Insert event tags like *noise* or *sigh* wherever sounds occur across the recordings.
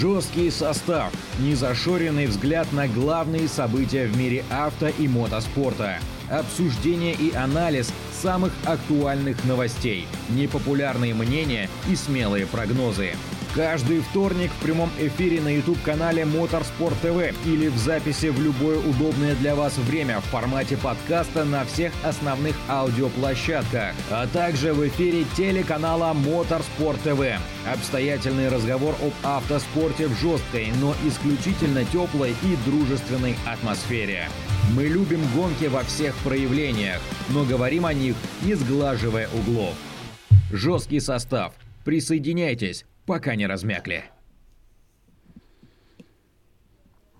Жесткий состав, незашоренный взгляд на главные события в мире авто и мотоспорта, обсуждение и анализ самых актуальных новостей, непопулярные мнения и смелые прогнозы. Каждый вторник в прямом эфире на YouTube-канале Motorsport TV или в записи в любое удобное для вас время в формате подкаста на всех основных аудиоплощадках, а также в эфире телеканала Motorsport TV. Обстоятельный разговор об автоспорте в жесткой, но исключительно теплой и дружественной атмосфере. Мы любим гонки во всех проявлениях, но говорим о них, не сглаживая углов. Жесткий состав. Присоединяйтесь пока не размякли.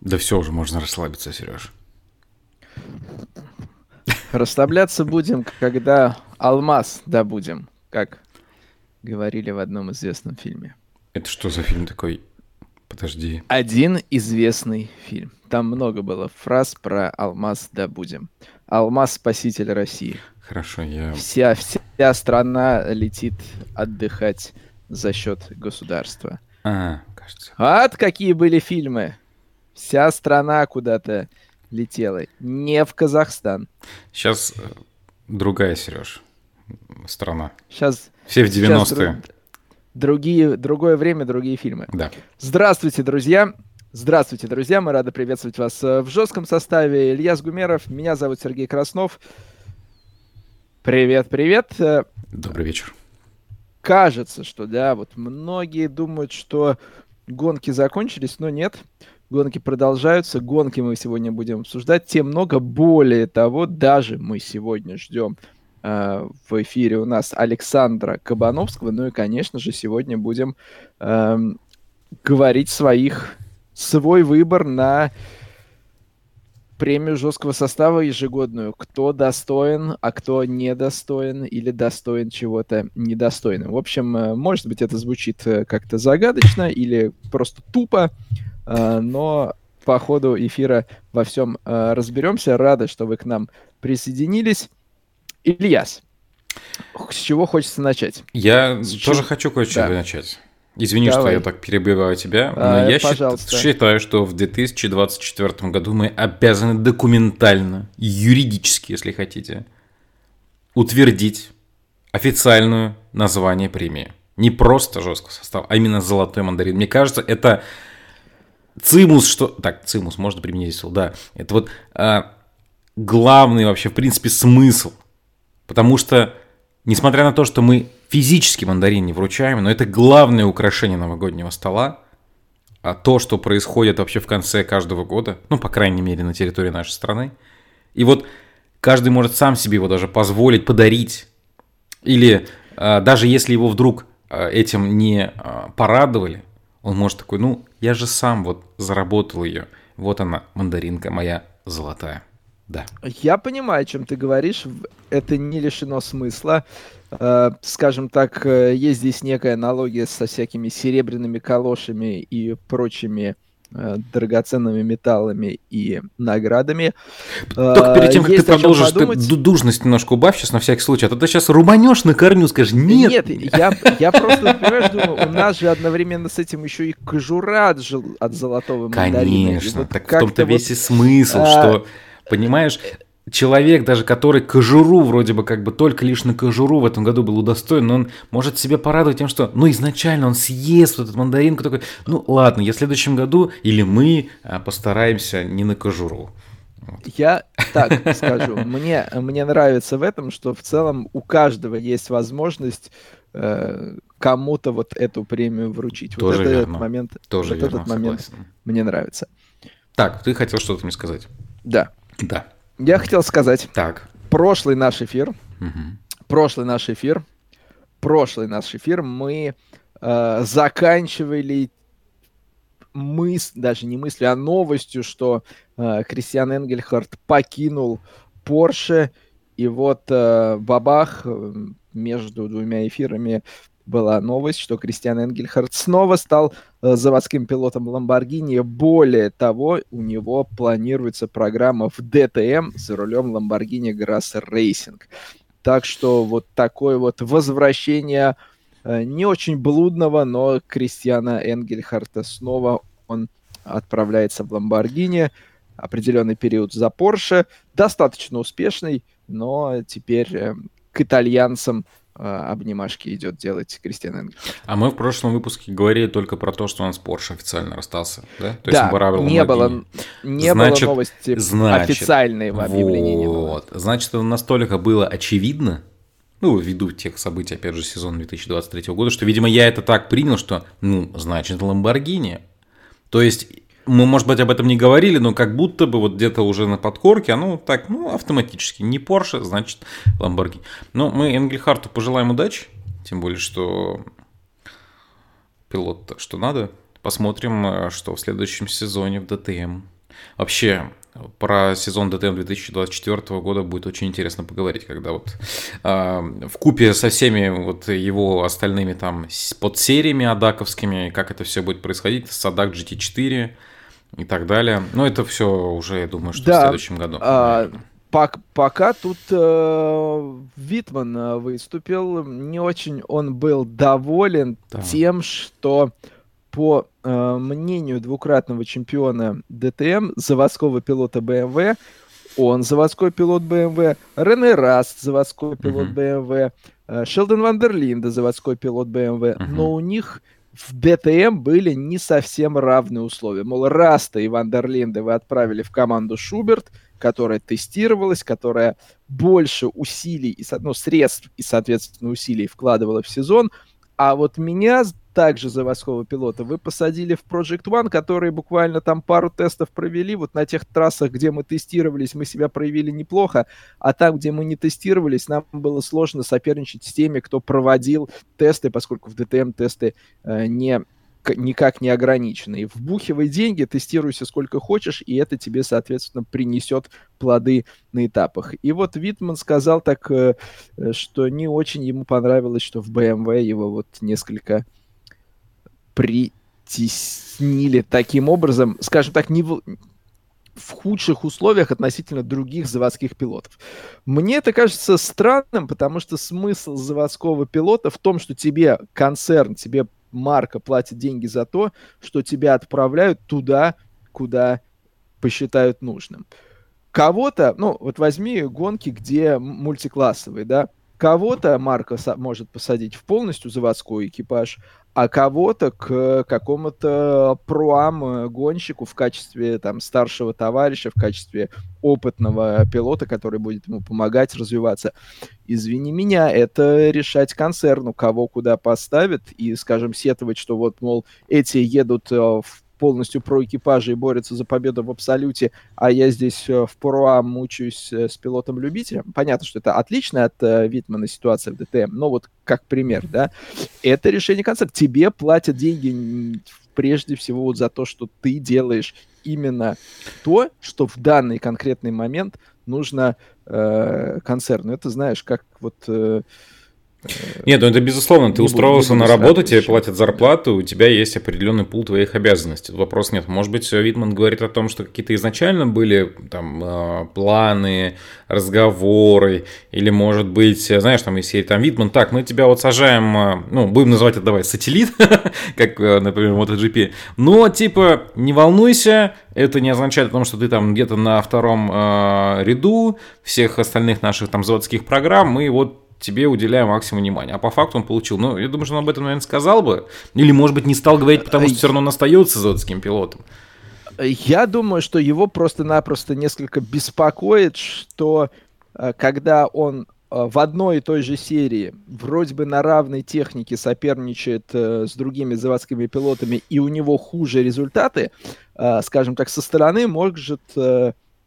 Да все уже, можно расслабиться, Сереж. Расслабляться будем, когда алмаз добудем, как говорили в одном известном фильме. Это что за фильм такой? Подожди. Один известный фильм. Там много было фраз про алмаз добудем. Алмаз спаситель России. Хорошо, я... Вся, вся страна летит отдыхать за счет государства. А, кажется. Вот какие были фильмы. Вся страна куда-то летела. Не в Казахстан. Сейчас э, другая, Сереж, страна. Сейчас... Все в 90-е. Другие, другое время, другие фильмы. Да. Здравствуйте, друзья. Здравствуйте, друзья. Мы рады приветствовать вас э, в жестком составе. Илья Сгумеров. Меня зовут Сергей Краснов. Привет, привет. Э, Добрый вечер кажется, что да, вот многие думают, что гонки закончились, но нет. Гонки продолжаются, гонки мы сегодня будем обсуждать. Тем много, более того, даже мы сегодня ждем э, в эфире у нас Александра Кабановского. Ну и, конечно же, сегодня будем э, говорить своих, свой выбор на премию жесткого состава ежегодную. Кто достоин, а кто недостоин или достоин чего-то недостойного. В общем, э, может быть, это звучит э, как-то загадочно или просто тупо, э, но по ходу эфира во всем разберемся. Рада, что вы к нам присоединились. Ильяс, с чего хочется начать? Я с тоже чего? хочу кое-чего да. начать. Извини, Давай. что я так перебиваю тебя, но а, я пожалуйста. считаю, что в 2024 году мы обязаны документально, юридически, если хотите, утвердить официальное название премии. Не просто жесткий состав, а именно золотой мандарин. Мне кажется, это цимус, что... Так, цимус, можно применить слово, да. Это вот а, главный вообще, в принципе, смысл. Потому что, несмотря на то, что мы физически мандарин не вручаем, но это главное украшение новогоднего стола. А то, что происходит вообще в конце каждого года, ну, по крайней мере, на территории нашей страны. И вот каждый может сам себе его даже позволить подарить. Или э, даже если его вдруг э, этим не э, порадовали, он может такой, ну, я же сам вот заработал ее. Вот она, мандаринка моя золотая. Да. Я понимаю, о чем ты говоришь. Это не лишено смысла. Э, скажем так, э, есть здесь некая аналогия со всякими серебряными калошами и прочими э, драгоценными металлами и наградами. Только перед тем, как есть ты продолжишь, подумать... ты дужность немножко убавь сейчас на всякий случай, а то ты сейчас рубанешь на корню, скажешь, нет. Нет, я, я просто, понимаешь, думаю, у нас же одновременно с этим еще и кожура от, от золотого мандарина. Конечно, вот так в том-то вот, весь и смысл, а... что, понимаешь, человек, даже который кожуру вроде бы как бы только лишь на кожуру в этом году был удостоен, но он может себе порадовать тем, что ну изначально он съест вот этот мандаринку такой, ну ладно, я в следующем году или мы а, постараемся не на кожуру. Вот. Я так скажу, мне, мне нравится в этом, что в целом у каждого есть возможность э, кому-то вот эту премию вручить. Тоже вот верно. этот момент, Тоже вот верно, этот момент согласен. мне нравится. Так, ты хотел что-то мне сказать? Да. Да. Я хотел сказать. Так. Прошлый наш эфир, угу. прошлый наш эфир, прошлый наш эфир мы э, заканчивали мысль, даже не мыслью, а новостью, что э, Кристиан Энгельхард покинул Порше, и вот э, бабах э, между двумя эфирами была новость, что Кристиан Энгельхард снова стал э, заводским пилотом Lamborghini. Более того, у него планируется программа в DTM за рулем Lamborghini Grasser Racing. Так что вот такое вот возвращение э, не очень блудного, но Кристиана Энгельхарта снова он отправляется в Ламборгини. Определенный период за Порше. Достаточно успешный, но теперь э, к итальянцам обнимашки идет делать Кристиан Энгель. А мы в прошлом выпуске говорили только про то, что он с Porsche официально расстался, да? То да, есть не было, не значит, было новости значит, официальной в объявлении вот, Значит, это настолько было очевидно, ну, ввиду тех событий, опять же, сезона 2023 года, что, видимо, я это так принял, что, ну, значит, Ламборгини. То есть мы, может быть, об этом не говорили, но как будто бы вот где-то уже на подкорке, оно так, ну, автоматически. Не Porsche, значит Lamborghini. Но мы Энгельхарту пожелаем удачи, тем более, что пилот что надо. Посмотрим, э, что в следующем сезоне в ДТМ. Вообще, про сезон ДТМ 2024 года будет очень интересно поговорить, когда вот э, в купе со всеми вот его остальными там подсериями адаковскими, как это все будет происходить, с Адак GT4, и так далее. Но это все уже, я думаю, что да, в следующем году. А, пок пока тут э, Витман э, выступил, не очень он был доволен да. тем, что по э, мнению двукратного чемпиона ДТМ, заводского пилота BMW, он заводской пилот BMW, Рене Раст заводской пилот uh-huh. BMW, э, Шелдон ван дер Линде заводской пилот BMW, uh-huh. но у них в DTM были не совсем равные условия. Мол, Раста и ван дер Линде вы отправили в команду Schubert, которая тестировалась, которая больше усилий, ну, средств и, соответственно, усилий вкладывала в сезон, а вот меня также заводского пилота вы посадили в Project One, которые буквально там пару тестов провели. Вот на тех трассах, где мы тестировались, мы себя проявили неплохо, а там, где мы не тестировались, нам было сложно соперничать с теми, кто проводил тесты, поскольку в DTM тесты э, не никак не ограничены. Вбухивай деньги, тестируйся сколько хочешь, и это тебе, соответственно, принесет плоды на этапах. И вот Витман сказал так, э, э, что не очень ему понравилось, что в BMW его вот несколько притеснили таким образом, скажем так, не в, в худших условиях относительно других заводских пилотов. Мне это кажется странным, потому что смысл заводского пилота в том, что тебе концерн, тебе марка платит деньги за то, что тебя отправляют туда, куда посчитают нужным. Кого-то, ну, вот возьми гонки, где мультиклассовые, да, кого-то марка может посадить в полностью заводской экипаж, а кого-то к какому-то проам гонщику в качестве там старшего товарища, в качестве опытного пилота, который будет ему помогать развиваться. Извини меня, это решать концерну, кого куда поставят, и, скажем, сетовать, что вот, мол, эти едут э, в полностью про экипажи и борются за победу в абсолюте, а я здесь э, в Пруа мучаюсь э, с пилотом-любителем. Понятно, что это отлично от э, Витмана ситуация в ДТМ, но вот как пример, да, это решение концерта. Тебе платят деньги прежде всего вот за то, что ты делаешь именно то, что в данный конкретный момент нужно э, концерну. Это знаешь, как вот... Э, нет, ну это безусловно, ты устроился на работу, тебе платят зарплату, у тебя есть определенный пул твоих обязанностей. Вопрос нет. Может быть, Витман говорит о том, что какие-то изначально были там а, планы, разговоры, или может быть, знаешь, там если там Витман, так, мы тебя вот сажаем, ну, будем называть это, давай, сателлит, *laughs* как, например, MotoGP, но типа не волнуйся, это не означает о том, что ты там где-то на втором э, ряду всех остальных наших там заводских программ, мы вот тебе уделяю максимум внимания. А по факту он получил. Ну, я думаю, что он об этом, наверное, сказал бы. Или, может быть, не стал говорить, потому что все равно он остается заводским пилотом. Я думаю, что его просто-напросто несколько беспокоит, что э, когда он э, в одной и той же серии вроде бы на равной технике соперничает э, с другими заводскими пилотами, и у него хуже результаты, скажем так, со стороны может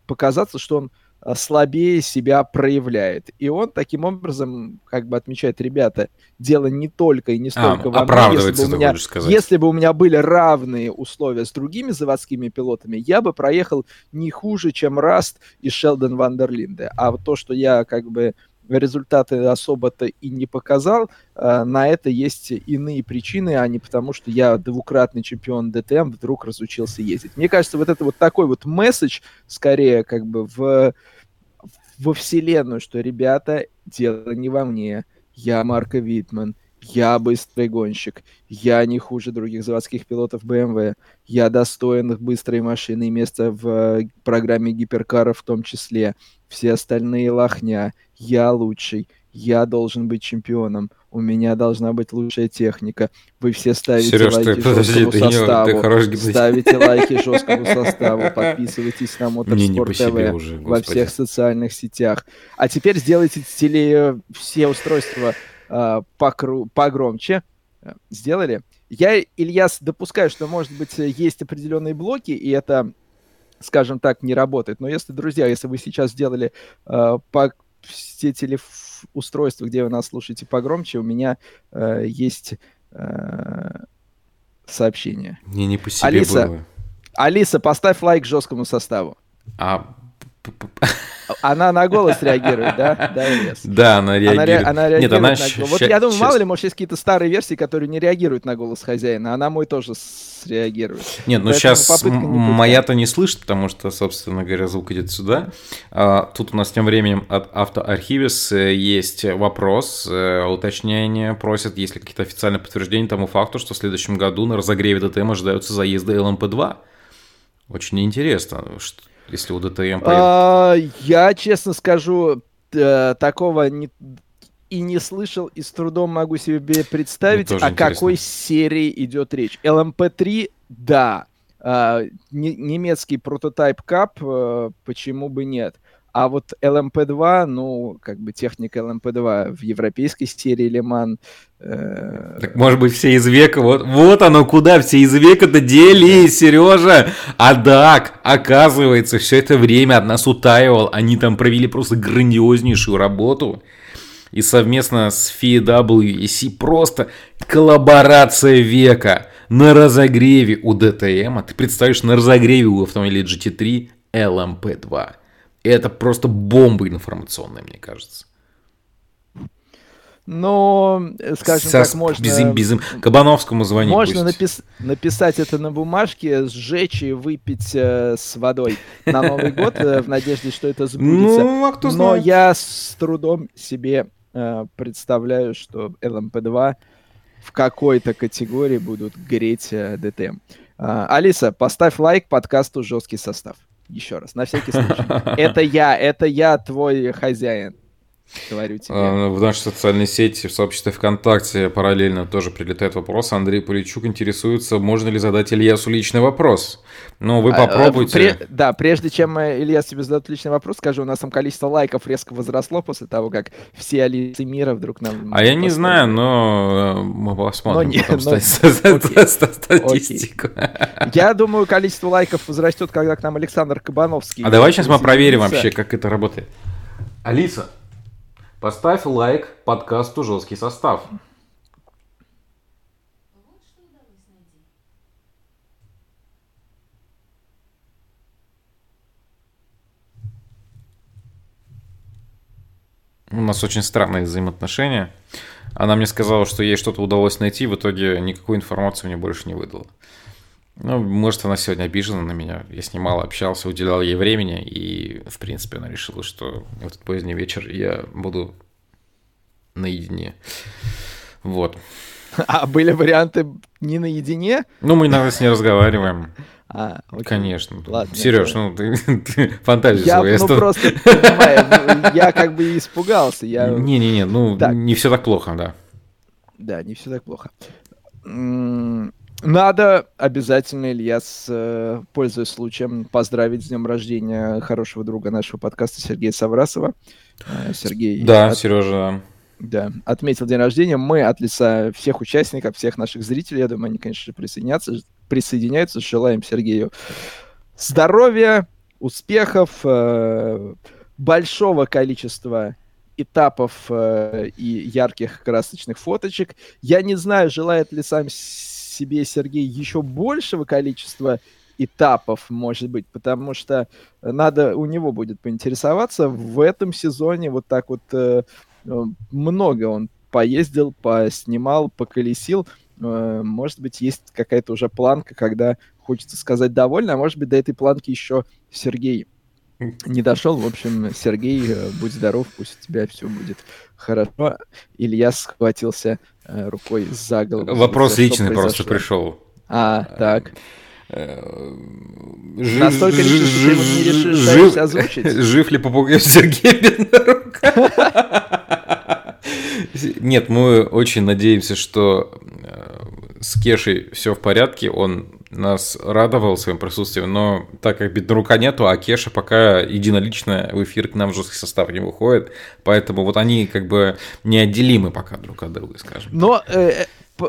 показаться, что он Э, слабее себя проявляет. И он таким образом как бы отмечает, ребята, дело не только и не а, столько а, во мне. Если бы, у меня, если бы у меня были равные условия с другими заводскими пилотами, я бы проехал не хуже, чем Раст и Шелдон Вандерлинде. А вот то, что я как бы результаты особо-то и не показал. А, на это есть иные причины, а не потому, что я двукратный чемпион ДТМ вдруг разучился ездить. Мне кажется, вот это вот такой вот месседж, скорее как бы в, во вселенную, что, ребята, дело не во мне, я Марко Витман, Я быстрый гонщик. Я не хуже других заводских пилотов BMW. Я достоин быстрой машины и места в э, программе гиперкаров в том числе. Все остальные лохня. Я лучший. Я должен быть чемпионом. У меня должна быть лучшая техника. Вы все ставите Сереж, лайки ты, жесткому подожди, составу. Ты, ты хорош ставите лайки *laughs* жесткому составу. Подписывайтесь на Моторспорт ТВ уже, во всех социальных сетях. А теперь сделайте теле все устройства э, покру... погромче. Сделали? Я, Ильяс, допускаю, что, может быть, есть определенные блоки, и это скажем так, не работает. Но если, друзья, если вы сейчас сделали э, по все телефоны устройства, где вы нас слушаете погромче, у меня э, есть э, сообщение. Не, не по себе Алиса, было. Алиса, поставь лайк жесткому составу. А она на голос реагирует, да? Да, yes. Да, она реагирует. Она, она реагирует Нет, она на. Вот я думаю, мало ли, может, есть какие-то старые версии, которые не реагируют на голос хозяина. Она мой тоже среагирует. Нет, ну сейчас моя-то не слышит, потому что, собственно говоря, звук идет сюда. А, тут у нас тем временем от Автоархивис э, есть вопрос, э, уточнение просят, есть ли какие-то официальные подтверждения тому факту, что в следующем году на разогреве ДТМ ожидаются заезды ЛМП-2. Очень интересно, что если у ДТМ а, Я, честно скажу, э, такого не, и не слышал, и с трудом могу себе представить, о интересно. какой серии идет речь. LMP3, да. А, немецкий прототип КАП, э, почему бы нет? А вот LMP2, ну, как бы техника LMP2 в европейской серии Лиман. Э... Так, может быть, все из века, вот, вот оно куда все из века-то делись, Сережа. А так, оказывается, все это время от нас утаивал. Они там провели просто грандиознейшую работу. И совместно с FAW просто коллаборация века на разогреве у DTM. А ты представляешь, на разогреве у автомобиля GT3 LMP2. И это просто бомба информационная, мне кажется. Но, скажем Сейчас так, можно... Безим, безим. Кабановскому звонить Можно напис... написать это на бумажке, сжечь и выпить э, с водой на Новый год э, в надежде, что это сбудется. Ну, а кто знает. Но я с трудом себе э, представляю, что LMP2 в какой-то категории будут греть э, DTM. Э, Алиса, поставь лайк подкасту «Жесткий состав». Еще раз, на всякий случай. Это я, это я твой хозяин. Говорю тебе. А, в нашей социальной сети, в сообществе ВКонтакте параллельно тоже прилетает вопрос. Андрей Поличук интересуется, можно ли задать Ильясу личный вопрос. Ну, вы а, попробуйте. А, пре- да, прежде чем э, Ильяс тебе задает личный вопрос, скажу, у нас там количество лайков резко возросло после того, как все Алисы мира вдруг нам... А я не знаю, но э, мы посмотрим но потом *laughs* но... *laughs* статистику. Я думаю, количество лайков возрастет, когда к нам Александр Кабановский... А давай сейчас мы проверим вообще, как это работает. Алиса, Поставь лайк подкасту «Жесткий состав». У нас очень странные взаимоотношения. Она мне сказала, что ей что-то удалось найти, в итоге никакой информации мне больше не выдала. Ну, может, она сегодня обижена на меня. Я с ней мало общался, уделял ей времени, и, в принципе, она решила, что в этот поздний вечер я буду наедине. Вот. А были варианты не наедине? Ну, мы иногда с ней разговариваем. А, окей. Конечно. Ладно, Сереж, ну ты, ты фантазию я, свою. Ну, просто, *laughs* понимаю, я как бы испугался. Не-не-не, ну, так. не все так плохо, да. Да, не все так плохо. Надо обязательно, Ильяс, э, пользуясь случаем, поздравить с днем рождения хорошего друга нашего подкаста Сергея Саврасова. Э, Сергей. Да, от... Сережа. Да, отметил день рождения. Мы от лица всех участников, всех наших зрителей, я думаю, они, конечно, присоединятся, присоединяются. Желаем Сергею здоровья, успехов, э, большого количества этапов и ярких красочных фоточек. Я не знаю, желает ли сам себе Сергей еще большего количества этапов, может быть, потому что надо у него будет поинтересоваться. В этом сезоне вот так вот э, много он поездил, поснимал, поколесил. Э, может быть, есть какая-то уже планка, когда хочется сказать довольно, а может быть, до этой планки еще Сергей не дошел. В общем, Сергей, э, будь здоров, пусть у тебя все будет хорошо. Илья схватился рукой за голову. Вопрос личный просто пришел. А, так. Э, Настолько лично, что ты не решишь озвучить? *laughs* Жив ли попугай Сергей Бендарук? *laughs* Нет, мы очень надеемся, что э, с Кешей все в порядке, он нас радовал своим присутствием, но так как Бедрука нету, а Кеша пока единолично в эфир к нам в жесткий состав не выходит, поэтому вот они как бы неотделимы пока друг от друга, скажем. Но э,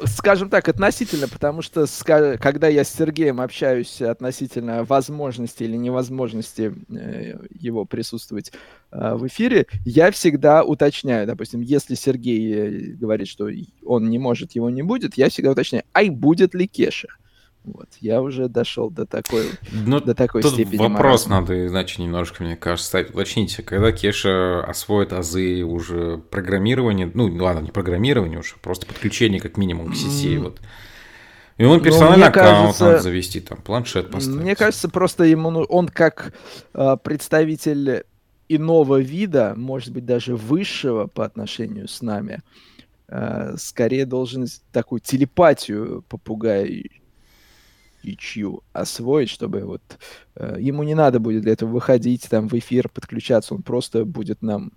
скажем так, относительно, потому что когда я с Сергеем общаюсь относительно возможности или невозможности э, его присутствовать э, в эфире, я всегда уточняю, допустим, если Сергей э, говорит, что он не может, его не будет, я всегда уточняю, ай, будет ли Кеша? Вот, я уже дошел до такой, ну, до такой тут степени. Вопрос маразма. надо, иначе немножко, мне кажется, ставить. Уточните, когда Кеша освоит азы уже программирования, ну, ладно, не программирование уже, просто подключение как минимум к сети, mm. вот. И он ну, персональный аккаунт кажется, надо завести, там, планшет поставить. Мне кажется, просто ему, ну, он как э, представитель иного вида, может быть, даже высшего по отношению с нами, э, скорее должен такую телепатию попугая чью освоить, чтобы вот э, ему не надо будет для этого выходить там в эфир, подключаться, он просто будет нам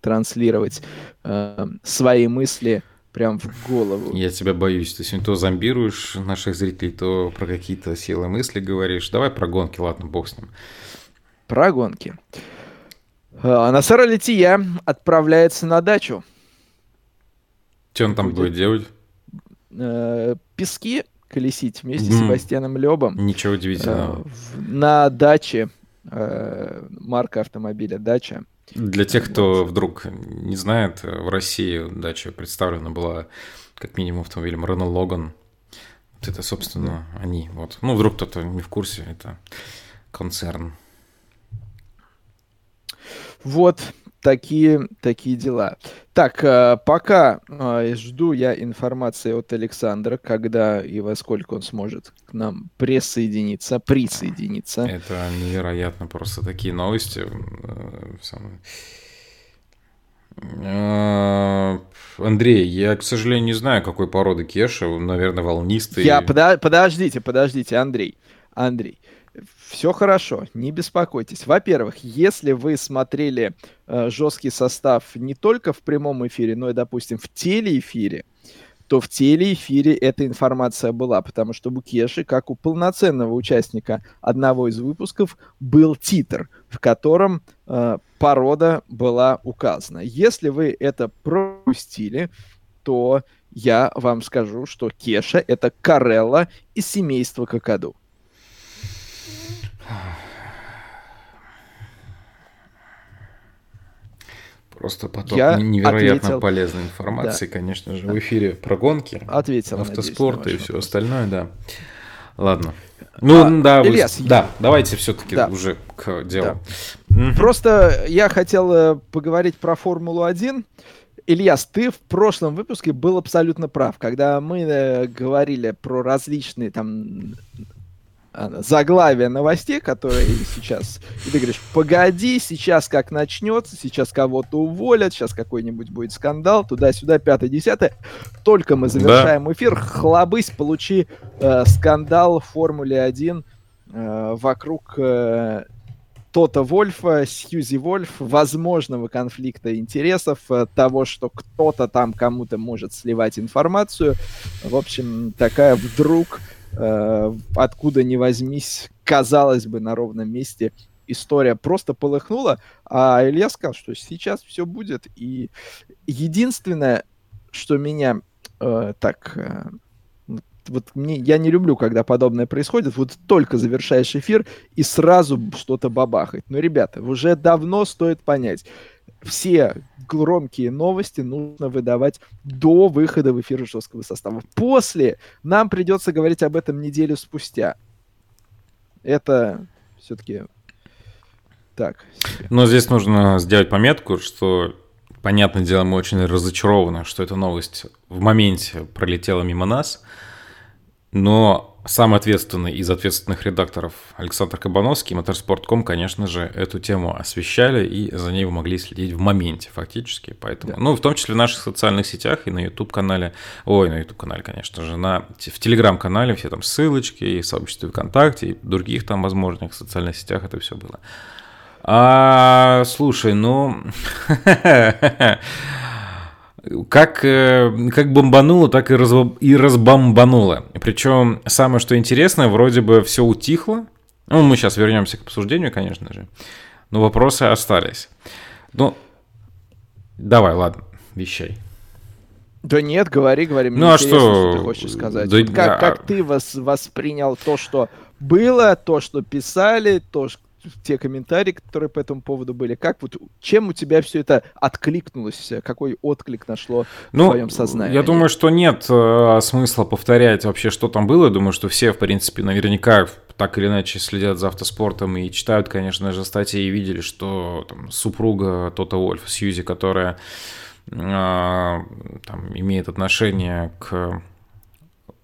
транслировать э, свои мысли прям в голову. Я тебя боюсь. Ты сегодня то зомбируешь наших зрителей, то про какие-то силы мысли говоришь. Давай про гонки, ладно, бог с ним. Про гонки. А Насара Лития отправляется на дачу. Что он там будет, будет делать? Э, пески колесить вместе mm. с Себастьяном Лебом. Ничего удивительного. Э, на даче, э, марка автомобиля «Дача». Для тех, кто вот. вдруг не знает, в России дача представлена была как минимум автомобилем Renault Logan. Вот это, собственно, они. Вот. Ну, вдруг кто-то не в курсе, это концерн. Вот, такие, такие дела. Так, э, пока э, жду я информации от Александра, когда и во сколько он сможет к нам присоединиться, присоединиться. Это невероятно, просто такие новости. Э, Андрей, я, к сожалению, не знаю, какой породы кеша, наверное, волнистый. Я, подождите, подождите, Андрей, Андрей, все хорошо, не беспокойтесь. Во-первых, если вы смотрели э, жесткий состав не только в прямом эфире, но и, допустим, в телеэфире, то в телеэфире эта информация была, потому что у Кеши, как у полноценного участника одного из выпусков, был титр, в котором э, порода была указана. Если вы это пропустили, то я вам скажу, что Кеша — это Карелла из семейства Какаду. Просто поток я невероятно ответил, полезной информации, да. конечно же, в эфире про гонки, ответил, автоспорт надеюсь, и все остальное, да. Ладно. Ну, а, да, Ильяс, вы, да, давайте все-таки да. уже к делу. Да. Просто я хотел э, поговорить про Формулу-1. Ильяс, ты в прошлом выпуске был абсолютно прав, когда мы э, говорили про различные там заглавие новостей, которые сейчас... И ты говоришь, погоди, сейчас как начнется, сейчас кого-то уволят, сейчас какой-нибудь будет скандал, туда-сюда, пятое-десятое. Только мы завершаем да. эфир, хлобысь, получи э, скандал в Формуле 1 э, вокруг э, Тота Вольфа, Сьюзи Вольф, возможного конфликта интересов, э, того, что кто-то там кому-то может сливать информацию. В общем, такая вдруг э, откуда ни возьмись, казалось бы, на ровном месте история просто полыхнула, а Илья сказал, что сейчас все будет. И единственное, что меня э, так... Э, вот мне, я не люблю, когда подобное происходит. Вот только завершаешь эфир и сразу что-то бабахает. Но, ребята, уже давно стоит понять. Все громкие новости нужно выдавать до выхода в эфир жесткого состава. После нам придется говорить об этом неделю спустя. Это все-таки так. Но здесь нужно сделать пометку, что, понятное дело, мы очень разочарованы, что эта новость в моменте пролетела мимо нас, но самый ответственный из ответственных редакторов Александр Кабановский, Motorsport.com, конечно же, эту тему освещали, и за ней вы могли следить в моменте фактически. Поэтому, да. ну, в том числе в наших социальных сетях и на YouTube-канале, ой, на YouTube-канале, конечно же, на, в Telegram-канале все там ссылочки, и сообществе ВКонтакте, и других там возможных социальных сетях это все было. А, слушай, ну... *laughs* как, э, как бомбануло, так и, раз, и разбомбануло. Причем самое, что интересное, вроде бы все утихло. Ну, мы сейчас вернемся к обсуждению, конечно же. Но вопросы остались. Ну, давай, ладно, вещай. Да нет, говори, говори. Мне ну а что? что ты хочешь сказать? Да, вот как, а... как ты вос, воспринял то, что было, то, что писали, то, те комментарии, которые по этому поводу были. Как вот, чем у тебя все это откликнулось? Какой отклик нашло ну, в твоем сознании? Я думаю, что нет э, смысла повторять вообще, что там было. Я думаю, что все, в принципе, наверняка так или иначе следят за автоспортом и читают, конечно же, статьи и видели, что там, супруга Тота Вольф, Сьюзи, которая э, там, имеет отношение к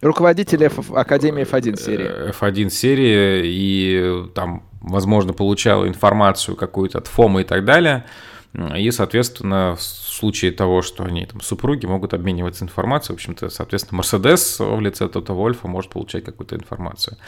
Руководитель Академии F1 серии. F1 серии, и там возможно, получала информацию какую-то от ФОМа и так далее. И, соответственно, в случае того, что они там супруги могут обмениваться информацией, в общем-то, соответственно, Мерседес в лице Тота Вольфа может получать какую-то информацию.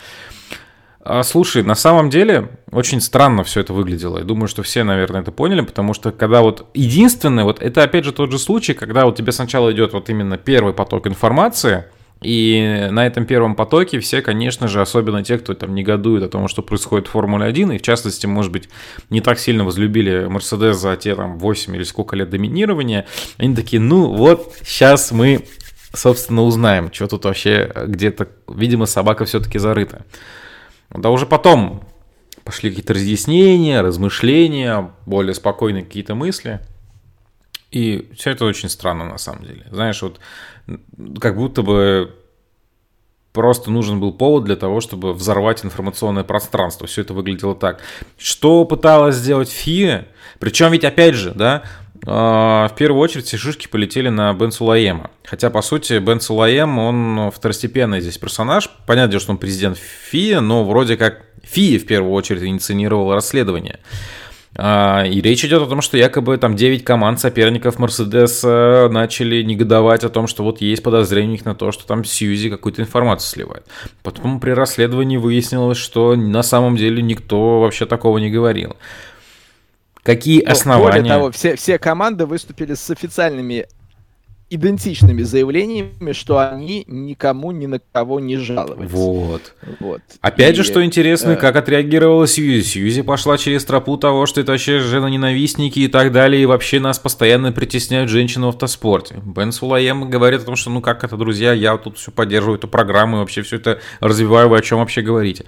А, слушай, на самом деле очень странно все это выглядело. Я думаю, что все, наверное, это поняли, потому что когда вот единственное, вот это опять же тот же случай, когда вот тебе сначала идет вот именно первый поток информации – и на этом первом потоке все, конечно же, особенно те, кто там негодует о том, что происходит в Формуле 1, и в частности, может быть, не так сильно возлюбили Мерседес за те там 8 или сколько лет доминирования, они такие, ну вот, сейчас мы, собственно, узнаем, что тут вообще где-то, видимо, собака все-таки зарыта. Да уже потом пошли какие-то разъяснения, размышления, более спокойные какие-то мысли. И все это очень странно на самом деле. Знаешь, вот как будто бы просто нужен был повод для того, чтобы взорвать информационное пространство. Все это выглядело так. Что пыталась сделать ФИА? Причем ведь опять же, да, а, в первую очередь все шишки полетели на Бен Сулаема. Хотя, по сути, Бен Сулаем, он второстепенный здесь персонаж. Понятно, что он президент ФИА, но вроде как ФИА в первую очередь инициировал расследование. А, и речь идет о том, что якобы там 9 команд соперников Мерседес начали негодовать о том, что вот есть подозрение у них на то, что там Сьюзи какую-то информацию сливает. Потом при расследовании выяснилось, что на самом деле никто вообще такого не говорил. Какие ну, основания? Более того, все, все команды выступили с официальными идентичными заявлениями, что они никому ни на кого не жаловались. Вот. вот. Опять и, же, что интересно, э... как отреагировала Сьюзи. Сьюзи пошла через тропу того, что это вообще жена-ненавистники и так далее, и вообще нас постоянно притесняют женщины в автоспорте. Бен Сулаем говорит о том, что ну как это, друзья, я тут все поддерживаю эту программу и вообще все это развиваю, вы о чем вообще говорите.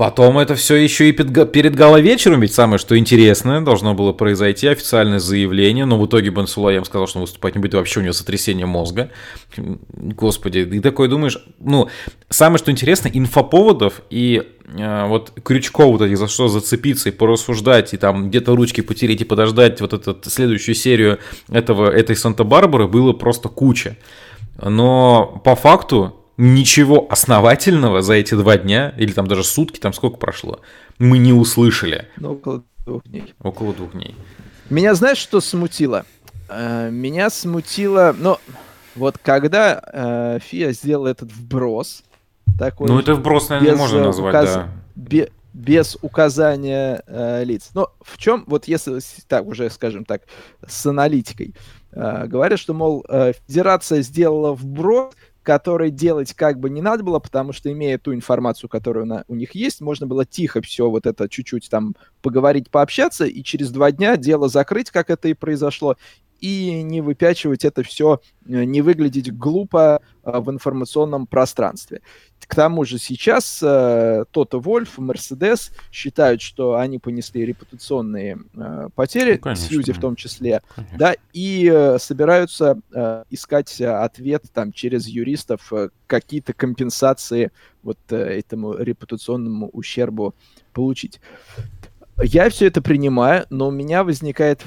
Потом это все еще и перед галовечером, ведь самое что интересное, должно было произойти официальное заявление, но в итоге Бен Сулаем сказал, что выступать не будет, вообще у него сотрясение мозга. Господи, и такой думаешь, ну, самое что интересно, инфоповодов и э, вот крючков вот этих, за что зацепиться и порассуждать, и там где-то ручки потереть и подождать вот эту следующую серию этого, этой Санта-Барбары было просто куча. Но по факту ничего основательного за эти два дня, или там даже сутки, там сколько прошло, мы не услышали. Ну, около двух дней. Около двух дней. Меня знаешь, что смутило? Э, меня смутило, ну, вот когда э, Фия сделал этот вброс, такой... Ну, это вброс, наверное, можно назвать, указ... да. Бе без указания э, лиц. Но в чем, вот если так уже, скажем так, с аналитикой, э, говорят, что, мол, э, федерация сделала вброс, который делать как бы не надо было, потому что, имея ту информацию, которая на, у них есть, можно было тихо все вот это чуть-чуть там поговорить, пообщаться, и через два дня дело закрыть, как это и произошло, и не выпячивать это все, э, не выглядеть глупо э, в информационном пространстве. К тому же сейчас Тота Вольф, Мерседес считают, что они понесли репутационные э, потери, ну, Сьюзи в том числе, конечно. да, и собираются искать ответ там через юристов, какие-то компенсации вот этому репутационному ущербу получить. Я все это принимаю, но у меня возникает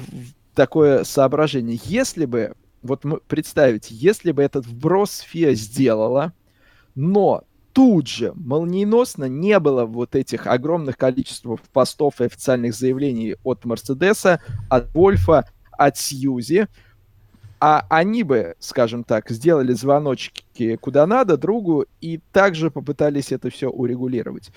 такое соображение. Если бы, вот представить, если бы этот вброс ФИА сделала, но тут же молниеносно не было вот этих огромных количеств постов и официальных заявлений от Мерседеса, от Вольфа, от Сьюзи, а они бы, скажем так, сделали звоночки куда надо другу и также попытались это все урегулировать.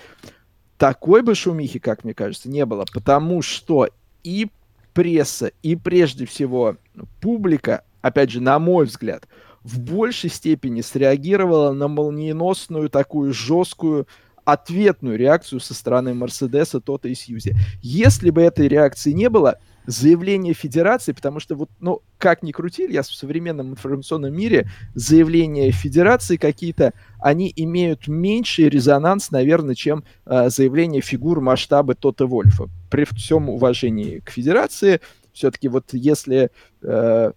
Такой бы шумихи, как мне кажется, не было, потому что и пресса, и прежде всего публика, опять же, на мой взгляд, в большей степени среагировала на молниеносную такую жесткую ответную реакцию со стороны Мерседеса, Тота и Сьюзи. Если бы этой реакции не было, заявление Федерации, потому что вот, ну, как ни крутили, я в современном информационном мире заявления Федерации какие-то, они имеют меньший резонанс, наверное, чем э, заявления фигур масштаба Тота Вольфа. При всем уважении к Федерации, все-таки вот если э,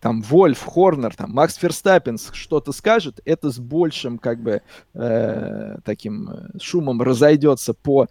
там Вольф, Хорнер, там Макс Ферстаппин что-то скажет, это с большим как бы э, таким э, шумом разойдется по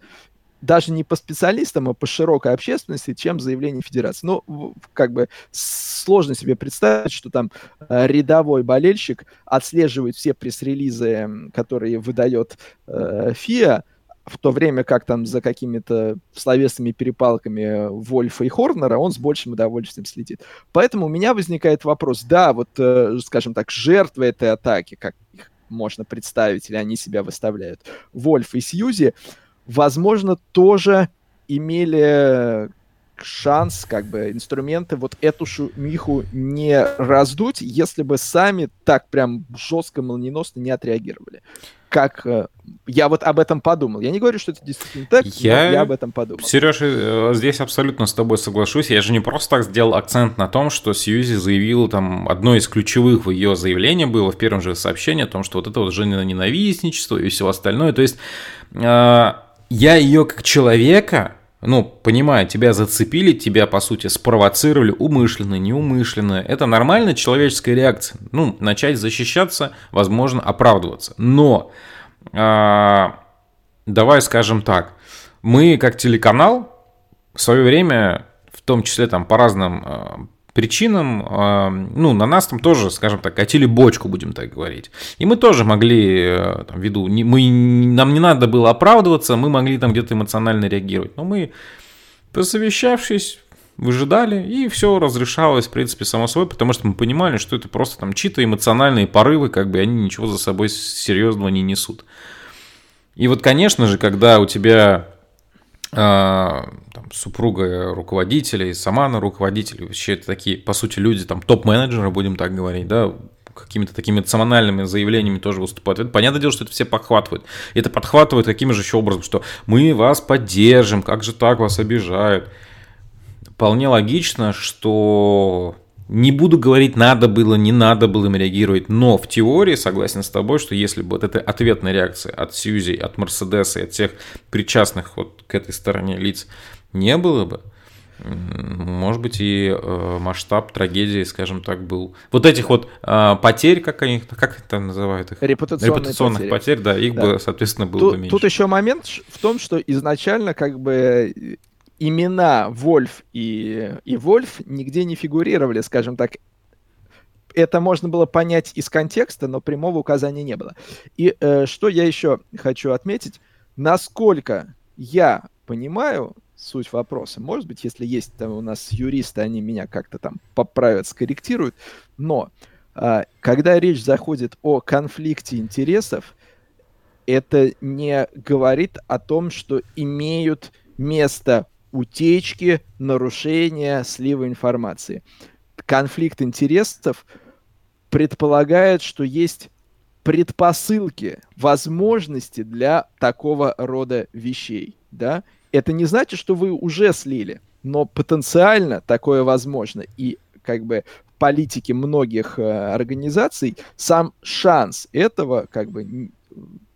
даже не по специалистам, а по широкой общественности, чем заявление Федерации. Ну, как бы сложно себе представить, что там э, рядовой болельщик отслеживает все пресс-релизы, которые выдает э, ФИА, в то время как там за какими-то словесными перепалками Вольфа и Хорнера он с большим удовольствием следит. Поэтому у меня возникает вопрос, да, вот, э, скажем так, жертвы этой атаки, как их можно представить, или они себя выставляют, Вольф и Сьюзи, возможно, тоже имели шанс, как бы, инструменты вот эту шумиху не раздуть, если бы сами так прям жестко, молниеносно не отреагировали. Как э, я вот об этом подумал. Я не говорю, что это действительно так, я, я об этом подумал. Сережа, э, здесь абсолютно с тобой соглашусь. Я же не просто так сделал акцент на том, что Сьюзи заявила там, одно из ключевых в ее заявлении было в первом же сообщении о том, что вот это вот женщина ненавистничество и все остальное. То есть э, я ее как человека, ну, понимаю, тебя зацепили, тебя, по сути, спровоцировали умышленно, неумышленно. Это нормальная человеческая реакция. Ну, начать защищаться, возможно, оправдываться. Но, э, давай скажем так, мы как телеканал в свое время, в том числе там по разным а, причинам, а, ну, на нас там тоже, скажем так, катили бочку, будем так говорить. И мы тоже могли, э, там, ввиду, мы, нам не надо было оправдываться, мы могли там где-то эмоционально реагировать. Но мы, посовещавшись, выжидали, и все разрешалось, в принципе, само собой, потому что мы понимали, что это просто там чьи-то эмоциональные порывы, как бы они ничего за собой серьезного не несут. И вот, конечно же, когда у тебя а, там, супруга руководителя, и сама она руководитель, вообще это такие, по сути, люди, там, топ-менеджеры, будем так говорить, да, какими-то такими эмоциональными заявлениями тоже выступают. Это, понятное дело, что это все подхватывают. И это подхватывают каким же еще образом, что мы вас поддержим, как же так вас обижают. Вполне логично, что не буду говорить, надо было, не надо было им реагировать, но в теории согласен с тобой, что если бы вот эта ответная реакция от Сьюзи, от Мерседеса от всех причастных вот к этой стороне лиц не было бы, может быть, и э, масштаб трагедии, скажем так, был. Вот этих вот э, потерь, как они, как это называют их? Репутационные Репутационных потери. потерь, да, их да. бы, соответственно, было тут, бы меньше. Тут еще момент в том, что изначально как бы имена Вольф и, и Вольф нигде не фигурировали, скажем так. Это можно было понять из контекста, но прямого указания не было. И э, что я еще хочу отметить, насколько я понимаю суть вопроса. Может быть, если есть там у нас юристы, они меня как-то там поправят, скорректируют. Но э, когда речь заходит о конфликте интересов, это не говорит о том, что имеют место утечки, нарушения, слива информации. Конфликт интересов предполагает, что есть предпосылки, возможности для такого рода вещей, да? Это не значит, что вы уже слили, но потенциально такое возможно. И как бы в политике многих э, организаций сам шанс этого как бы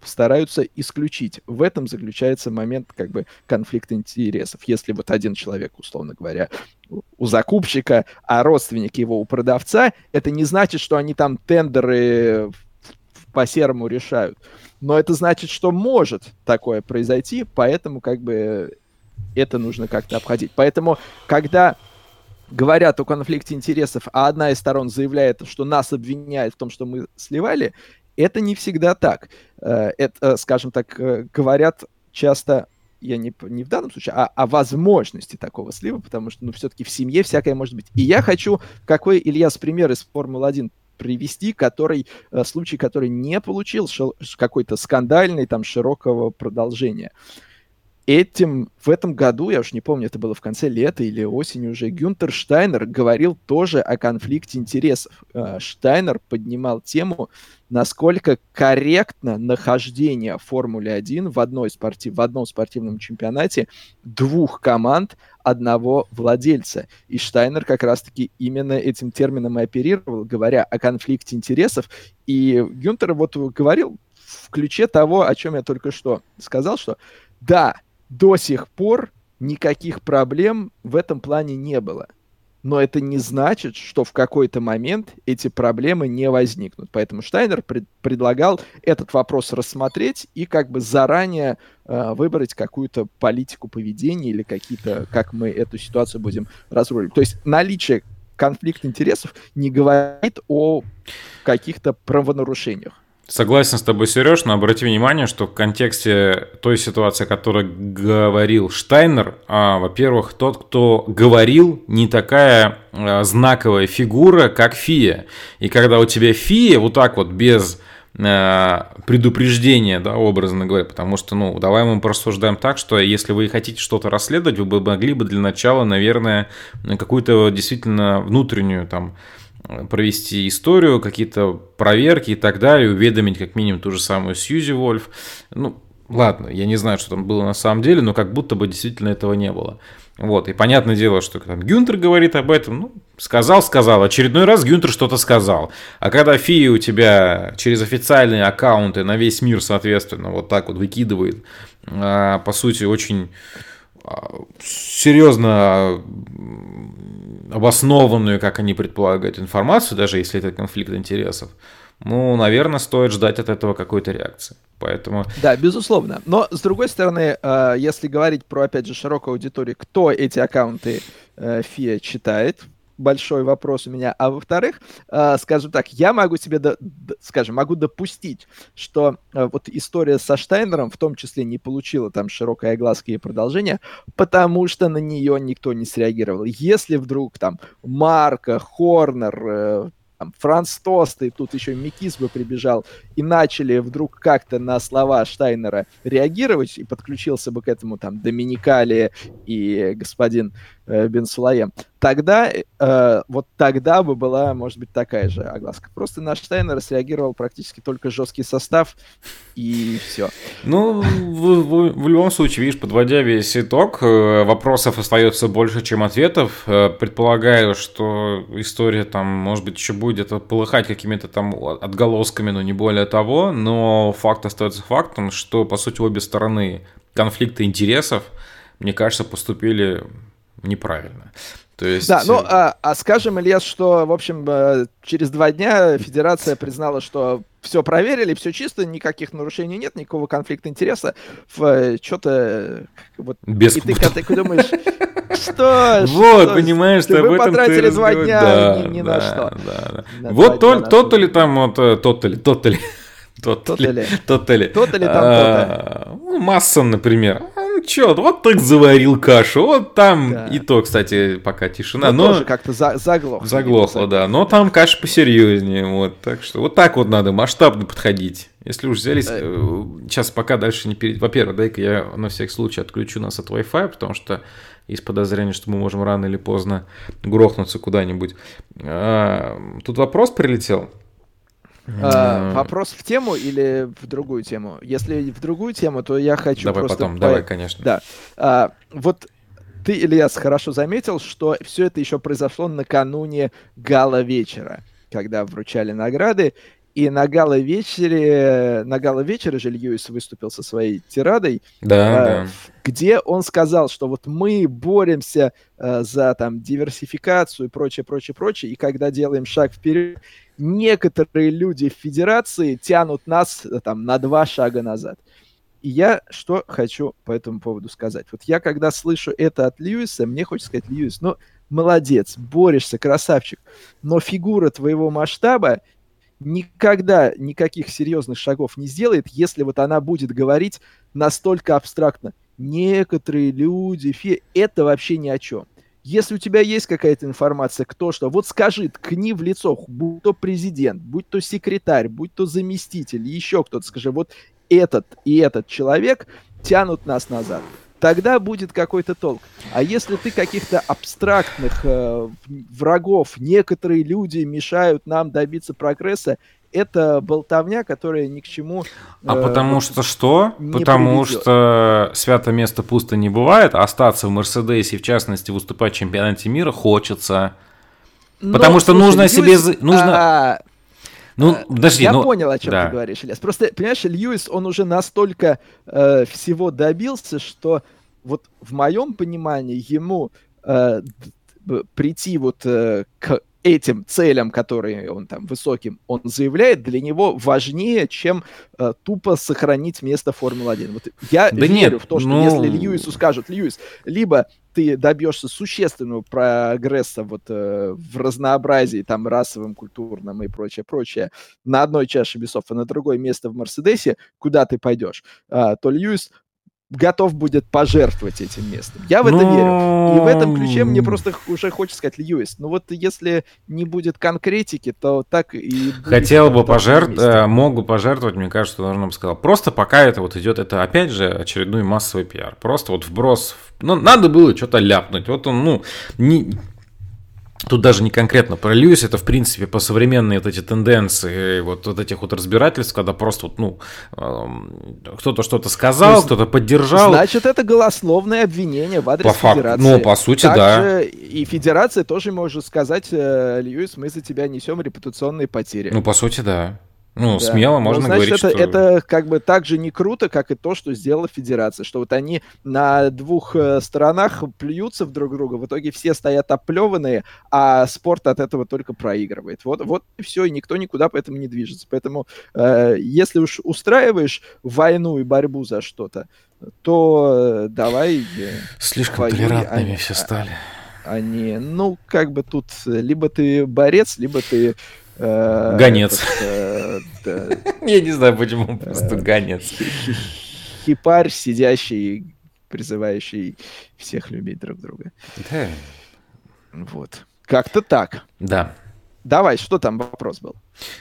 стараются исключить. В этом заключается момент как бы конфликта интересов. Если вот один человек, условно говоря, у закупщика, а родственник его у продавца, это не значит, что они там тендеры по серому решают. Но это значит, что может такое произойти, поэтому как бы это нужно как-то обходить. Поэтому, когда говорят о конфликте интересов, а одна из сторон заявляет, что нас обвиняет в том, что мы сливали, Это не всегда так. Э, это, скажем так, э, говорят часто я не, не в данном случае, а о возможности такого слива, потому что, ну, все-таки в семье всякое может быть. И я хочу, какой, Ильяс, пример из Формулы-1 привести, который, э, случай, который не получил какой-то скандальный, там, широкого продолжения этим, в этом году, я уж не помню, это было в конце лета или осени уже, Гюнтер Штайнер говорил тоже о конфликте интересов. Э, Штайнер поднимал тему, насколько корректно нахождение в Формуле 1 в, одной спортив, в одном спортивном чемпионате двух команд одного владельца. И Штайнер как раз-таки именно этим термином и оперировал, говоря о конфликте интересов. И Гюнтер вот говорил в ключе того, о чем я только что сказал, что да, до сих пор никаких проблем в этом плане не было. Но это не значит, что в какой-то момент эти проблемы не возникнут. Поэтому Штайнер пред, предлагал этот вопрос рассмотреть и как бы заранее э, выбрать какую-то политику поведения или какие-то, как мы эту ситуацию будем разруливать. То есть наличие конфликта интересов не говорит о каких-то правонарушениях. Согласен с тобой, Сереж, но обрати внимание, что в контексте той ситуации, о которой говорил Штайнер, а, во-первых, тот, кто говорил, не такая а, знаковая фигура, как Фия. И когда у тебя Фия вот так вот без а, предупреждения, да, образно говоря, потому что, ну, давай мы порассуждаем так, что если вы хотите что-то расследовать, вы бы могли бы для начала, наверное, какую-то действительно внутреннюю там провести историю, какие-то проверки и так далее, уведомить как минимум ту же самую Сьюзи Вольф. Ну, ладно, я не знаю, что там было на самом деле, но как будто бы действительно этого не было. Вот, и понятное дело, что там Гюнтер говорит об этом, ну, сказал, сказал, очередной раз Гюнтер что-то сказал. А когда Фи у тебя через официальные аккаунты на весь мир, соответственно, вот так вот выкидывает, а, по сути, очень серьезно обоснованную, как они предполагают, информацию, даже если это конфликт интересов, ну, наверное, стоит ждать от этого какой-то реакции. Поэтому... Да, безусловно. Но, с другой стороны, э, если говорить про, опять же, широкую аудиторию, кто эти аккаунты э, ФИА читает, большой вопрос у меня. А во-вторых, э, скажем так, я могу себе, до, скажем, могу допустить, что э, вот история со Штайнером в том числе не получила там широкой огласки и продолжения, потому что на нее никто не среагировал. Если вдруг там Марка, Хорнер, э, там, Франц Тост, и тут еще Микис бы прибежал, и начали вдруг как-то на слова Штайнера реагировать, и подключился бы к этому там Доминикали и господин э, Бенсулаем, тогда, э, вот тогда бы была, может быть, такая же огласка. Просто наш Штайнер среагировал практически только жесткий состав, и все. Ну, в, в, в любом случае, видишь, подводя весь итог, э, вопросов остается больше, чем ответов. Э, предполагаю, что история там, может быть, еще будет полыхать какими-то там отголосками, но не более того, но факт остается фактом, что, по сути, обе стороны конфликта интересов, мне кажется, поступили неправильно. То есть... Да, ну, а, а скажем, Ильяс, что, в общем, э, через два дня Федерация признала, что все проверили, все чисто, никаких нарушений нет, никакого конфликта интереса. Э, Что-то... Вот, Без... И ты, когда ты думаешь, что? *laughs* Вот, что? понимаешь, ты Вы потратили два дня да, ни, ни да, на что. Да, да. Вот тот, тот ли там, вот, э, тот ли, тот ли. Тот ли. Тот ли. Тот ли там а, ну, Массон, например чё, вот так заварил кашу, вот там да. и то, кстати, пока тишина. Ну, но тоже как-то за заглохло. Заглохло, да, но там каша посерьезнее, вот, так что вот так вот надо масштабно подходить. Если уж взялись, да. Э, сейчас пока дальше не перейти. Во-первых, дай-ка я на всякий случай отключу нас от Wi-Fi, потому что есть подозрение, что мы можем рано или поздно грохнуться куда-нибудь. А, тут вопрос прилетел. А, вопрос в тему или в другую тему? Если в другую тему, то я хочу давай просто... потом, давай, конечно. Да. А, вот ты, Ильяс, хорошо заметил, что все это еще произошло накануне гала-вечера, когда вручали награды, и на гала-вечере, на гала-вечере же Льюис выступил со своей тирадой, да, э, да. где он сказал, что вот мы боремся э, за там диверсификацию и прочее, прочее, прочее, и когда делаем шаг вперед, некоторые люди в федерации тянут нас э, там на два шага назад. И я что хочу по этому поводу сказать. Вот я когда слышу это от Льюиса, мне хочется сказать, Льюис, ну, молодец, борешься, красавчик, но фигура твоего масштаба никогда никаких серьезных шагов не сделает, если вот она будет говорить настолько абстрактно. Некоторые люди, фи, это вообще ни о чем. Если у тебя есть какая-то информация, кто что, вот скажи, ткни в лицо, будь то президент, будь то секретарь, будь то заместитель, еще кто-то, скажи, вот этот и этот человек тянут нас назад. Тогда будет какой-то толк. А если ты каких-то абстрактных э, врагов, некоторые люди мешают нам добиться прогресса, это болтовня, которая ни к чему. А э, потому что что? Потому приведет. что свято место пусто не бывает, а остаться в Мерседесе, в частности, выступать в чемпионате мира хочется. Но, потому что слушай, нужно Льюис, себе... Нужно... А, ну, а, подожди, Я ну, понял, о чем да. ты говоришь, Ильяс. Просто, понимаешь, Льюис, он уже настолько э, всего добился, что вот в моем понимании ему э, прийти вот э, к этим целям, которые он там высоким, он заявляет, для него важнее, чем э, тупо сохранить место Формулы-1. Вот я да верю нет, в то, что ну... если Льюису скажут, Льюис, либо ты добьешься существенного прогресса вот э, в разнообразии там расовым, культурным и прочее, прочее на одной чаше весов, а на другое место в Мерседесе, куда ты пойдешь, э, то Льюис готов будет пожертвовать этим местом. Я в это Но... верю. И в этом ключе мне просто уже хочется сказать, Льюис, ну вот если не будет конкретики, то так и... Хотел бы пожертвовать, э, мог бы пожертвовать, мне кажется, что должно бы сказал. Просто пока это вот идет, это опять же очередной массовый пиар. Просто вот вброс. Ну, надо было что-то ляпнуть. Вот он, ну, не, Тут даже не конкретно про Льюис, это в принципе по современные вот эти тенденции, вот, вот этих вот разбирательств, когда просто вот, ну, э, кто-то что-то сказал, кто-то поддержал. Значит, это голословное обвинение в адрес по факт, федерации. Ну, по сути, Также да. И федерация тоже может сказать, э, Льюис, мы за тебя несем репутационные потери. Ну, по сути, да. Ну, да. смело ну, можно ну, значит, говорить, это, что... это как бы так же не круто, как и то, что сделала Федерация, что вот они на двух э, сторонах плюются в друг друга, в итоге все стоят оплеванные, а спорт от этого только проигрывает. Вот, вот и все, и никто никуда поэтому не движется. Поэтому э, если уж устраиваешь войну и борьбу за что-то, то э, давай... Э, Слишком воюй, толерантными а, все стали. Они, ну, как бы тут либо ты борец, либо ты Э, гонец. *laughs* Я не знаю, почему просто гонец. Хипарь, сидящий, призывающий всех любить друг друга. Вот. Как-то так. Да. Давай, что там вопрос был?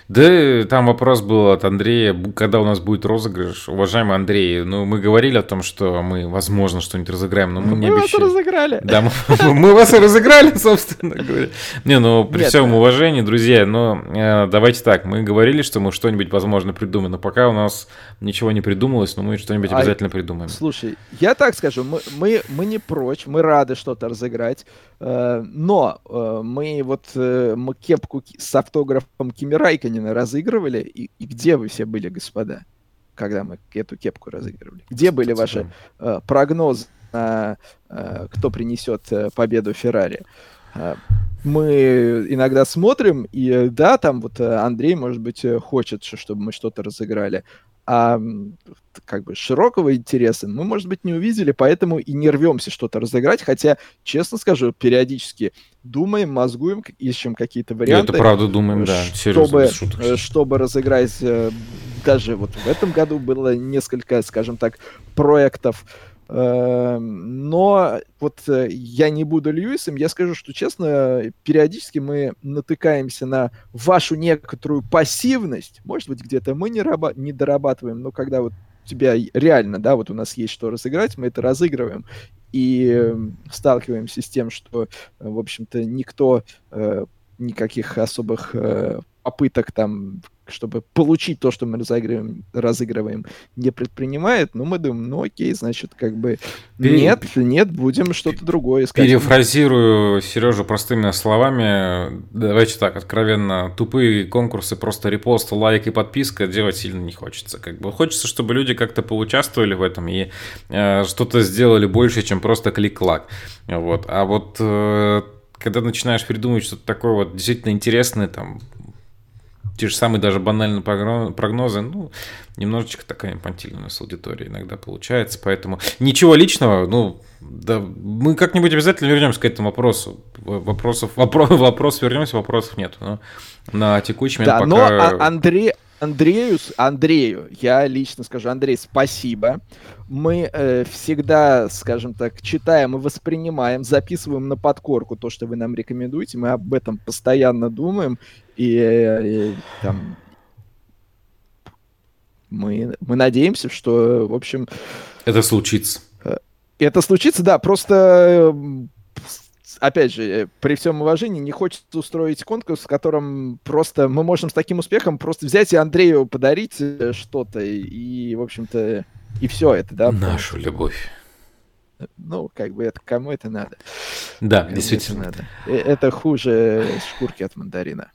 Да, там вопрос был от Андрея, когда у нас будет розыгрыш. Уважаемый Андрей, ну мы говорили о том, что мы, возможно, что-нибудь разыграем, но мы, мы не обещали. Мы вас разыграли. Да, мы, мы вас разыграли, *laughs* собственно говоря. Не, ну при Нет, всем уважении, друзья, но э, давайте так, мы говорили, что мы что-нибудь, возможно, придумаем, но пока у нас ничего не придумалось, но мы что-нибудь а, обязательно придумаем. Слушай, я так скажу, мы, мы, мы не прочь, мы рады что-то разыграть, э, но э, мы вот э, мы кепку с автографом Кимира Райконина разыгрывали, и, и где вы все были, господа, когда мы эту кепку разыгрывали? Где были ваши э, прогнозы на э, кто принесет э, победу Феррари? Э, мы иногда смотрим, и э, да, там вот э, Андрей, может быть, хочет, чтобы мы что-то разыграли, а как бы широкого интереса мы, может быть, не увидели, поэтому и не рвемся что-то разыграть, хотя, честно скажу, периодически думаем, мозгуем, ищем какие-то варианты. Это правда думаем, да, серьезно, чтобы, э, чтобы разыграть э, даже вот в этом году было несколько, скажем так, проектов, Эм, но вот э, я не буду Льюисом, я скажу, что честно, периодически мы натыкаемся на вашу некоторую пассивность. Может быть, где-то мы не, раба- не дорабатываем, но когда вот тебя реально, да, вот у нас есть что разыграть, мы это разыгрываем и эм, сталкиваемся с тем, что, в общем-то, никто э, никаких особых э, попыток там чтобы получить то, что мы разыгрываем, разыгрываем не предпринимает, но мы думаем, ну окей, значит, как бы Пере... нет, нет, будем что-то другое искать. Перефразирую Сережу простыми словами, давайте так, откровенно, тупые конкурсы, просто репост, лайк и подписка делать сильно не хочется. Как бы хочется, чтобы люди как-то поучаствовали в этом и э, что-то сделали больше, чем просто клик-клак. Вот. А вот э, когда начинаешь придумывать что-то такое вот действительно интересное, там, те же самые даже банальные прогнозы, ну, немножечко такая инфантильная у нас аудитория иногда получается, поэтому ничего личного, ну, да, мы как-нибудь обязательно вернемся к этому вопросу. вопросов, вопрос, *laughs* вопрос вернемся, вопросов нет. Но на текущий момент да, пока... но а, Андрей, Андрею, Андрею, я лично скажу, Андрей, спасибо. Мы э, всегда, скажем так, читаем и воспринимаем, записываем на подкорку то, что вы нам рекомендуете. Мы об этом постоянно думаем и, э, и там мы, мы надеемся, что, в общем... Это случится. Э, это случится, да, просто опять же, э, при всем уважении, не хочется устроить конкурс, в котором просто мы можем с таким успехом просто взять и Андрею подарить э, что-то, и, в общем-то, и все это, да. Нашу любовь. Ну, как бы это кому это надо? Да, кому действительно. Это, надо. это хуже шкурки от мандарина.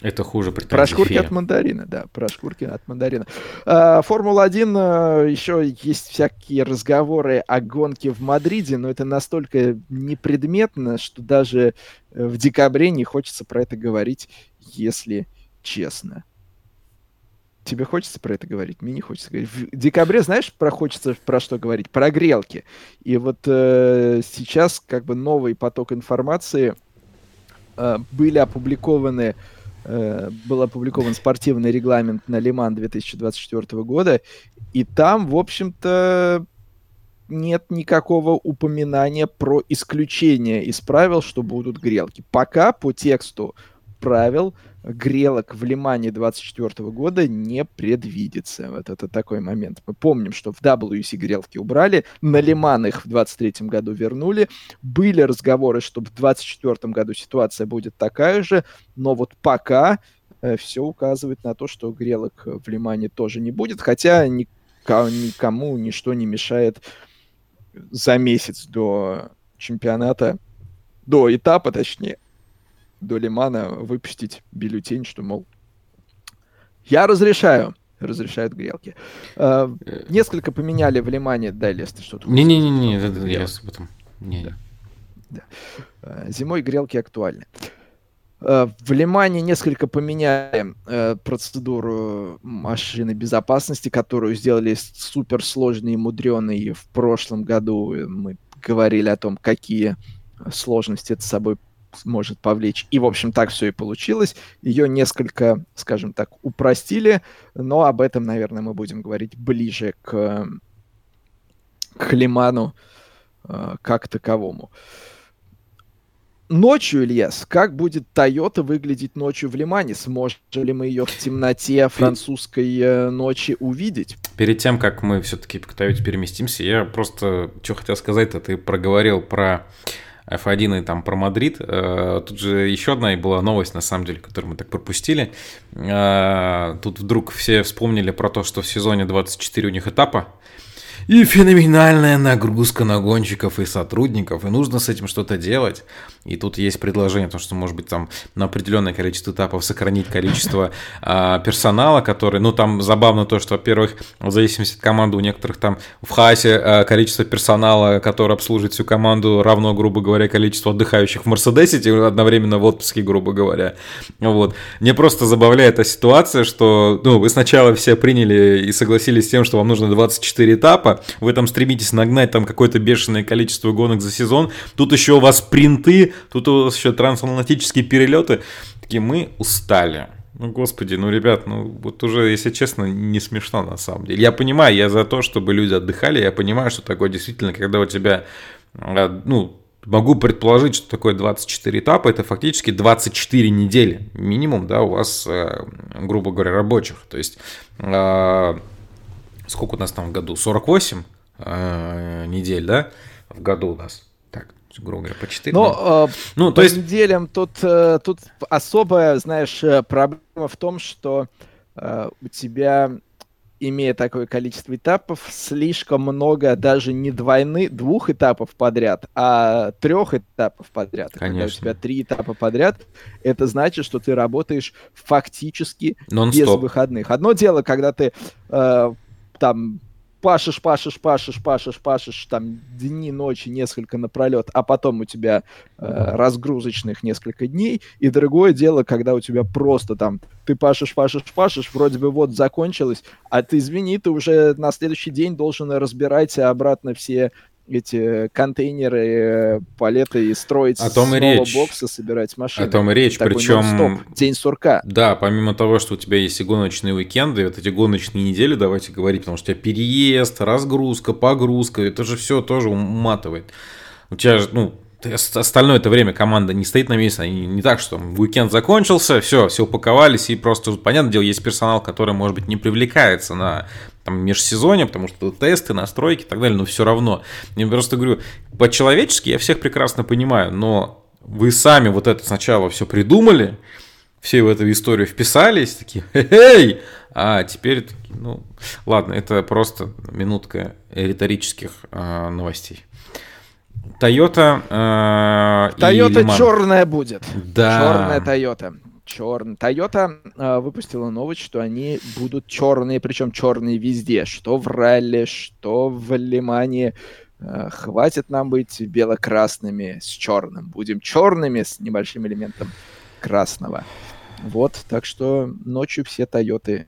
Это хуже Про шкурки фея. от мандарина, да, про шкурки от мандарина. А, Формула-1, э, еще есть всякие разговоры о гонке в Мадриде, но это настолько непредметно, что даже э, в декабре не хочется про это говорить, если честно. Тебе хочется про это говорить? Мне не хочется говорить. В декабре, знаешь, про хочется про что говорить? Про грелки. И вот э, сейчас как бы новый поток информации э, были опубликованы Э, был опубликован спортивный регламент на Лиман 2024 года, и там, в общем-то, нет никакого упоминания про исключение из правил, что будут грелки. Пока по тексту правил грелок в Лимане 24 года не предвидится. Вот это такой момент. Мы помним, что в WC грелки убрали, на Лиман их в 23 году вернули. Были разговоры, что в 24 году ситуация будет такая же, но вот пока э, все указывает на то, что грелок в Лимане тоже не будет, хотя никому ничто не мешает за месяц до чемпионата, до этапа, точнее, до Лимана выпустить бюллетень, что, мол, я разрешаю, разрешают грелки. Uh, несколько поменяли в Лимане. Да, Лес, ты что-то... Не-не-не, я потом... Не, да. Да. Зимой грелки актуальны. Uh, в Лимане несколько поменяли uh, процедуру машины безопасности, которую сделали суперсложной и мудреной в прошлом году. Мы говорили о том, какие сложности это собой может повлечь. И, в общем, так все и получилось. Ее несколько, скажем так, упростили, но об этом, наверное, мы будем говорить ближе к, к Лиману э, как таковому. Ночью, Ильяс, как будет Toyota выглядеть ночью в Лимане? Сможем ли мы ее в темноте французской э, ночи увидеть? Перед тем, как мы все-таки к Toyota переместимся, я просто что хотел сказать-то, ты проговорил про F1 и там про Мадрид. Э, тут же еще одна и была новость, на самом деле, которую мы так пропустили. Э, тут вдруг все вспомнили про то, что в сезоне 24 у них этапа и феноменальная нагрузка на гонщиков и сотрудников, и нужно с этим что-то делать. И тут есть предложение, то, что, может быть, там на определенное количество этапов сохранить количество э, *laughs* персонала, который, ну, там забавно то, что, во-первых, в зависимости от команды, у некоторых там в Хасе э, количество персонала, который обслуживает всю команду, равно, грубо говоря, количеству отдыхающих в Мерседесе, одновременно в отпуске, грубо говоря. Вот. Мне просто забавляет эта ситуация, что, ну, вы сначала все приняли и согласились с тем, что вам нужно 24 этапа, вы там стремитесь нагнать там какое-то бешеное количество гонок за сезон, тут еще у вас принты, тут у вас еще трансатлантические перелеты, такие мы устали. Ну, господи, ну, ребят, ну, вот уже, если честно, не смешно на самом деле. Я понимаю, я за то, чтобы люди отдыхали, я понимаю, что такое действительно, когда у тебя, а, ну, могу предположить, что такое 24 этапа, это фактически 24 недели минимум, да, у вас, а, грубо говоря, рабочих. То есть а, сколько у нас там в году? 48 э, недель, да? В году у нас. Грубо говоря, по 4. Но, э, ну, то есть... неделям тут, э, тут особая, знаешь, э, проблема в том, что у тебя имея такое количество этапов, слишком много даже не двойны, двух этапов подряд, а трех этапов подряд. Конечно. Когда у тебя три этапа подряд, это значит, что ты работаешь фактически без выходных. Одно дело, когда ты э, там пашешь, пашешь, пашешь, пашешь, пашешь, там дни, ночи, несколько напролет, а потом у тебя э, разгрузочных несколько дней. И другое дело, когда у тебя просто там ты пашешь, пашешь, пашешь, вроде бы вот закончилось, а ты, извини, ты уже на следующий день должен разбирать обратно все эти контейнеры, палеты и строить о том и речь. бокса, собирать машины. О том и речь, Такой причем... День сурка. Да, помимо того, что у тебя есть и гоночные уикенды, вот эти гоночные недели, давайте говорить, потому что у тебя переезд, разгрузка, погрузка, это же все тоже уматывает. У тебя же, ну, остальное это время команда не стоит на месте, они не так, что уикенд закончился, все, все упаковались, и просто, понятное дело, есть персонал, который, может быть, не привлекается на там, межсезонье, потому что тесты, настройки и так далее, но все равно. Я просто говорю, по-человечески я всех прекрасно понимаю, но вы сами вот это сначала все придумали, все в эту историю вписались, такие, эй, а теперь, ну, ладно, это просто минутка риторических э, новостей. Toyota. Э, Toyota черная будет. Да. Черная Toyota. Черный. Toyota э, выпустила новость, что они будут черные, причем черные везде. Что в ралли, что в Лимане. Э, хватит нам быть бело-красными с черным. Будем черными с небольшим элементом красного. Вот, так что ночью все Тойоты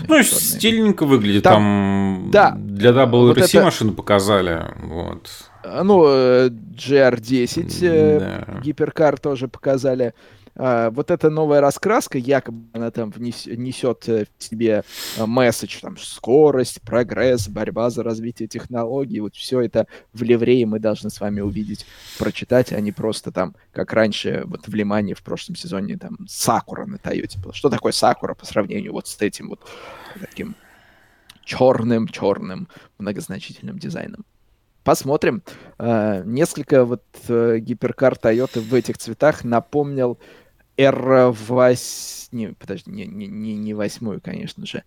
ну, черные. стильненько выглядит. Там, там да. для WRC вот это... машину показали. Вот. А, ну, GR10 э, да. гиперкар тоже показали. А, вот эта новая раскраска, якобы она там несет э, в себе э, месседж, там, скорость, прогресс, борьба за развитие технологий, вот все это в ливрее мы должны с вами увидеть, прочитать, а не просто там, как раньше, вот в Лимане в прошлом сезоне, там, Сакура на Тойоте было. Что такое Сакура по сравнению вот с этим вот таким черным-черным многозначительным дизайном? Посмотрим. Uh, несколько вот uh, гиперкар Toyota в этих цветах напомнил R8... Не, подожди, не, не, не, не восьмую, конечно же.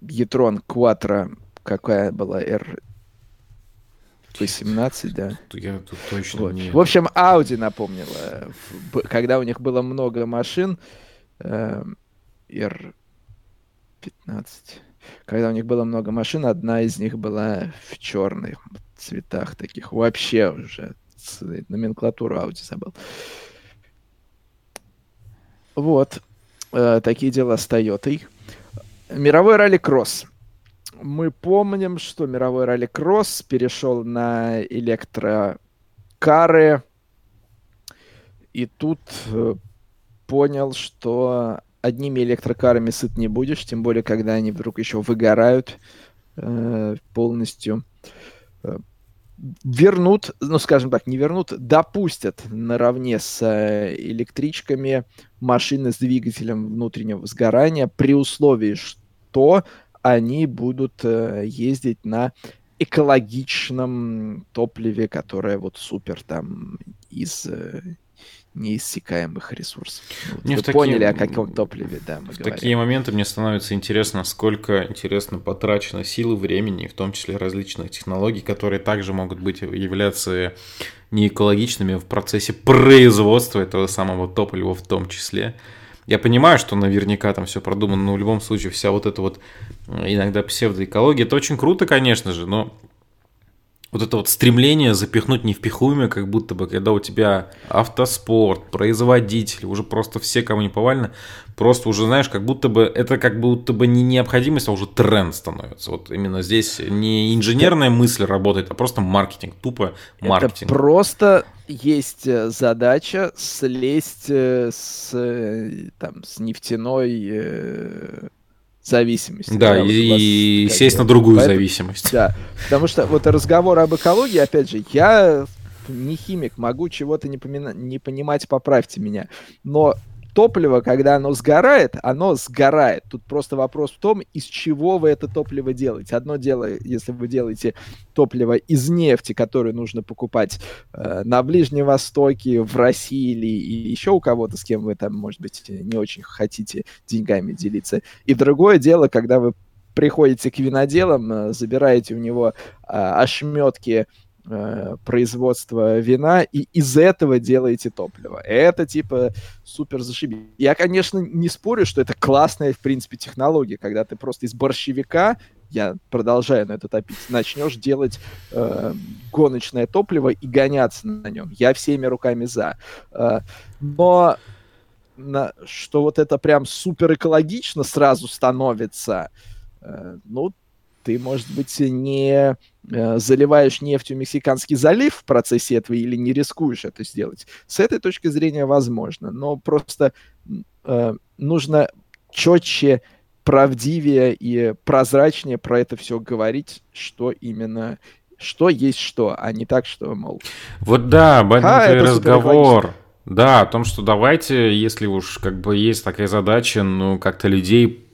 Етрон Quattro, какая была R... 18, да. Я тут точно вот. не... В общем, Audi напомнила, когда у них было много машин, э, R15, когда у них было много машин, одна из них была в черных цветах таких, вообще уже номенклатуру Audi забыл. Вот. Э, такие дела с Toyota. Мировой ралли-кросс. Мы помним, что мировой ралли-кросс перешел на электрокары. И тут э, понял, что одними электрокарами сыт не будешь, тем более, когда они вдруг еще выгорают э, полностью. Вернут, ну, скажем так, не вернут, допустят наравне с э, электричками машины с двигателем внутреннего сгорания при условии, что они будут э, ездить на экологичном топливе, которое вот супер там из э, неиссякаемых ресурсов. Вот вы такие... поняли, о каком топливе, да, В говорим. такие моменты мне становится интересно, сколько, интересно, потрачено силы, времени, в том числе различных технологий, которые также могут быть, являться неэкологичными в процессе производства этого самого топлива в том числе. Я понимаю, что наверняка там все продумано, но в любом случае вся вот эта вот э, иногда псевдоэкология, это очень круто, конечно же, но вот это вот стремление запихнуть невпихуемое, как будто бы, когда у тебя автоспорт, производитель, уже просто все, кому не повально, просто уже, знаешь, как будто бы, это как будто бы не необходимость, а уже тренд становится. Вот именно здесь не инженерная мысль работает, а просто маркетинг, тупо маркетинг. Это просто есть э, задача слезть э, с, э, там, с нефтяной зависимость. Да, да и, и сесть на другую Поэтому, зависимость. Да, потому что вот разговор об экологии, опять же, я не химик, могу чего-то не, помина- не понимать, поправьте меня. Но топливо, когда оно сгорает, оно сгорает. Тут просто вопрос в том, из чего вы это топливо делаете. Одно дело, если вы делаете топливо из нефти, которое нужно покупать э, на Ближнем Востоке, в России или, или еще у кого-то, с кем вы там, может быть, не очень хотите деньгами делиться. И другое дело, когда вы приходите к виноделам, э, забираете у него э, ошметки производства вина, и из этого делаете топливо. Это типа супер зашибись. Я, конечно, не спорю, что это классная, в принципе, технология, когда ты просто из борщевика я продолжаю на это топить, начнешь делать э, гоночное топливо и гоняться на нем. Я всеми руками за. Э, но на, что вот это прям супер экологично сразу становится, э, ну, ты, может быть, не э, заливаешь нефтью Мексиканский залив в процессе этого или не рискуешь это сделать. С этой точки зрения возможно, но просто э, нужно четче, правдивее и прозрачнее про это все говорить, что именно, что есть что, а не так, что, мол... Вот да, об этом а, разговор. Да, о том, что давайте, если уж как бы есть такая задача, ну, как-то людей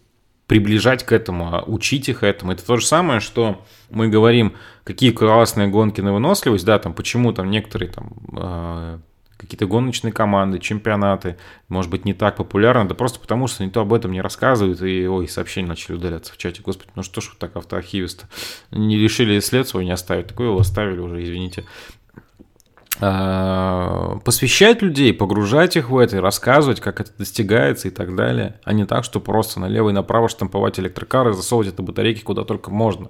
приближать к этому, а учить их этому. Это то же самое, что мы говорим, какие классные гонки на выносливость, да, там почему там некоторые там э, какие-то гоночные команды, чемпионаты, может быть, не так популярны, да просто потому, что никто об этом не рассказывает, и, ой, сообщения начали удаляться в чате, господи, ну что ж вы так автоархивист не решили след свой не оставить, такое его оставили уже, извините. А, посвящать людей, погружать их в это, рассказывать, как это достигается и так далее, а не так, что просто налево и направо штамповать электрокары, засовывать это батарейки куда только можно.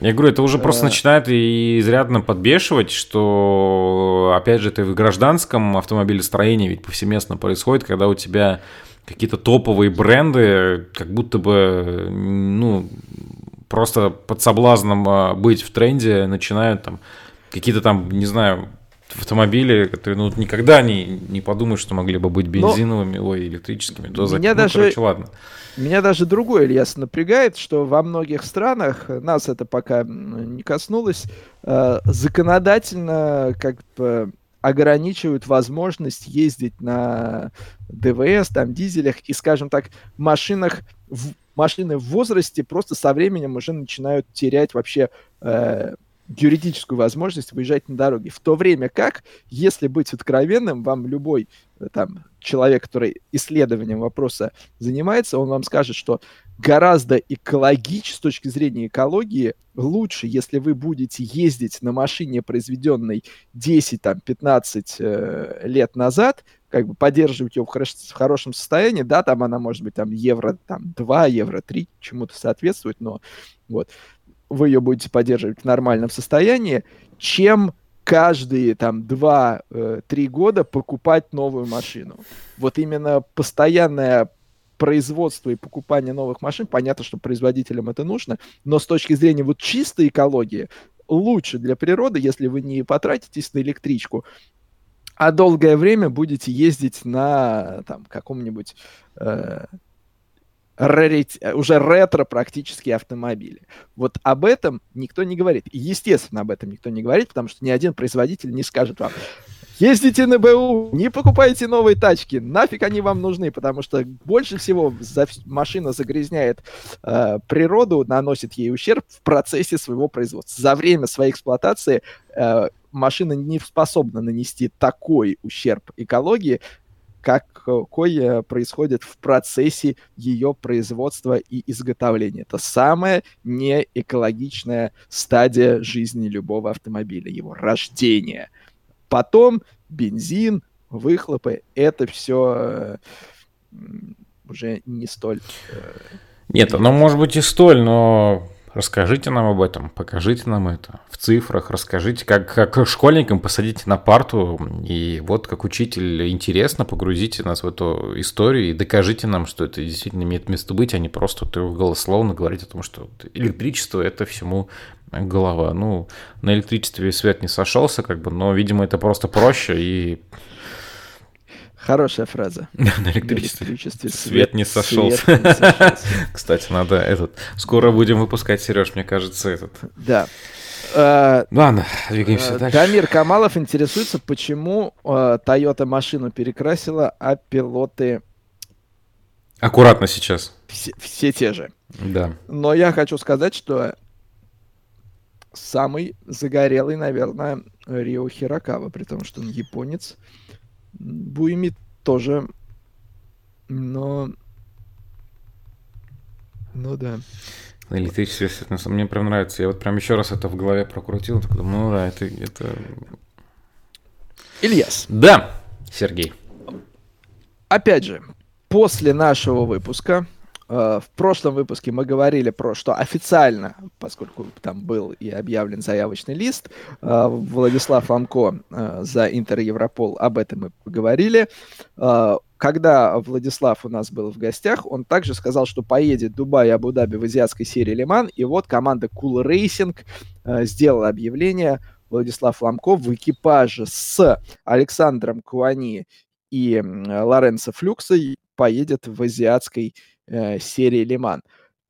Я говорю, это уже просто начинает и изрядно подбешивать, что, опять же, это в гражданском автомобилестроении ведь повсеместно происходит, когда у тебя какие-то топовые бренды, как будто бы, ну, просто под соблазном а, быть в тренде начинают там какие-то там, не знаю, автомобили, которые ну, никогда не, не подумаешь, что могли бы быть бензиновыми, Но ой, электрическими. То меня, ну, даже, короче, ладно. меня даже другое, Ильяс, напрягает, что во многих странах, нас это пока не коснулось, э, законодательно как бы ограничивают возможность ездить на ДВС, там, дизелях и, скажем так, машинах, в, машины в возрасте просто со временем уже начинают терять вообще э, юридическую возможность выезжать на дороге. В то время как, если быть откровенным, вам любой э, там, человек, который исследованием вопроса занимается, он вам скажет, что гораздо экологичнее с точки зрения экологии лучше, если вы будете ездить на машине, произведенной 10-15 э, лет назад, как бы поддерживать ее в, хорош, в хорошем состоянии, да, там она может быть там евро там, 2, евро 3, чему-то соответствует, но вот вы ее будете поддерживать в нормальном состоянии, чем каждые там 2-3 э, года покупать новую машину. Вот именно постоянное производство и покупание новых машин, понятно, что производителям это нужно, но с точки зрения вот чистой экологии, лучше для природы, если вы не потратитесь на электричку, а долгое время будете ездить на там каком-нибудь э, рарить, э, уже ретро практически автомобили. Вот об этом никто не говорит. И, естественно, об этом никто не говорит, потому что ни один производитель не скажет вам, ездите на БУ, не покупайте новые тачки, нафиг они вам нужны, потому что больше всего за, машина загрязняет э, природу, наносит ей ущерб в процессе своего производства. За время своей эксплуатации э, машина не способна нанести такой ущерб экологии, какой происходит в процессе ее производства и изготовления. Это самая неэкологичная стадия жизни любого автомобиля, его рождение. Потом бензин, выхлопы, это все э, уже не столь... Э, Нет, оно может быть и столь, но Расскажите нам об этом, покажите нам это в цифрах, расскажите, как, как школьникам посадите на парту, и вот как учитель интересно, погрузите нас в эту историю и докажите нам, что это действительно имеет место быть, а не просто голословно говорить о том, что электричество – это всему голова. Ну, на электричестве свет не сошелся, как бы, но, видимо, это просто проще, и Хорошая фраза. *laughs* На электричестве. электричестве свет, свет не сошелся. *laughs* Кстати, надо этот. Скоро будем выпускать, Сереж, мне кажется, этот. Да. Uh, Ладно, двигаемся uh, дальше. Дамир Камалов интересуется, почему uh, Toyota машину перекрасила, а пилоты... Аккуратно сейчас. Все, все те же. Да. Но я хочу сказать, что самый загорелый, наверное, Рио Хирокава, при том, что он японец. Буйми тоже. Но... Ну да. Электрический свет, на самом мне прям нравится. Я вот прям еще раз это в голове прокрутил. Так думаю, ну да, это, это... Ильяс. Да, Сергей. Опять же, после нашего выпуска в прошлом выпуске мы говорили про, что официально, поскольку там был и объявлен заявочный лист, э, Владислав Ламко э, за Интер Европол об этом мы поговорили. когда Владислав у нас был в гостях, он также сказал, что поедет Дубай и Абу-Даби в азиатской серии Лиман, и вот команда Cool Racing э, сделала объявление, Владислав Ломков в экипаже с Александром Куани и Лоренцо Флюксой поедет в азиатской э, серии Лиман.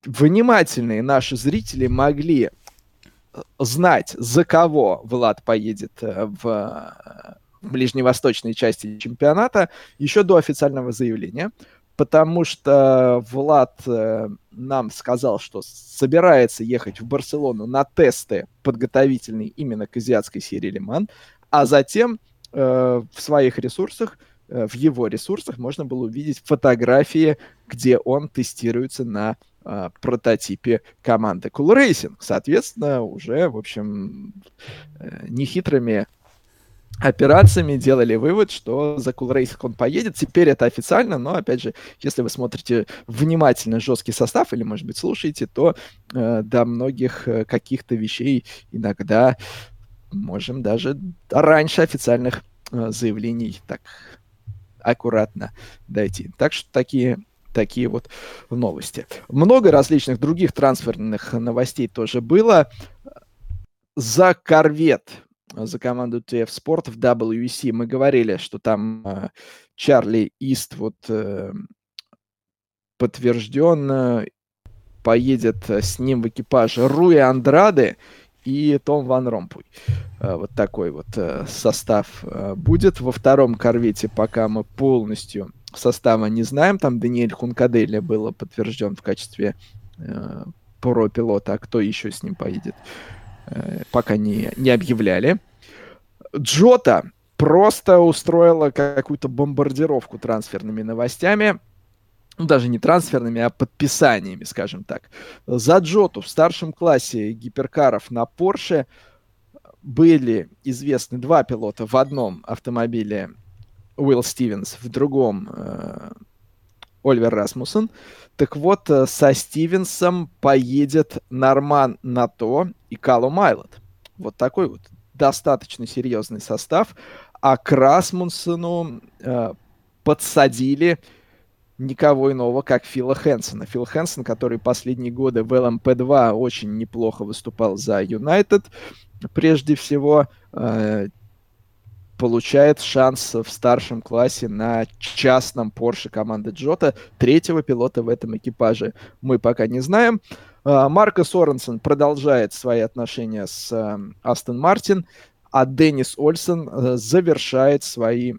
Внимательные наши зрители могли э, знать, за кого Влад поедет э, в ближневосточной части чемпионата еще до официального заявления, потому что Влад нам сказал, что собирается ехать в Барселону на тесты подготовительные именно к азиатской серии Лиман, а затем э, в своих ресурсах, в его ресурсах можно было увидеть фотографии, где он тестируется на э, прототипе команды Cool Racing. Соответственно, уже, в общем, э, нехитрыми операциями делали вывод, что за Cool Racing он поедет. Теперь это официально, но, опять же, если вы смотрите внимательно жесткий состав или, может быть, слушаете, то э, до многих э, каких-то вещей иногда можем даже раньше официальных э, заявлений так аккуратно дойти. Так что такие такие вот новости. Много различных других трансферных новостей тоже было. За корвет за команду TF Sport в WEC. Мы говорили, что там э, Чарли Ист вот э, подтвержден, э, поедет с ним в экипаже Руи Андрады и Том Ван Ромпуй. Э, вот такой вот э, состав э, будет. Во втором корвете пока мы полностью состава не знаем. Там Даниэль Хункадели было подтвержден в качестве э, про-пилота, а кто еще с ним поедет? Пока не, не объявляли. Джота просто устроила какую-то бомбардировку трансферными новостями. Ну, даже не трансферными, а подписаниями, скажем так. За Джоту в старшем классе гиперкаров на Porsche были известны два пилота в одном автомобиле Уилл Стивенс, в другом э, Оливер Расмуссен. Так вот, э, со Стивенсом поедет Норман Нато и Калу Майлот. Вот такой вот достаточно серьезный состав. А к Расмуссену э, подсадили никого иного, как Фила Хэнсона. Фил Хэнсон, который последние годы в ЛМП-2 очень неплохо выступал за Юнайтед, прежде всего, э, получает шанс в старшем классе на частном Porsche команды Джота. Третьего пилота в этом экипаже мы пока не знаем. А, Марко Соренсен продолжает свои отношения с Астон Мартин, а Деннис Ольсен э, завершает свои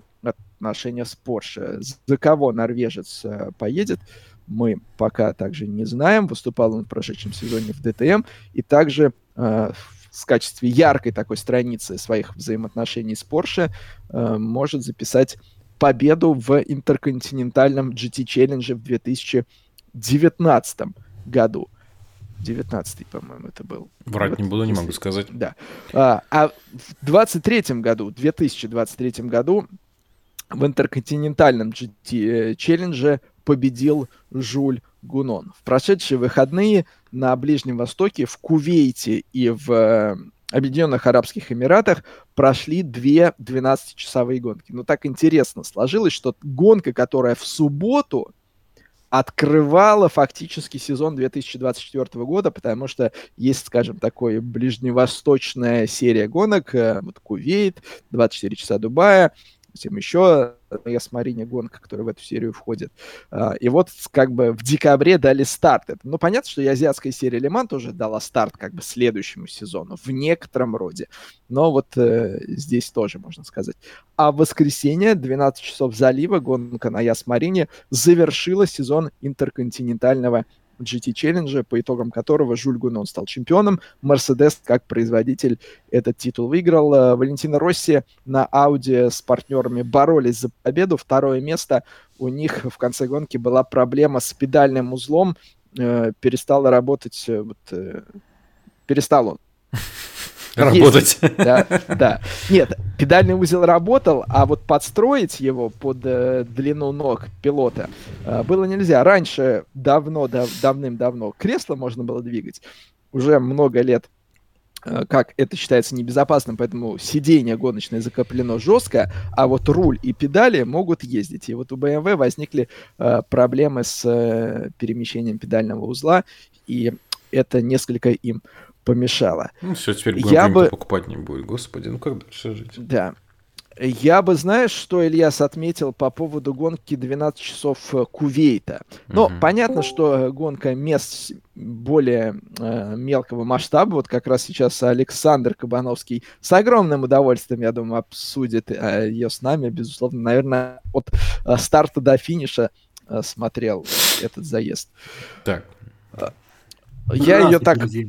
отношения с Porsche. За кого норвежец э, поедет, мы пока также не знаем. Выступал он в прошедшем сезоне в ДТМ и также э, в качестве яркой такой страницы своих взаимоотношений с Porsche э, может записать победу в интерконтинентальном GT Challenge в 2019 году. 19 по-моему, это был. Врать вот, не буду, не могу сказать. Да. А, а в 23 году, 2023 году в интерконтинентальном GT челлендже победил Жуль Гунон. В прошедшие выходные на Ближнем Востоке, в Кувейте и в э, Объединенных Арабских Эмиратах прошли две 12-часовые гонки. Но так интересно сложилось, что гонка, которая в субботу открывала фактически сезон 2024 года, потому что есть, скажем, такой ближневосточная серия гонок, э, вот Кувейт, 24 часа Дубая, затем еще с Марине гонка, которая в эту серию входит. А, и вот как бы в декабре дали старт. Ну, понятно, что и азиатская серия Лиман тоже дала старт как бы следующему сезону в некотором роде. Но вот э, здесь тоже можно сказать. А в воскресенье, 12 часов залива, гонка на Яс-Марине завершила сезон интерконтинентального GT Challenge, по итогам которого Жюль Гунон стал чемпионом. Мерседес как производитель этот титул выиграл. Э, Валентина Росси на Ауди с партнерами боролись за победу. Второе место у них в конце гонки была проблема с педальным узлом. Э, перестала работать... Э, вот, э, перестал он *laughs* Работать. *laughs* Да, да. Нет, педальный узел работал, а вот подстроить его под э, длину ног пилота э, было нельзя. Раньше, давно, дав, давным-давно, кресло можно было двигать. Уже много лет Э, как это считается небезопасным, поэтому сиденье гоночное закреплено жестко, а вот руль и педали могут ездить. И вот у BMW возникли э, проблемы с э, перемещением педального узла, и это несколько им помешало. Ну все, теперь Я бы... покупать не будет. Господи, ну как дальше жить? Да. Я бы, знаешь, что Ильяс отметил по поводу гонки 12 часов э, Кувейта. Ну, угу. понятно, что гонка мест более э, мелкого масштаба. Вот как раз сейчас Александр Кабановский с огромным удовольствием, я думаю, обсудит э, ее с нами. Безусловно, наверное, от э, старта до финиша э, смотрел этот заезд. Так. Я ее так... Друзья.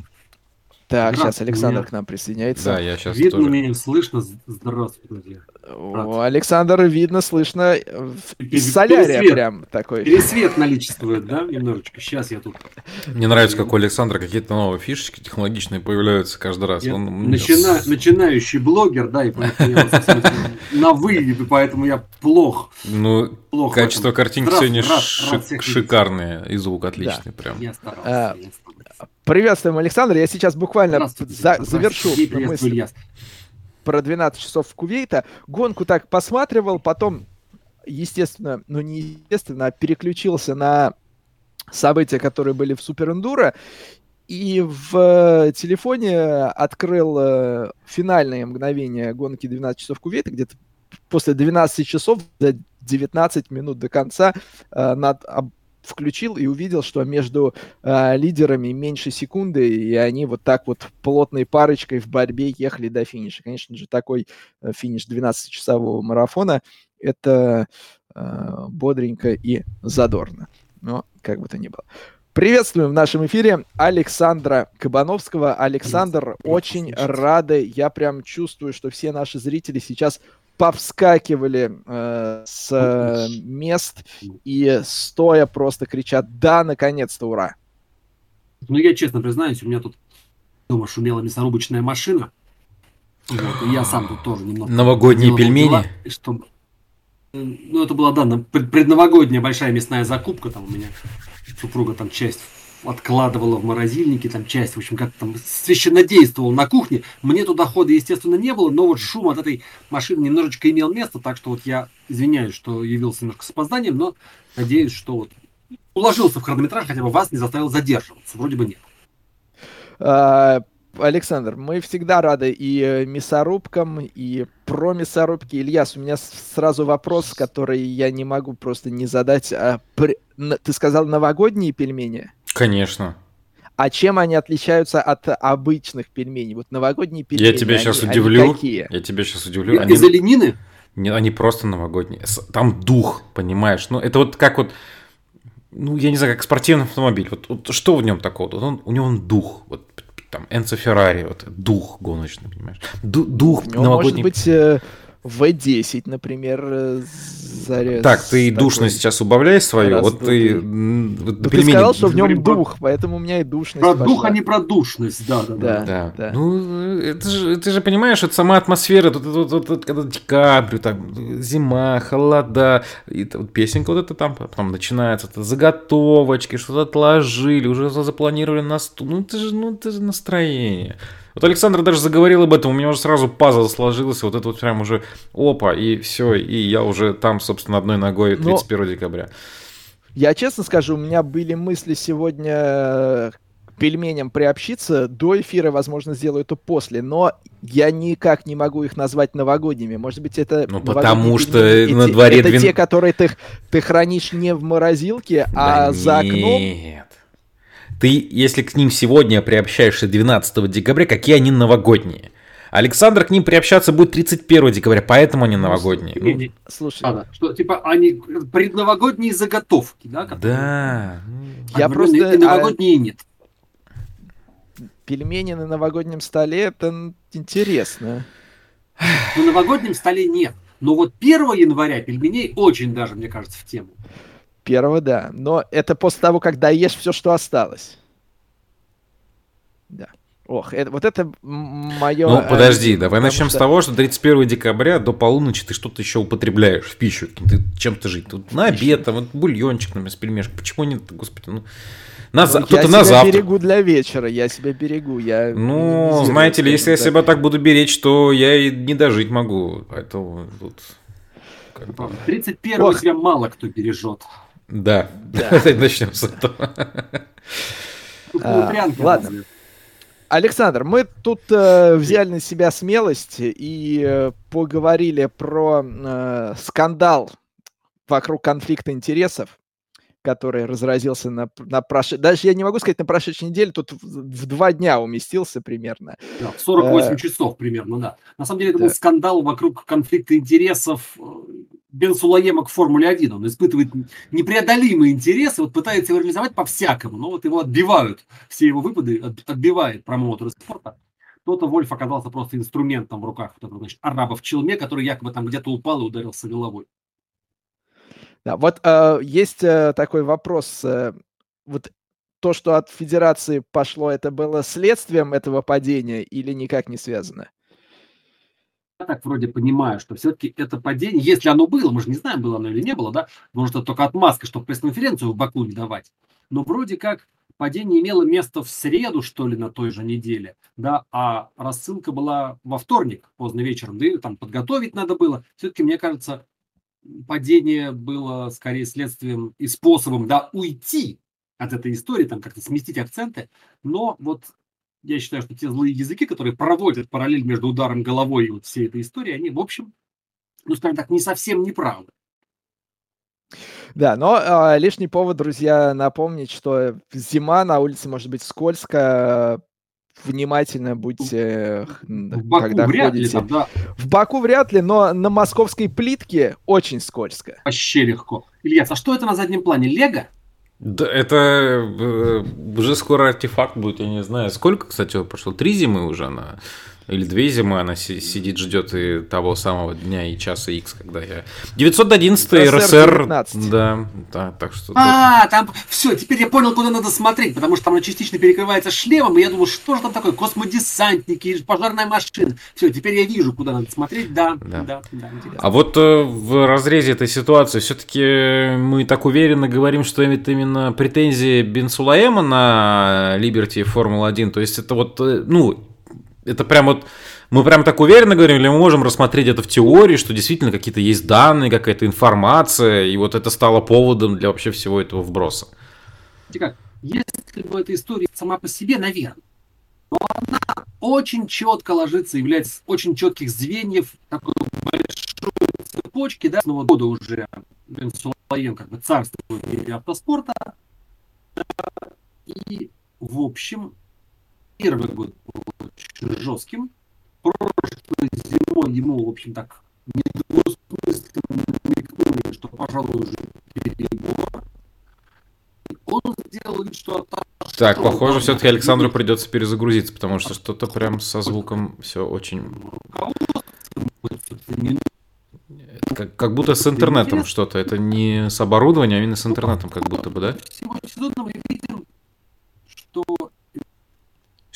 Так, сейчас Александр меня... к нам присоединяется. Да, я сейчас Видно тоже... меня, слышно. Здравствуйте, друзья. О, Александр, видно, слышно. Из солярия прям такой. Пересвет наличествует, да, немножечко. Сейчас я тут... Мне нравится, как у Александра какие-то новые фишечки технологичные появляются каждый раз. Я Он... Начина... Начинающий блогер, да, и поэтому я на вы, поэтому я плох. Ну, плох качество картинки сегодня шикарное, и звук отличный прям. Я старался, а, я старался. Приветствуем, Александр. Я сейчас буквально за, завершу мысль про 12 часов в Кувейта. Гонку так посматривал, потом, естественно, ну не естественно, а переключился на события, которые были в Супер Эндуро, и в э, телефоне открыл э, финальные мгновения гонки 12 часов Кувейта, где-то после 12 часов, за 19 минут до конца, э, над включил и увидел, что между э, лидерами меньше секунды, и они вот так вот плотной парочкой в борьбе ехали до финиша. Конечно же, такой э, финиш 12-часового марафона – это э, бодренько и задорно. Но как бы то ни было. Приветствуем в нашем эфире Александра Кабановского. Александр, очень рады. Я прям чувствую, что все наши зрители сейчас повскакивали э, с э, мест и стоя просто кричат «Да, наконец-то, ура!» Ну, я честно признаюсь, у меня тут дома шумела мясорубочная машина. Вот, и я сам тут тоже немного... Новогодние пельмени? Дела, чтобы... Ну, это была, да, предновогодняя большая мясная закупка там у меня. Супруга там часть откладывала в морозильнике, там часть, в общем, как там священнодействовал на кухне. Мне туда хода, естественно, не было, но вот шум от этой машины немножечко имел место, так что вот я извиняюсь, что явился немножко с опозданием, но надеюсь, что вот уложился в хронометраж, хотя бы вас не заставил задерживаться. Вроде бы нет. А, Александр, мы всегда рады и э, мясорубкам, и про мясорубки. Ильяс, у меня сразу вопрос, который я не могу просто не задать. А, ты сказал новогодние пельмени? Конечно. А чем они отличаются от обычных пельменей? Вот новогодние пельмени. Я тебя сейчас удивлю. Какие? Я тебя сейчас удивлю. Они... Из оленины? Не, они просто новогодние. Там дух, понимаешь? Ну, это вот как вот ну, я не знаю, как спортивный автомобиль. Вот, вот что в нем такого? Вот он, у него он дух. Вот там Энцо Феррари, вот дух гоночный, понимаешь? Ду дух новогодний. Может быть, э, V10, например, зарез. Так, ты душность сейчас убавляй свою. Раз, вот ты, вот ты пельмени... сказал, что в нем дух, поэтому у меня и душность. Про пошла. дух, а не про душность, да, да, да. да. да. Ну, это же, ты же понимаешь, это сама атмосфера, тут, тут, тут, тут когда декабрь, там, зима, холода, и вот песенка вот это там, потом начинается, это заготовочки, что-то отложили, уже запланировали на стул. Ну, это же, ну, это же настроение. Вот Александр даже заговорил об этом, у меня уже сразу пазл сложился, вот это вот прям уже опа, и все, и я уже там, собственно, одной ногой 31 Но... декабря. Я честно скажу, у меня были мысли сегодня к пельменям приобщиться. До эфира, возможно, сделаю это после, но я никак не могу их назвать новогодними. Может быть, это Ну, потому что пельмени. на дворе... Это 12... те, которые ты, ты хранишь не в морозилке, а да за окном. Нет. Ты, если к ним сегодня приобщаешься 12 декабря, какие они новогодние? Александр к ним приобщаться будет 31 декабря, поэтому они новогодние. Ну, слушай, а, да. что типа они предновогодние заготовки, да? Которые... Да. Я просто и новогодние а... нет. Пельмени на новогоднем столе это интересно. На новогоднем столе нет. Но вот 1 января пельменей очень даже, мне кажется, в тему. Первого, да. Но это после того, как доешь все, что осталось. Да. Ох, это, вот это мое... Ну, подожди, давай начнем что... с того, что 31 декабря до полуночи ты что-то еще употребляешь в пищу. Ты чем-то жить. Тут на обед, там, вот бульончик, например, с пельмешкой. Почему нет, господи, ну... На, ну, кто-то на завтра. Я себя берегу для вечера, я себя берегу. Я ну, знаете ли, если я себя так буду беречь, то я и не дожить могу. Поэтому тут... 31 Ох. тебя мало кто бережет. Да, да. *laughs* начнем с этого. А, ладно. Александр, мы тут э, взяли на себя смелость и э, поговорили про э, скандал вокруг конфликта интересов, который разразился на, на прош... Даже я не могу сказать на прошедшей неделе, тут в, в два дня уместился примерно. Да, в 48 э... часов примерно, да. На самом деле это да. был скандал вокруг конфликта интересов э, Бен Сулаема к Формуле-1. Он испытывает непреодолимые интересы, вот пытается его реализовать по-всякому, но вот его отбивают, все его выпады отбивает промоутер спорта. Кто-то Вольф оказался просто инструментом в руках вот этого, значит, араба в челме, который якобы там где-то упал и ударился головой. Да, вот э, есть э, такой вопрос. Э, вот то, что от Федерации пошло, это было следствием этого падения или никак не связано? Так вроде понимаю, что все-таки это падение, если оно было, мы же не знаем, было оно или не было, да, может, это только отмазка, чтобы пресс-конференцию в Баку не давать, но вроде как падение имело место в среду, что ли, на той же неделе, да, а рассылка была во вторник поздно вечером, да, и там подготовить надо было. Все-таки, мне кажется, падение было скорее следствием и способом, да, уйти от этой истории, там как-то сместить акценты, но вот я считаю, что те злые языки, которые проводят параллель между ударом головой и вот всей этой историей, они, в общем, ну, скажем так, не совсем неправы. Да, но э, лишний повод, друзья, напомнить, что зима на улице может быть скользко. Внимательно будьте, в Баку когда вряд ходите. Ли там, да. В Баку вряд ли, но на московской плитке очень скользко. Вообще легко. Ильяс, а что это на заднем плане? Лего? Да, это э, уже скоро артефакт будет, я не знаю. Сколько, кстати, прошло? Три зимы уже она или две зимы она сидит, ждет и того самого дня и часа X, когда я... 911 РСР... Да, да, так что... А, там... Все, теперь я понял, куда надо смотреть, потому что там она частично перекрывается шлемом, и я думаю, что же там такое? Космодесантники, пожарная машина. Все, теперь я вижу, куда надо смотреть. Да, да, да, да интересно. А вот э, в разрезе этой ситуации все-таки мы так уверенно говорим, что это именно претензии Бенсулаема на Liberty Формула-1, то есть это вот, э, ну, это прям вот мы прям так уверенно говорим, или мы можем рассмотреть это в теории, что действительно какие-то есть данные, какая-то информация, и вот это стало поводом для вообще всего этого вброса. Если бы эта история сама по себе, наверное, но она очень четко ложится, является очень четких звеньев такой большой цепочки, да, нового года уже Сулаен как бы царствует автоспорта, и в общем первый год был очень жестким. Прошлой зимой ему, в общем, так недвусмысленно намекнули, что, пожалуй, уже перебор. Он сделал вид, что отошел. Так, похоже, все-таки Александру придется перезагрузиться, потому что что-то прям со звуком все очень... Как, как будто с интернетом что-то. Это не с оборудованием, а именно с интернетом, как будто бы, да? Видим,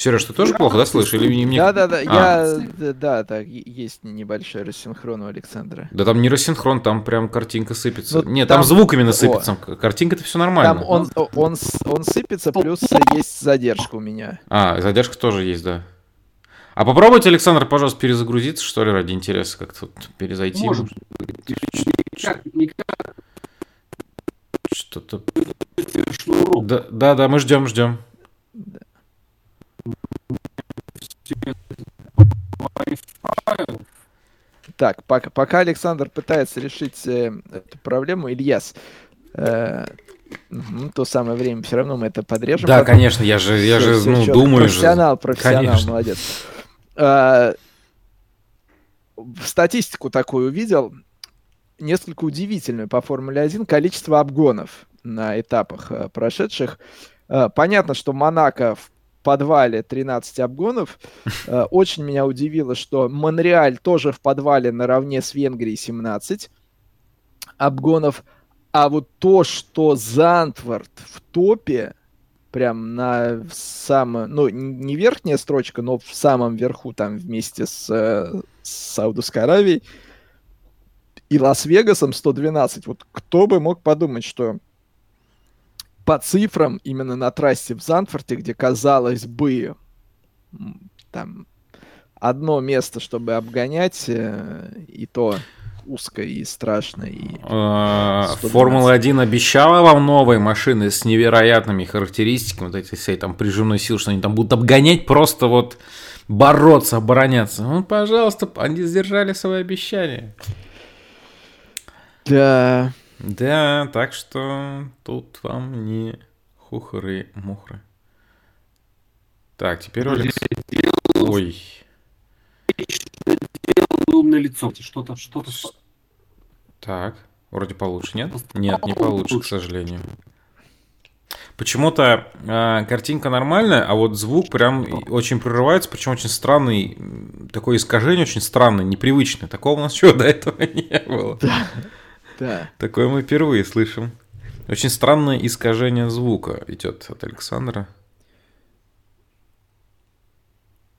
Сереж, ты тоже плохо, да, слышишь? Или мне... Да, да, да, а. я, да, так, есть небольшой рассинхрон у Александра. Да там не рассинхрон, там прям картинка сыпется. Ну, Нет, там... там звук именно сыпется, О. картинка-то все нормально. Там он, он, он сыпется, плюс есть задержка у меня. А, задержка тоже есть, да. А попробуйте, Александр, пожалуйста, перезагрузиться, что ли, ради интереса, как-то перезайти. Может. Что-то... Да, да, да, мы ждем, ждем. Да. Так, пока, пока Александр пытается решить э, эту проблему, Ильяс, э, то самое время все равно мы это подрежем. Да, потом. конечно, я же, я все, же, все ну, четко. думаю профессионал, же. Профессионал, конечно. молодец. Э, статистику такую увидел, несколько удивительную по Формуле 1, количество обгонов на этапах э, прошедших. Э, понятно, что Монако в подвале 13 обгонов. *laughs* Э, очень меня удивило, что Монреаль тоже в подвале наравне с Венгрией 17 обгонов. А вот то, что Зантвард в топе, прям на самом, ну, не верхняя строчка, но в самом верху там вместе с, э, с Саудовской Аравией и Лас-Вегасом 112. Вот кто бы мог подумать, что по цифрам именно на трассе в Занфорте, где, казалось бы, там одно место, чтобы обгонять, э, и то узко и страшно. И а, Формула-1 обещала вам новые машины с невероятными характеристиками, вот эти всей там прижимной силы, что они там будут обгонять, просто вот бороться, обороняться. Ну, пожалуйста, они сдержали свои обещания. Да. Да, так что тут вам не хухры-мухры. Так, теперь Алекс. Ой. Умное лицо. Что-то, что-то. Так, вроде получше, нет? Нет, не получше, к сожалению. Почему-то э, картинка нормальная, а вот звук прям очень прерывается, причем очень странный, такое искажение очень странное, непривычное. Такого у нас еще до этого *laughs* не было. Да. Да. Такое мы впервые слышим. Очень странное искажение звука идет от Александра.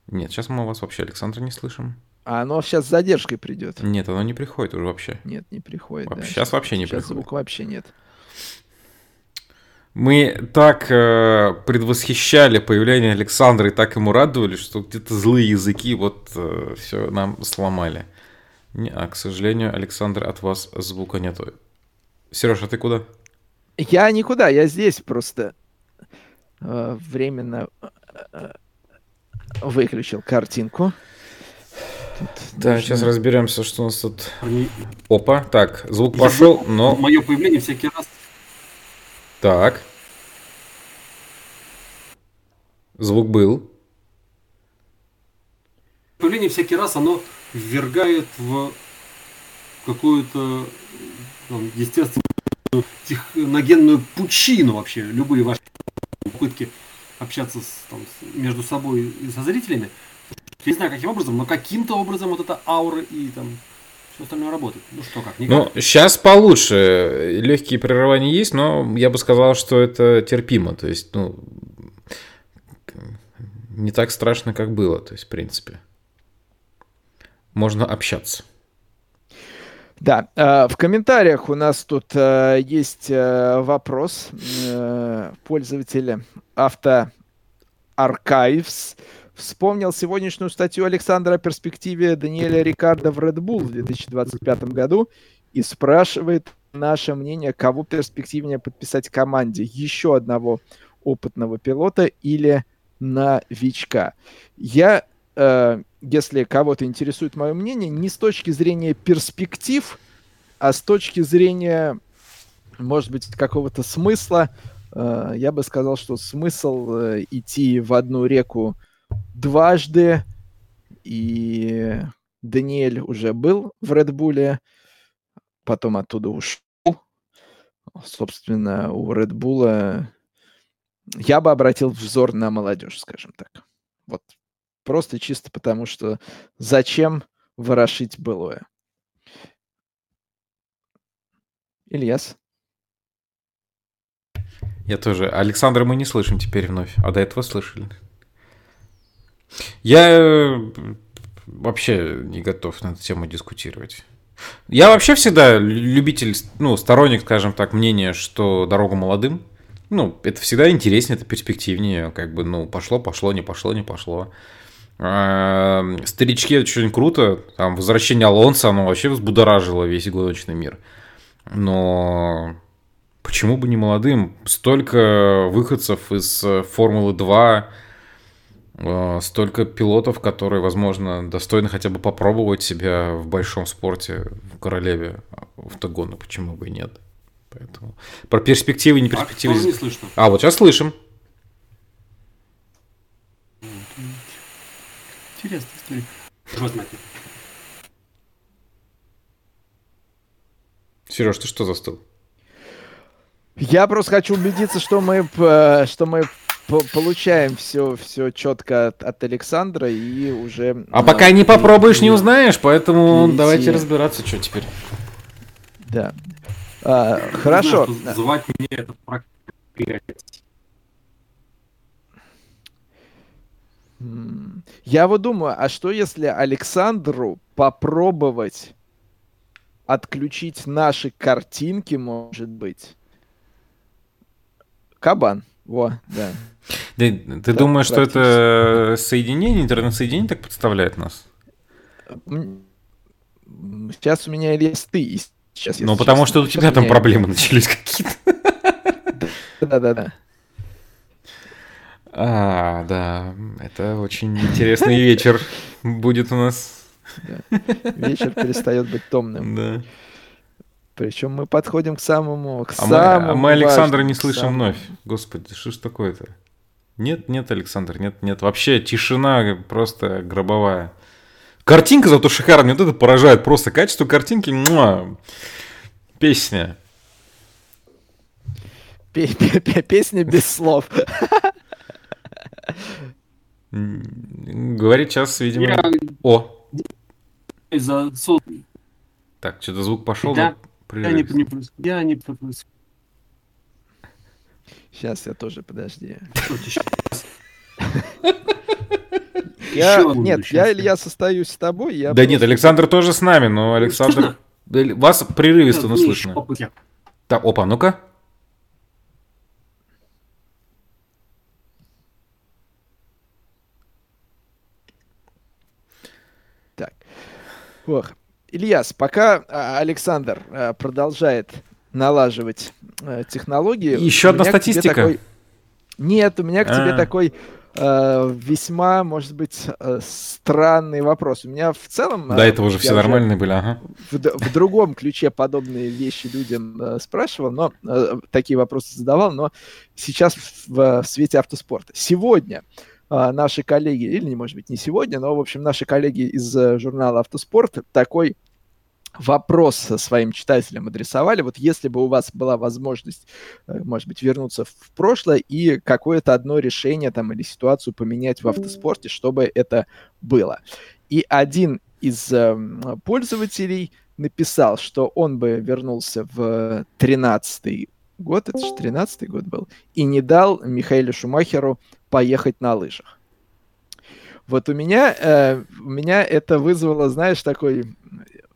Нет, сейчас мы вас вообще, Александра, не слышим. А оно сейчас с задержкой придет. Нет, оно не приходит уже вообще. Нет, не приходит. Вообще, да. Сейчас вообще не сейчас приходит. звука вообще нет. Мы так э, предвосхищали появление Александра и так ему радовались, что где-то злые языки вот э, все нам сломали. Не, а, к сожалению, Александр, от вас звука нету. Сереж, а ты куда? Я никуда, я здесь просто э, временно э, выключил картинку. Тут да, должны... сейчас разберемся, что у нас тут. Опа, так, звук пошел, но. Мое появление всякий раз. Так. Звук был. Появление всякий раз оно ввергает в какую-то ну, естественную техногенную пучину вообще любые ваши попытки общаться с, там, между собой и со зрителями. Я не знаю, каким образом, но каким-то образом вот эта аура и там все остальное работает. Ну что, как, никак. Ну, сейчас получше. Легкие прерывания есть, но я бы сказал, что это терпимо. То есть, ну, не так страшно, как было, то есть, в принципе. Можно общаться. Да, э, в комментариях у нас тут э, есть э, вопрос пользователя авто Archives вспомнил сегодняшнюю статью Александра о перспективе Даниэля Рикардо в Red Bull в 2025 году и спрашивает наше мнение, кого перспективнее подписать команде. Еще одного опытного пилота или новичка. Я, э, если кого-то интересует мое мнение, не с точки зрения перспектив, а с точки зрения, может быть, какого-то смысла, э, я бы сказал, что смысл э, идти в одну реку дважды, и Даниэль уже был в Редбуле, потом оттуда ушел. Собственно, у Редбула я бы обратил взор на молодежь, скажем так. Вот просто чисто потому, что зачем ворошить былое? Ильяс? Я тоже. Александра мы не слышим теперь вновь, а до этого слышали. Я э, вообще не готов на эту тему дискутировать. Я вообще всегда любитель, ну, сторонник, скажем так, мнения, что дорога молодым. Ну, это всегда интереснее, это перспективнее, как бы, ну, пошло, пошло, не пошло, не пошло. А, старички это очень круто. Там возвращение Алонса, оно вообще взбудоражило весь гоночный мир. Но почему бы не молодым? Столько выходцев из Формулы 2, а, столько пилотов, которые, возможно, достойны хотя бы попробовать себя в большом спорте, в королеве автогона, почему бы и нет. Поэтому про перспективы и не перспективы. А, не слышно. а вот сейчас слышим. Интересная история. Сереж, ты что застыл? Я просто хочу убедиться, что мы, э, что мы получаем все, все четко от, от Александра и уже... А пока не попробуешь, не узнаешь, поэтому перейти. давайте разбираться, что теперь. Да. А, хорошо. Знаю, звать мне это Я вот думаю, а что если Александру попробовать отключить наши картинки, может быть? Кабан. Во, да. Ты, ты да, думаешь, что это соединение, интернет-соединение так подставляет нас? Сейчас у меня есть ты. Сейчас, ну, потому честно. что у тебя там меня... проблемы начались какие-то. Да-да-да. А, да, это очень интересный вечер будет у нас. Вечер перестает быть томным. Да. Причем мы подходим к самому, к а самому мы, а мы Александра не слышим самому... вновь. Господи, что ж такое-то? Нет, нет, Александр, нет, нет. Вообще тишина просто гробовая. Картинка зато шикарная, вот это поражает просто. Качество картинки, муа, песня. Песня без слов. Говорит сейчас, видимо... Я... О! За Так, что-то звук пошел. Да. Я не, не, я не Сейчас я тоже, подожди. Я, нет, я, Илья, состаюсь с тобой. Я да просто... нет, Александр тоже с нами, но Александр... Вас прерывисто, но слышно. Так, опа, ну-ка. Ох. Ильяс, пока а, Александр а, продолжает налаживать а, технологии... Еще одна статистика? Такой... Нет, у меня к тебе такой э, весьма, может быть, э, странный вопрос. У меня в целом... Да, это уже все нормальные были, ага. В, в другом ключе подобные вещи людям э, спрашивал, но э, такие вопросы задавал, но сейчас в, в свете автоспорта. Сегодня а, наши коллеги, или, может быть, не сегодня, но, в общем, наши коллеги из э, журнала «Автоспорт» такой вопрос своим читателям адресовали. Вот если бы у вас была возможность, э, может быть, вернуться в прошлое и какое-то одно решение там или ситуацию поменять в автоспорте, чтобы это было. И один из э, пользователей написал, что он бы вернулся в 13 год, это же 13 год был, и не дал Михаилу Шумахеру поехать на лыжах. Вот у меня, э, у меня это вызвало, знаешь, такой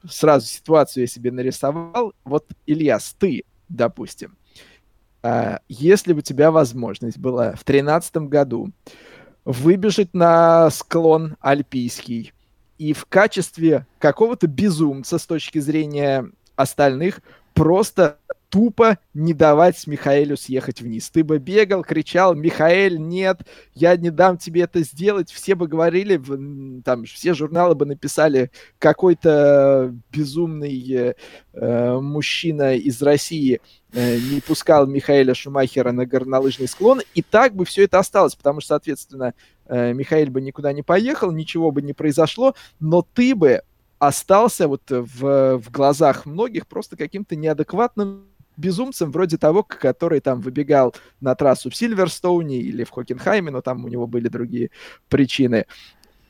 сразу ситуацию я себе нарисовал. Вот, Ильяс, ты, допустим, э, если бы у тебя возможность была в тринадцатом году выбежать на склон альпийский и в качестве какого-то безумца с точки зрения остальных просто тупо не давать Михаэлю съехать вниз. Ты бы бегал, кричал, Михаэль, нет, я не дам тебе это сделать. Все бы говорили, там, все журналы бы написали, какой-то безумный э, мужчина из России э, не пускал Михаэля Шумахера на горнолыжный склон, и так бы все это осталось, потому что, соответственно, э, Михаэль бы никуда не поехал, ничего бы не произошло, но ты бы остался вот в, в глазах многих просто каким-то неадекватным безумцем вроде того, который там выбегал на трассу в Сильверстоуне или в Хокенхайме, но там у него были другие причины.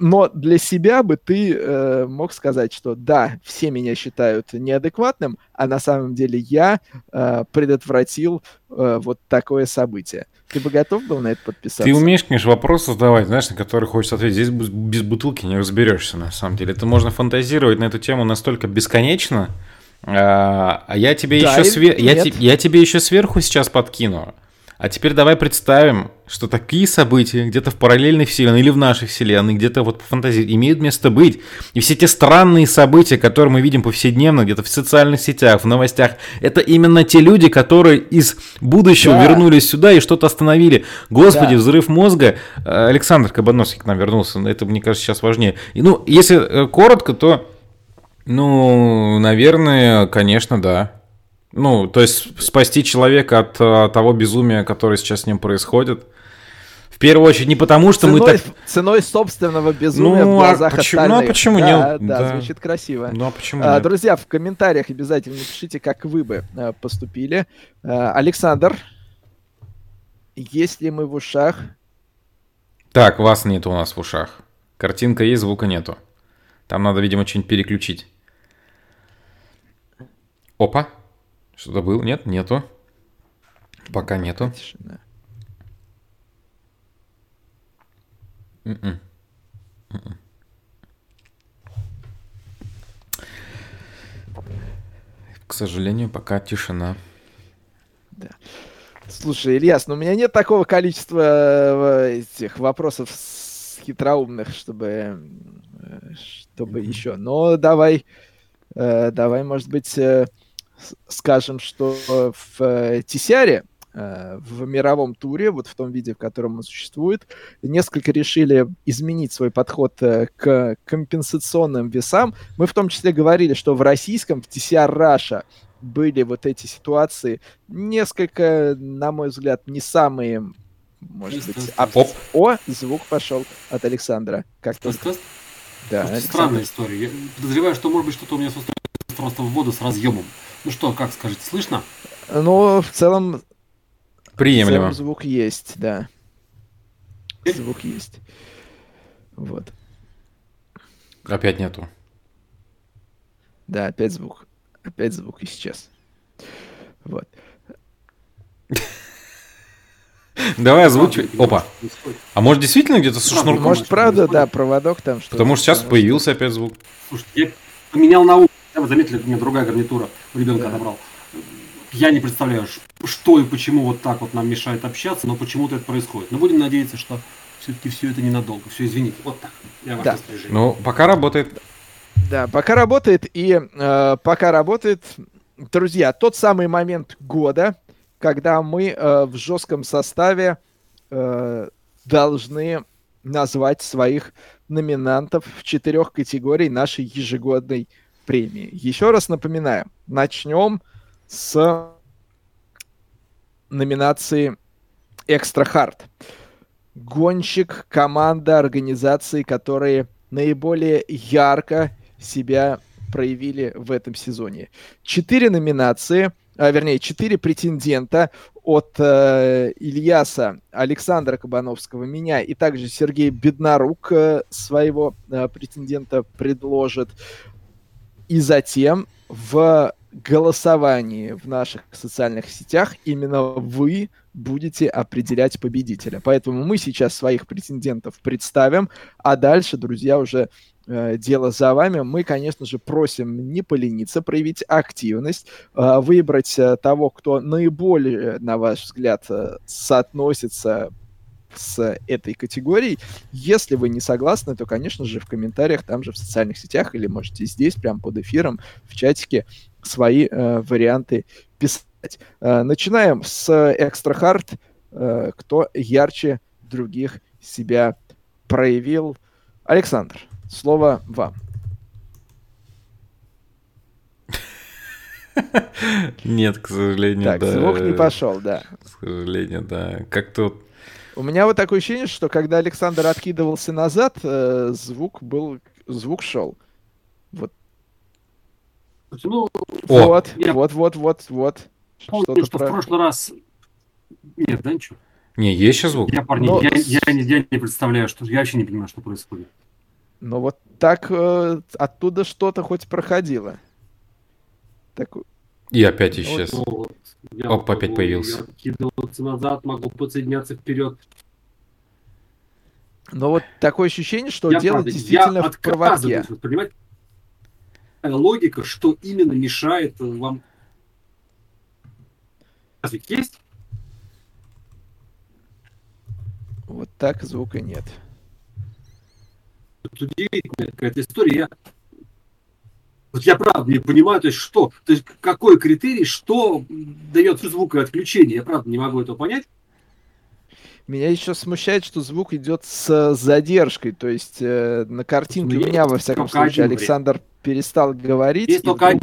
Но для себя бы ты э, мог сказать, что да, все меня считают неадекватным, а на самом деле я э, предотвратил э, вот такое событие. Ты бы готов был на это подписаться? Ты умеешь, конечно, вопросы задавать, знаешь, на которые хочется ответить. Здесь без бутылки не разберешься, на самом деле. Это можно фантазировать на эту тему настолько бесконечно, а, а я тебе да, еще свер... я, те... я тебе еще сверху сейчас подкину. А теперь давай представим, что такие события где-то в параллельной вселенной или в нашей вселенной, где-то вот по фантазии, имеют место быть. И все те странные события, которые мы видим повседневно, где-то в социальных сетях, в новостях, это именно те люди, которые из будущего да. вернулись сюда и что-то остановили. Господи, да. взрыв мозга. Александр Кабановский к нам вернулся, это, мне кажется, сейчас важнее. И, ну, если э, коротко, то ну, наверное, конечно, да. Ну, то есть спасти человека от, от того безумия, которое сейчас с ним происходит. В первую очередь не потому, что ценой, мы так... Ценой собственного безумия ну, в а глазах а почему, остальных. Ну, а почему да, нет? Да, да, звучит красиво. Ну, а почему а, нет? Друзья, в комментариях обязательно пишите, как вы бы а, поступили. А, Александр, есть ли мы в ушах? Так, вас нет у нас в ушах. Картинка есть, звука нету. Там надо, видимо, что-нибудь переключить. Опа. Что-то было? Нет, нету. Пока нету. Mm-mm. Mm-mm. К сожалению, пока тишина. Да. Слушай, Ильяс, ну у меня нет такого количества э, этих вопросов хитроумных, чтобы, э, чтобы еще. Но давай, э, давай, может быть, скажем, что в Тисяре в мировом туре, вот в том виде, в котором он существует, несколько решили изменить свой подход к компенсационным весам. Мы в том числе говорили, что в российском, в TCR Russia, были вот эти ситуации несколько, на мой взгляд, не самые, может быть, а... О, звук пошел от Александра. Как то Да, Александр. Странная история. Я подозреваю, что может быть что-то у меня с просто в воду с разъемом. Ну что, как скажете, слышно? Ну, в целом... Приемлемо. В целом звук есть, да. Звук есть. Вот. Опять нету. Да, опять звук. Опять звук исчез. Вот. *laughs* Давай озвучивай. Опа. А может действительно где-то со шнурком? Может правда, да, проводок там что Потому что сейчас появился опять звук. Слушай, я поменял на улице. Вы заметили, у меня другая гарнитура у ребенка отобрал. Я не представляю, что и почему вот так вот нам мешает общаться, но почему-то это происходит. Но будем надеяться, что все-таки все это ненадолго. Все, извините. Вот так. Я да. Ну, пока работает. Да, пока работает, и э, пока работает, друзья, тот самый момент года, когда мы э, в жестком составе э, должны назвать своих номинантов в четырех категорий нашей ежегодной премии. Еще раз напоминаю, начнем с номинации Extra Hard. Гонщик, команда, организации, которые наиболее ярко себя проявили в этом сезоне. Четыре номинации, а, вернее, четыре претендента от э, Ильяса Александра Кабановского, меня и также Сергей Беднорук э, своего э, претендента предложит. И затем в голосовании в наших социальных сетях именно вы будете определять победителя. Поэтому мы сейчас своих претендентов представим, а дальше, друзья, уже Э, дело за вами. Мы, конечно же, просим не полениться, проявить активность, э, выбрать э, того, кто наиболее, на ваш взгляд, соотносится с этой категорией. Если вы не согласны, то, конечно же, в комментариях, там же в социальных сетях, или можете здесь, прямо под эфиром, в чатике свои э, варианты писать. Э, начинаем с Extra Hard. Э, кто ярче других себя проявил? Александр. Слово вам. Нет, к сожалению, так, да. звук не пошел, да. К сожалению, да. Как-то... У меня вот такое ощущение, что когда Александр откидывался назад, э, звук был... Звук шел. Вот. Ну, вот, я... вот, вот, вот, вот. Помню, что, про... в прошлый раз... Нет, да ничего. Не, есть сейчас звук? Я, парни, Но... я, я, я, я не представляю, что... Я вообще не понимаю, что происходит. Но вот так э, оттуда что-то хоть проходило. Так... И опять исчез. Вот, я Оп, могу, опять появился. Откидываться назад, могу подсоединяться вперед. Но вот такое ощущение, что я дело правда, действительно я в проводке. Понимаете? Логика, что именно мешает вам... Разве есть? Вот так звука нет удивительная какая-то история. Я, вот я правда не понимаю, то есть что, то есть какой критерий, что дает звуковое отключение, я правда не могу этого понять. Меня еще смущает, что звук идет с задержкой, то есть э, на картинке ну, у меня, во всяком случае, Александр перестал говорить. Есть только вдруг...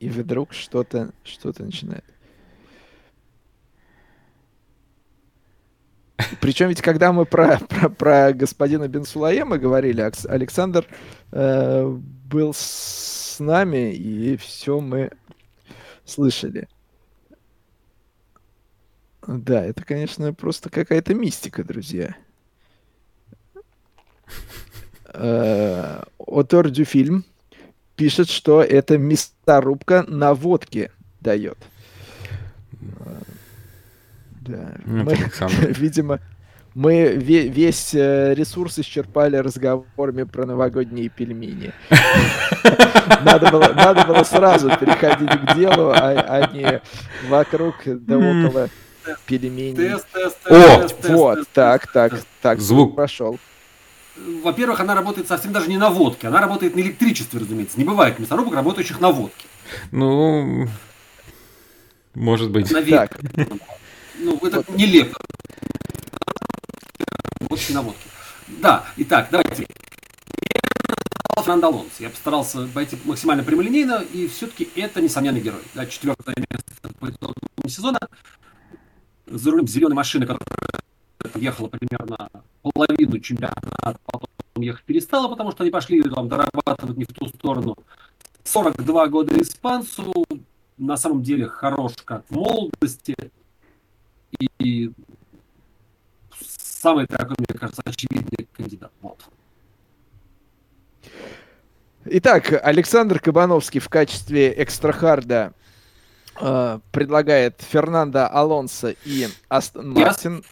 И вдруг что-то что начинает. Причем ведь, когда мы про, про, про господина Бенсулаема говорили, Александр э, был с нами, и все мы слышали. Да, это, конечно, просто какая-то мистика, друзья. Э, Отор Дюфильм пишет, что это мясорубка на водке дает. Да. Ну, мы, *laughs* видимо, мы весь э, ресурс исчерпали разговорами про новогодние пельмени. *laughs* Надо было, надо было сразу переходить к делу, а, а не вокруг да около пельменей. О, вот, так, так, так, звук прошел. Во-первых, она работает совсем даже не на водке, она работает на электричестве, разумеется. Не бывает мясорубок, работающих на водке. Ну, может быть. На так. Ну, это вот. нелепо водки на водке. Да, итак, давайте. Фернандо. Я постарался пойти максимально прямолинейно, и все-таки это несомненный герой. Да, четвертое место по итогу сезона. За рулем зеленой машины, которая ехала примерно половину чемпионата, потом ехать перестала, потому что они пошли там дорабатывать не в ту сторону. 42 года испанцу, на самом деле хорош как в молодости, и самый такой, мне кажется, очевидный кандидат. Вот. Итак, Александр Кабановский в качестве экстрахарда э, предлагает Фернандо Алонсо и Астон Мартин.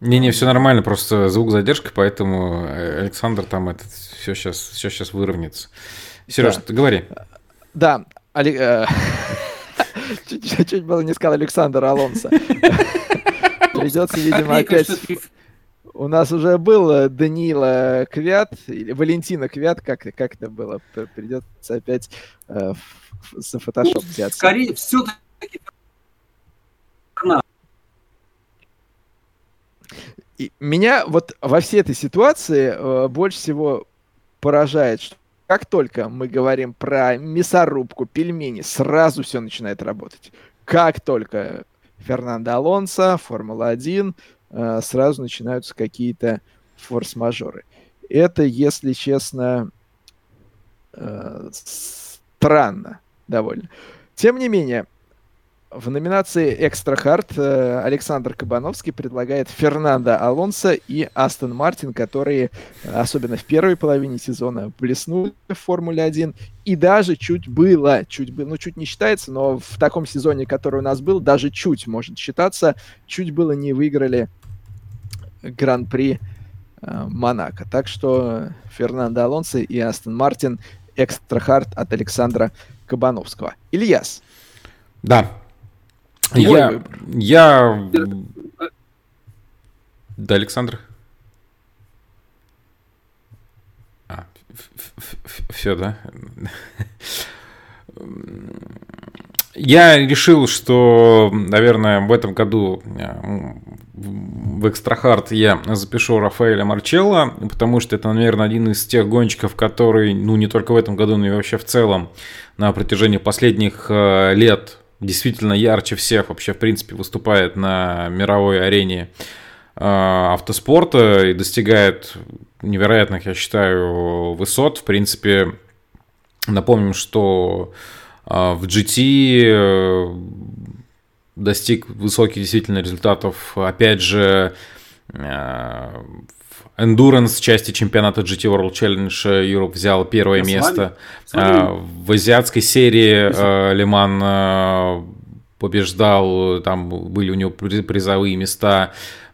Не-не, все нормально, просто звук задержка, поэтому э, Александр там этот все сейчас, все сейчас выровняется. Сереж, да. ты говори. Да, Али... Э, *laughs* Чуть-чуть было не сказал Александр Алонсо. *laughs* Придется, видимо, опять... У нас уже был э, Данила Квят, или Валентина Квят, как, как это было? Придется опять э, за фотошоп взяться. Скорее, все-таки и меня вот во всей этой ситуации э, больше всего поражает, что как только мы говорим про мясорубку, пельмени, сразу все начинает работать. Как только Фернандо Алонсо, Формула-1, э, сразу начинаются какие-то форс-мажоры. Это, если честно, э, странно довольно. Тем не менее, в номинации «Экстра Хард» э, Александр Кабановский предлагает Фернандо Алонсо и Астон Мартин, которые, э, особенно в первой половине сезона, блеснули в Формуле 1. И даже чуть было, чуть было, ну чуть не считается, но в таком сезоне, который у нас был, даже чуть может считаться, чуть было не выиграли Гран-при э, Монако. Так что Фернандо Алонсо и Астон Мартин «Экстра Хард» от Александра Кабановского. Ильяс. Да, я, я... Да, Александр? А, все, да? Я решил, что, наверное, в этом году э, в Экстрахард я запишу Рафаэля Марчелла, потому что это, наверное, один из тех гонщиков, который, ну, не только в этом году, но и вообще в целом на протяжении последних э, лет действительно ярче всех вообще, в принципе, выступает на мировой арене а, автоспорта и достигает невероятных, я считаю, высот. В принципе, напомним, что а, в GT э, достиг высоких действительно результатов, опять же, а, Endurance части чемпионата GT World Challenge Europe взял первое Я место. А, в азиатской серии Лиман а, побеждал, там были у него призовые места.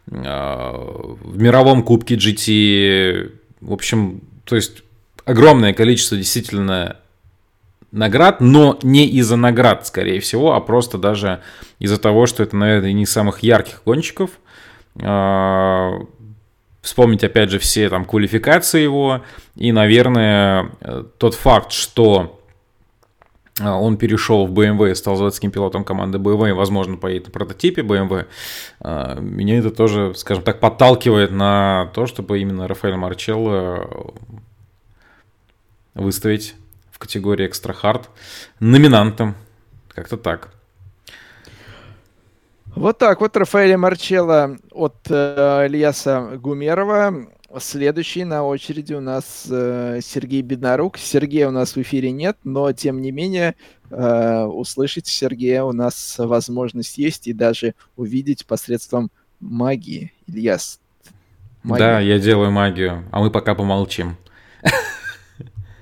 А, в мировом кубке GT, в общем, то есть огромное количество действительно наград, но не из-за наград, скорее всего, а просто даже из-за того, что это, наверное, не самых ярких гонщиков вспомнить, опять же, все там квалификации его, и, наверное, э, тот факт, что э, он перешел в BMW и стал заводским пилотом команды BMW, возможно, поедет на прототипе BMW, э, меня это тоже, скажем так, подталкивает на то, чтобы именно Рафаэль Марчелло выставить в категории экстра хард номинантом. Как-то так. Вот так вот Рафаэля Марчелло от э, Ильяса Гумерова. Следующий на очереди у нас э, Сергей Беднорук. Сергея у нас в эфире нет, но тем не менее э, услышать Сергея у нас возможность есть и даже увидеть посредством магии. Ильяс. Магия. Да, я делаю магию, а мы пока помолчим. *laughs*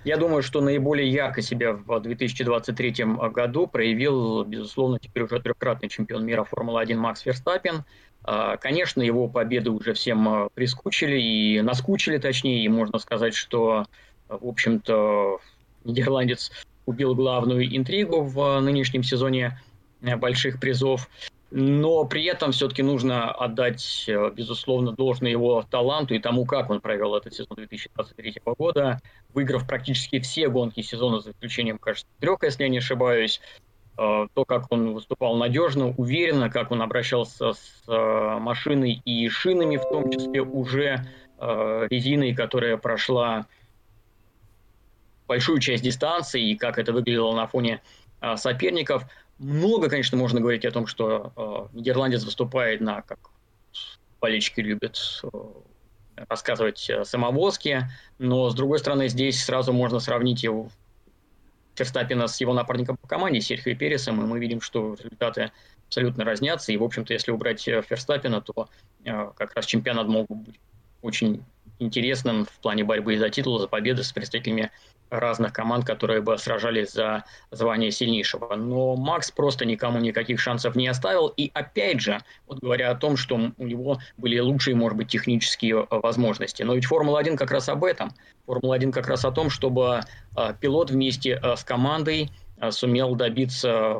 Я думаю, что наиболее ярко себя в 2023 году проявил, безусловно, теперь уже трехкратный чемпион мира Формулы-1 Макс Верстаппин. А, конечно, его победы уже всем а, прискучили и наскучили, точнее, и можно сказать, что, в общем-то, нидерландец убил главную интригу в нынешнем сезоне больших призов. Но при этом все-таки нужно отдать, э, безусловно, должное его таланту и тому, как он провел этот сезон 2023 года, выиграв практически все гонки сезона, за исключением, кажется, трех, если я не ошибаюсь. Э, то, как он выступал надежно, уверенно, как он обращался с э, машиной и шинами, в том числе уже резиной, которая прошла большую часть дистанции, и как это выглядело на фоне соперников – много, конечно, можно говорить о том, что э, нидерландец выступает на, как болельщики любят э, рассказывать, э, самовозки, но, с другой стороны, здесь сразу можно сравнить его Ферстаппина с его напарником по команде Серхио Пересом, и мы видим, что результаты абсолютно разнятся, и, в общем-то, если убрать э, Ферстаппина, то э, как раз чемпионат мог быть очень интересным в плане борьбы за титул, за победы с представителями разных команд, которые бы сражались за звание сильнейшего. Но Макс просто никому никаких шансов не оставил. И опять же, вот говоря о том, что у него были лучшие, может быть, технические э, возможности. Но ведь Формула-1 как раз об этом. Формула-1 как раз о том, чтобы э, пилот вместе э, с командой сумел добиться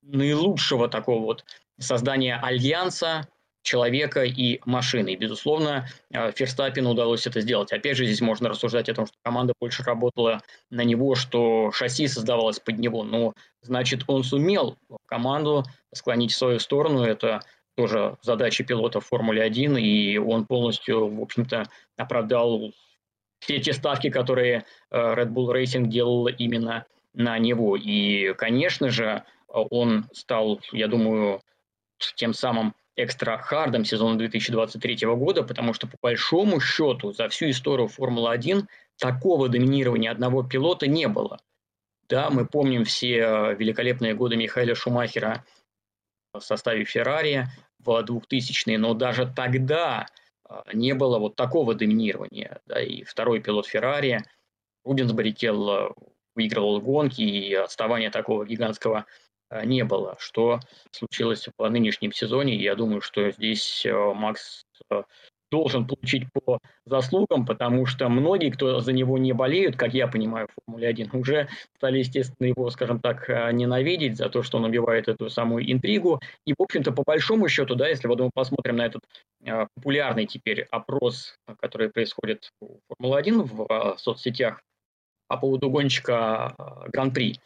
наилучшего такого вот создания альянса, человека и машины. И, безусловно, э, Ферстаппину удалось это сделать. Опять же, здесь можно рассуждать о том, что команда больше работала на него, что шасси создавалось под него. Но, значит, он сумел команду склонить в свою сторону. Это тоже задача пилота в Формуле-1, и он полностью, в общем-то, оправдал все те ставки, которые э, Red Bull Racing делал именно на него. И, конечно же, он стал, я думаю, тем самым экстра-хардом сезона 2023 года, потому что по большому счету за всю историю Формулы-1 такого доминирования одного пилота не было. Да, мы помним все э, великолепные годы Михаила Шумахера в составе Феррари в 2000-е, но даже тогда э, не было вот такого доминирования. Да, и второй пилот Феррари, Рубинс Баррикелл, э, выигрывал гонки, и отставания такого гигантского Э, не было, что случилось в нынешнем сезоне. Я думаю, что здесь э, Макс э, должен получить по заслугам, потому что многие, кто за него не болеют, как я понимаю, в Формуле 1, уже стали, естественно, его, скажем так, ненавидеть за то, что он убивает эту самую интригу. И, в общем-то, по большому счету, да, если вот мы посмотрим на этот популярный теперь опрос, который происходит в Формуле 1 в соцсетях по поводу гонщика Гран-при,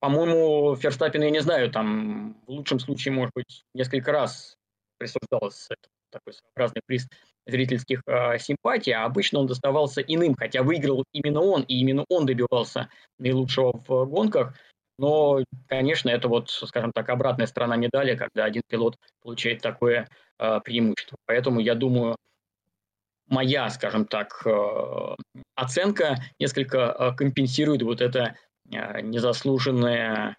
по-моему, Ферстаппин, я не знаю, там в лучшем случае, может быть, несколько раз присуждалось такой своеобразный приз зрительских э, симпатий, а обычно он доставался иным, хотя выиграл именно он, и именно он добивался наилучшего в гонках. Но, конечно, это вот, скажем так, обратная сторона медали, когда один пилот получает такое э, преимущество. Поэтому я думаю, моя, скажем так, э, оценка несколько компенсирует вот это незаслуженное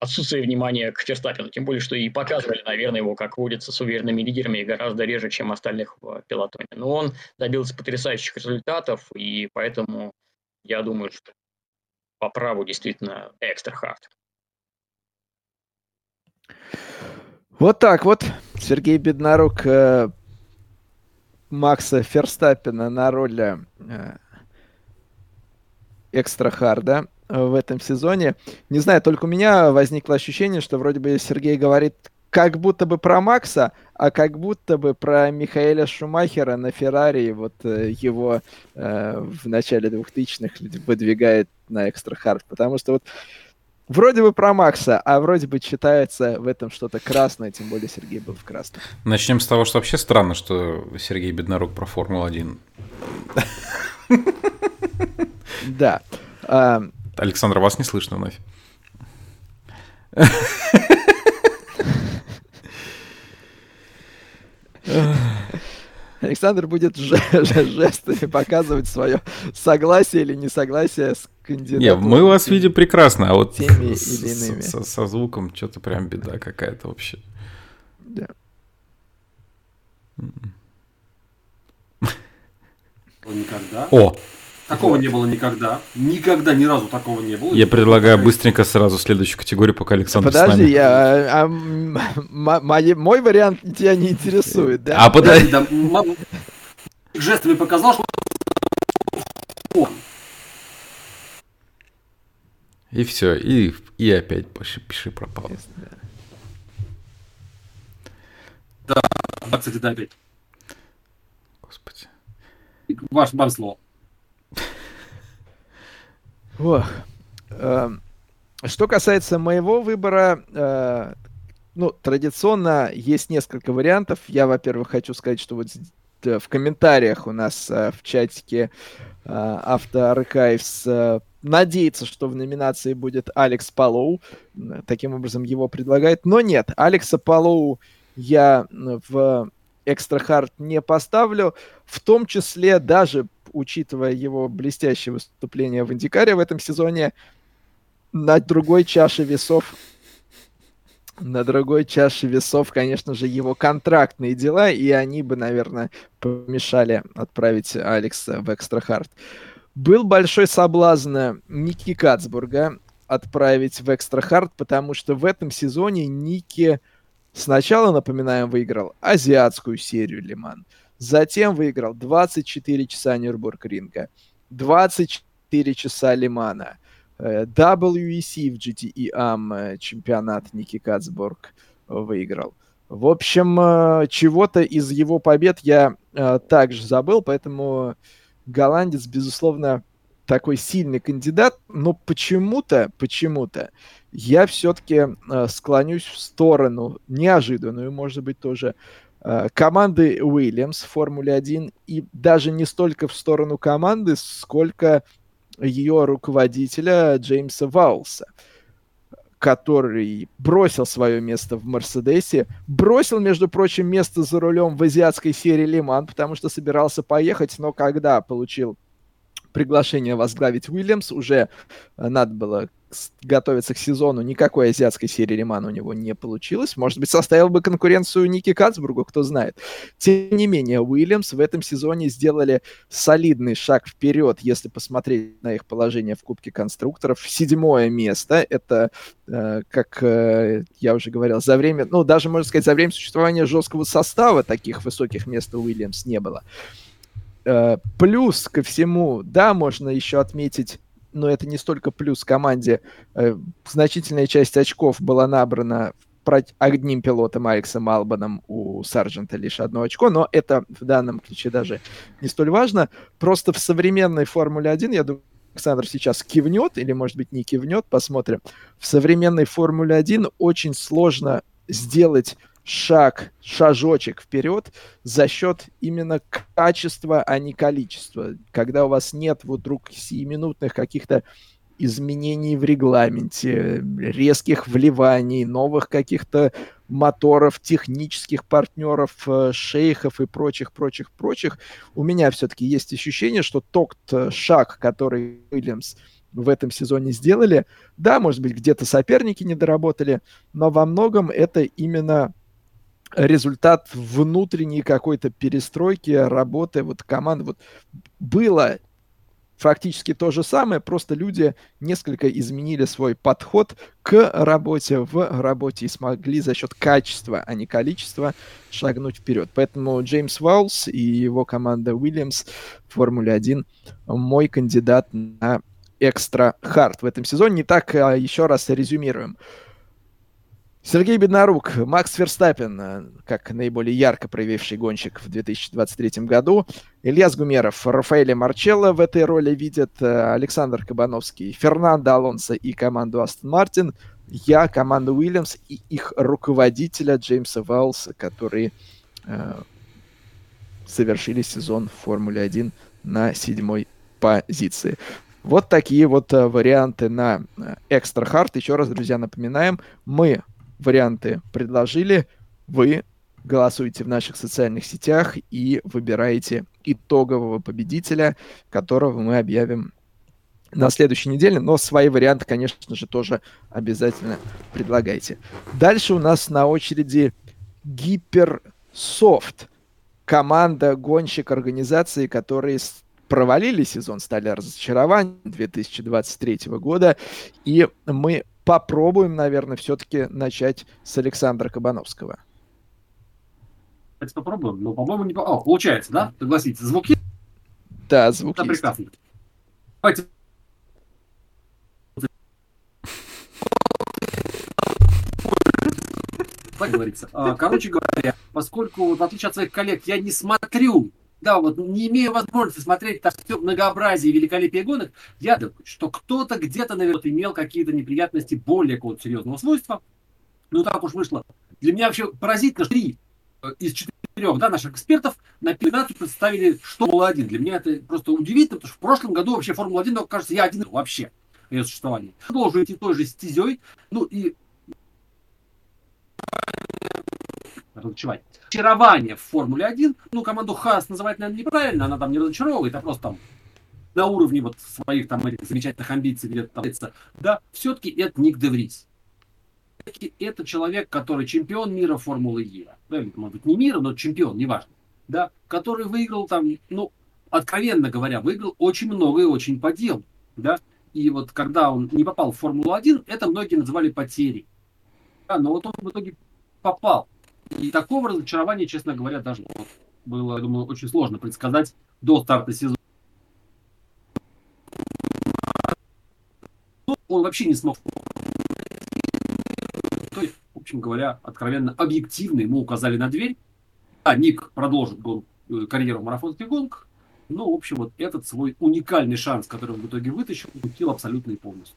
отсутствие внимания к Ферстаппину, тем более, что и показывали, наверное, его, как водится, с уверенными лидерами гораздо реже, чем остальных в пилотоне. Но он добился потрясающих результатов, и поэтому я думаю, что по праву действительно экстра хард. Вот так вот. Сергей Беднорук э, Макса Ферстаппина на роли э, экстра харда э, в этом сезоне. Не знаю, только у меня возникло ощущение, что вроде бы Сергей говорит как будто бы про Макса, а как будто бы про Михаэля Шумахера на Феррари, вот э, его э, в начале 2000-х выдвигает на экстра хард, потому что вот вроде бы про Макса, а вроде бы читается в этом что-то красное, тем более Сергей был в красном. Начнем с того, что вообще странно, что Сергей Беднорук про Формулу-1. Да. Александр, вас не слышно вновь. Александр будет жестами показывать свое согласие или несогласие с кандидатом. Не, мы вас видим прекрасно, а вот теми с, или иными. Со, со звуком что-то прям беда какая-то вообще. Да. Никогда. О, Такого не было никогда. Никогда ни разу такого не было. Я предлагаю быстренько сразу следующую категорию, пока Александр Подожди, я, а, мой, мой вариант тебя не интересует, да? А подожди. Да, жестами показал, что и все, и, и опять пиши, пиши пропал. Да, да, кстати, да, опять. Господи. Ваш вам слово. Ох. Эм, что касается моего выбора, э, ну, традиционно есть несколько вариантов. Я, во-первых, хочу сказать, что вот в комментариях у нас э, в чатике э, Автоаркайвс надеется, что в номинации будет Алекс Палоу. Таким образом его предлагает. Но нет, Алекса Палоу я в Экстра Хард не поставлю. В том числе даже учитывая его блестящее выступление в Индикаре в этом сезоне, на другой чаше весов на другой чаше весов, конечно же, его контрактные дела, и они бы, наверное, помешали отправить Алекса в Экстра Хард. Был большой соблазн Ники Кацбурга отправить в Экстра Хард, потому что в этом сезоне Ники сначала, напоминаем, выиграл азиатскую серию Лиман, затем выиграл 24 часа Нюрбург-ринга, 24 часа Лимана, э, WEC в GTE AM чемпионат Ники Кацбург выиграл. В общем, э, чего-то из его побед я э, также забыл, поэтому голландец, безусловно, такой сильный кандидат, но почему-то, почему-то я все-таки э, склонюсь в сторону неожиданную, может быть, тоже э, команды Уильямс в Формуле 1 и даже не столько в сторону команды, сколько ее руководителя Джеймса Ваулса который бросил свое место в Мерседесе, бросил, между прочим, место за рулем в азиатской серии Лиман, потому что собирался поехать, но когда получил приглашение возглавить Уильямс, уже надо было готовиться к сезону, никакой азиатской серии Римана у него не получилось. Может быть, составил бы конкуренцию Ники Кацбургу, кто знает. Тем не менее, Уильямс в этом сезоне сделали солидный шаг вперед, если посмотреть на их положение в Кубке конструкторов. Седьмое место. Это, э, как э, я уже говорил, за время, ну, даже, можно сказать, за время существования жесткого состава таких высоких мест у Уильямс не было. Э, плюс ко всему, да, можно еще отметить но это не столько плюс команде. Э, значительная часть очков была набрана одним пилотом Алексом Албаном, у Сарджента лишь одно очко, но это в данном ключе даже не столь важно. Просто в современной Формуле 1, я думаю, Александр сейчас кивнет, или, может быть, не кивнет, посмотрим. В современной Формуле 1 очень сложно сделать шаг, шажочек вперед за счет именно качества, а не количества. Когда у вас нет вдруг сиюминутных каких-то изменений в регламенте, резких вливаний, новых каких-то моторов, технических партнеров, э, шейхов и прочих, прочих, прочих, у меня все-таки есть ощущение, что тот э, шаг, который Уильямс в этом сезоне сделали, да, может быть, где-то соперники не доработали, но во многом это именно результат внутренней какой-то перестройки работы вот команды. Вот было фактически то же самое, просто люди несколько изменили свой подход к работе в работе и смогли за счет качества, а не количества шагнуть вперед. Поэтому Джеймс Ваулс и его команда Уильямс в Формуле 1 мой кандидат на экстра хард в этом сезоне. Не так, а еще раз резюмируем. Сергей Беднорук, Макс Ферстаппин, э, как наиболее ярко проявивший гонщик в 2023 году. Ильяс Гумеров, Рафаэля Марчелло в этой роли видят. Э, Александр Кабановский, Фернандо Алонсо и команду Астон Мартин. Я, команду Уильямс и их руководителя Джеймса Валса, которые э, совершили сезон в Формуле 1 на седьмой позиции. Вот такие вот э, варианты на Экстра Хард. Еще раз, друзья, напоминаем, мы варианты предложили, вы голосуете в наших социальных сетях и выбираете итогового победителя, которого мы объявим на следующей неделе, но свои варианты, конечно же, тоже обязательно предлагайте. Дальше у нас на очереди Гиперсофт, команда гонщик организации, которые провалили сезон, стали разочарованием 2023 года. И мы попробуем, наверное, все-таки начать с Александра Кабановского. Давайте попробуем. Ну, по-моему, не... О, получается, да? Согласитесь. Звуки? Да, звуки Да, прекрасно. Давайте так говорится. А, короче говоря, поскольку, в отличие от своих коллег, я не смотрю, да, вот не имею возможности смотреть так все многообразие и великолепие гонок, я думаю, что кто-то где-то, наверное, имел какие-то неприятности более какого-то серьезного свойства. Ну, так уж вышло. Для меня вообще поразительно, что три э, из четырех да, наших экспертов на 15 представили, что Формула-1. Для меня это просто удивительно, потому что в прошлом году вообще Формула-1, кажется, я один вообще ее существование. Должен идти той же стезей. Ну и разочаровать. Очарование в Формуле 1, ну, команду Хас называть, наверное, неправильно, она там не разочаровывает, а просто там на уровне вот своих там этих замечательных амбиций где-то там, да, все-таки это Ник Деврис. Это человек, который чемпион мира Формулы Е. Может быть, не мира, но чемпион, неважно. Да, который выиграл там, ну, откровенно говоря, выиграл очень много и очень по делу. Да, и вот когда он не попал в Формулу-1, это многие называли потерей. Да, но вот он в итоге попал. И такого разочарования, честно говоря, даже вот было, я думаю, очень сложно предсказать до старта сезона. Он вообще не смог. То есть, в общем говоря, откровенно объективно ему указали на дверь. А Ник продолжит гон, э, карьеру в марафонских гонках. Но, в общем, вот этот свой уникальный шанс, который он в итоге вытащил, упустил абсолютно и полностью.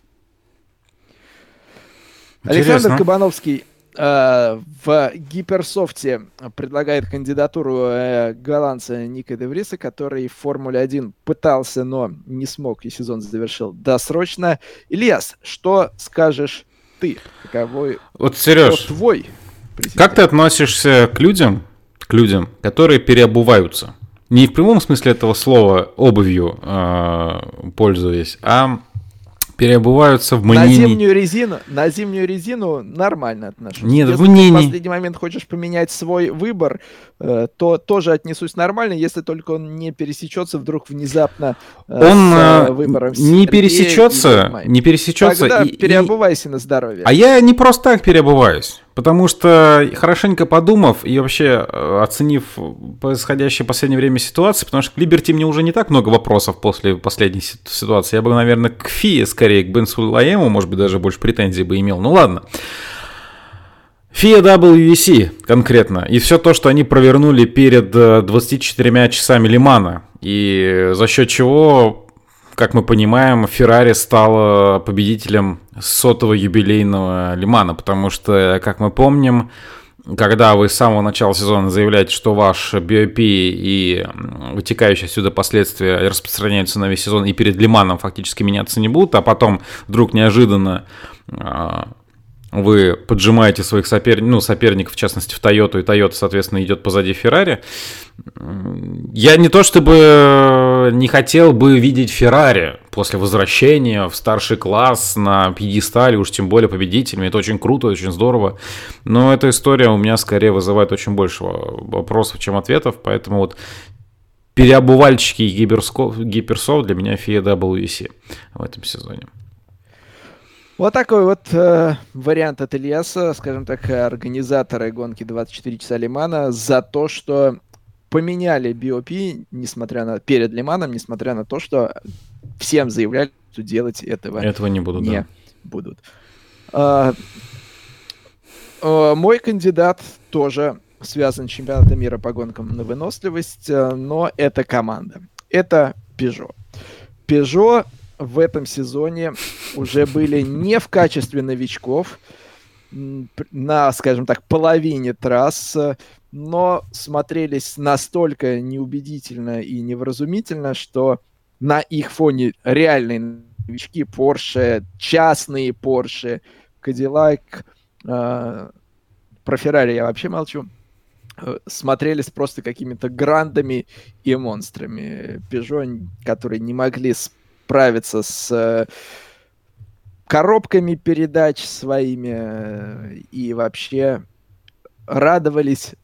Интересно. Александр Кабановский в Гиперсофте предлагает кандидатуру э, голландца Ника Девриса, который в Формуле 1 пытался, но не смог, и сезон завершил досрочно. Ильяс, что скажешь ты? Каковой вот, Сереж, твой президент? Как ты относишься к людям, к людям, которые переобуваются? Не в прямом смысле этого слова обувью э, пользуясь, а переобуваются в мнении. На зимнюю резину, на зимнюю резину нормально отношусь. Нет, Если в мнении. ты в последний момент хочешь поменять свой выбор, э, то тоже отнесусь нормально, если только он не пересечется вдруг внезапно э, он с э, выбором не пересечется, не пересечется. Тогда и, переобувайся и... на здоровье. А я не просто так переобуваюсь. Потому что, хорошенько подумав и вообще э, оценив происходящее в последнее время ситуации, потому что к Либерти мне уже не так много вопросов после последней ситуации. Я бы, наверное, к Фи, скорее, к Бенсу Лаему, может быть, даже больше претензий бы имел. Ну ладно. FIA WEC конкретно. И все то, что они провернули перед 24 э, часами Лимана. И за счет чего как мы понимаем, Феррари стала победителем сотого юбилейного Лимана, потому что, как мы помним, когда вы с самого начала сезона заявляете, что ваш BOP и вытекающие отсюда последствия распространяются на весь сезон и перед Лиманом фактически меняться не будут, а потом вдруг неожиданно а, вы поджимаете своих сопер... ну, соперников, в частности, в Тойоту, и Тойота, соответственно, идет позади Феррари. Я не то чтобы не хотел бы видеть Феррари после возвращения в старший класс на пьедестале, уж тем более победителями. Это очень круто, очень здорово. Но эта история у меня скорее вызывает очень больше вопросов, чем ответов. Поэтому вот переобувальщики гиперсов для меня FIA WEC в этом сезоне. Вот такой вот э, вариант от Ильяса, скажем так, организаторы гонки 24 часа Лимана за то, что поменяли BOP, несмотря на перед Лиманом, несмотря на то, что всем заявляли, что делать этого, этого не будут. Не да. будут. А, а, мой кандидат тоже связан с чемпионатом мира по гонкам на выносливость, э, но это команда. Это Peugeot. Peugeot в этом сезоне уже были не в качестве новичков на, скажем так, половине трасс, но смотрелись настолько неубедительно и невразумительно, что на их фоне реальные новички Porsche, частные Porsche, Cadillac, э, про Ferrari я вообще молчу, э, смотрелись просто какими-то грандами и монстрами. Peugeot, которые не могли справиться с э, коробками передач своими э, и вообще радовались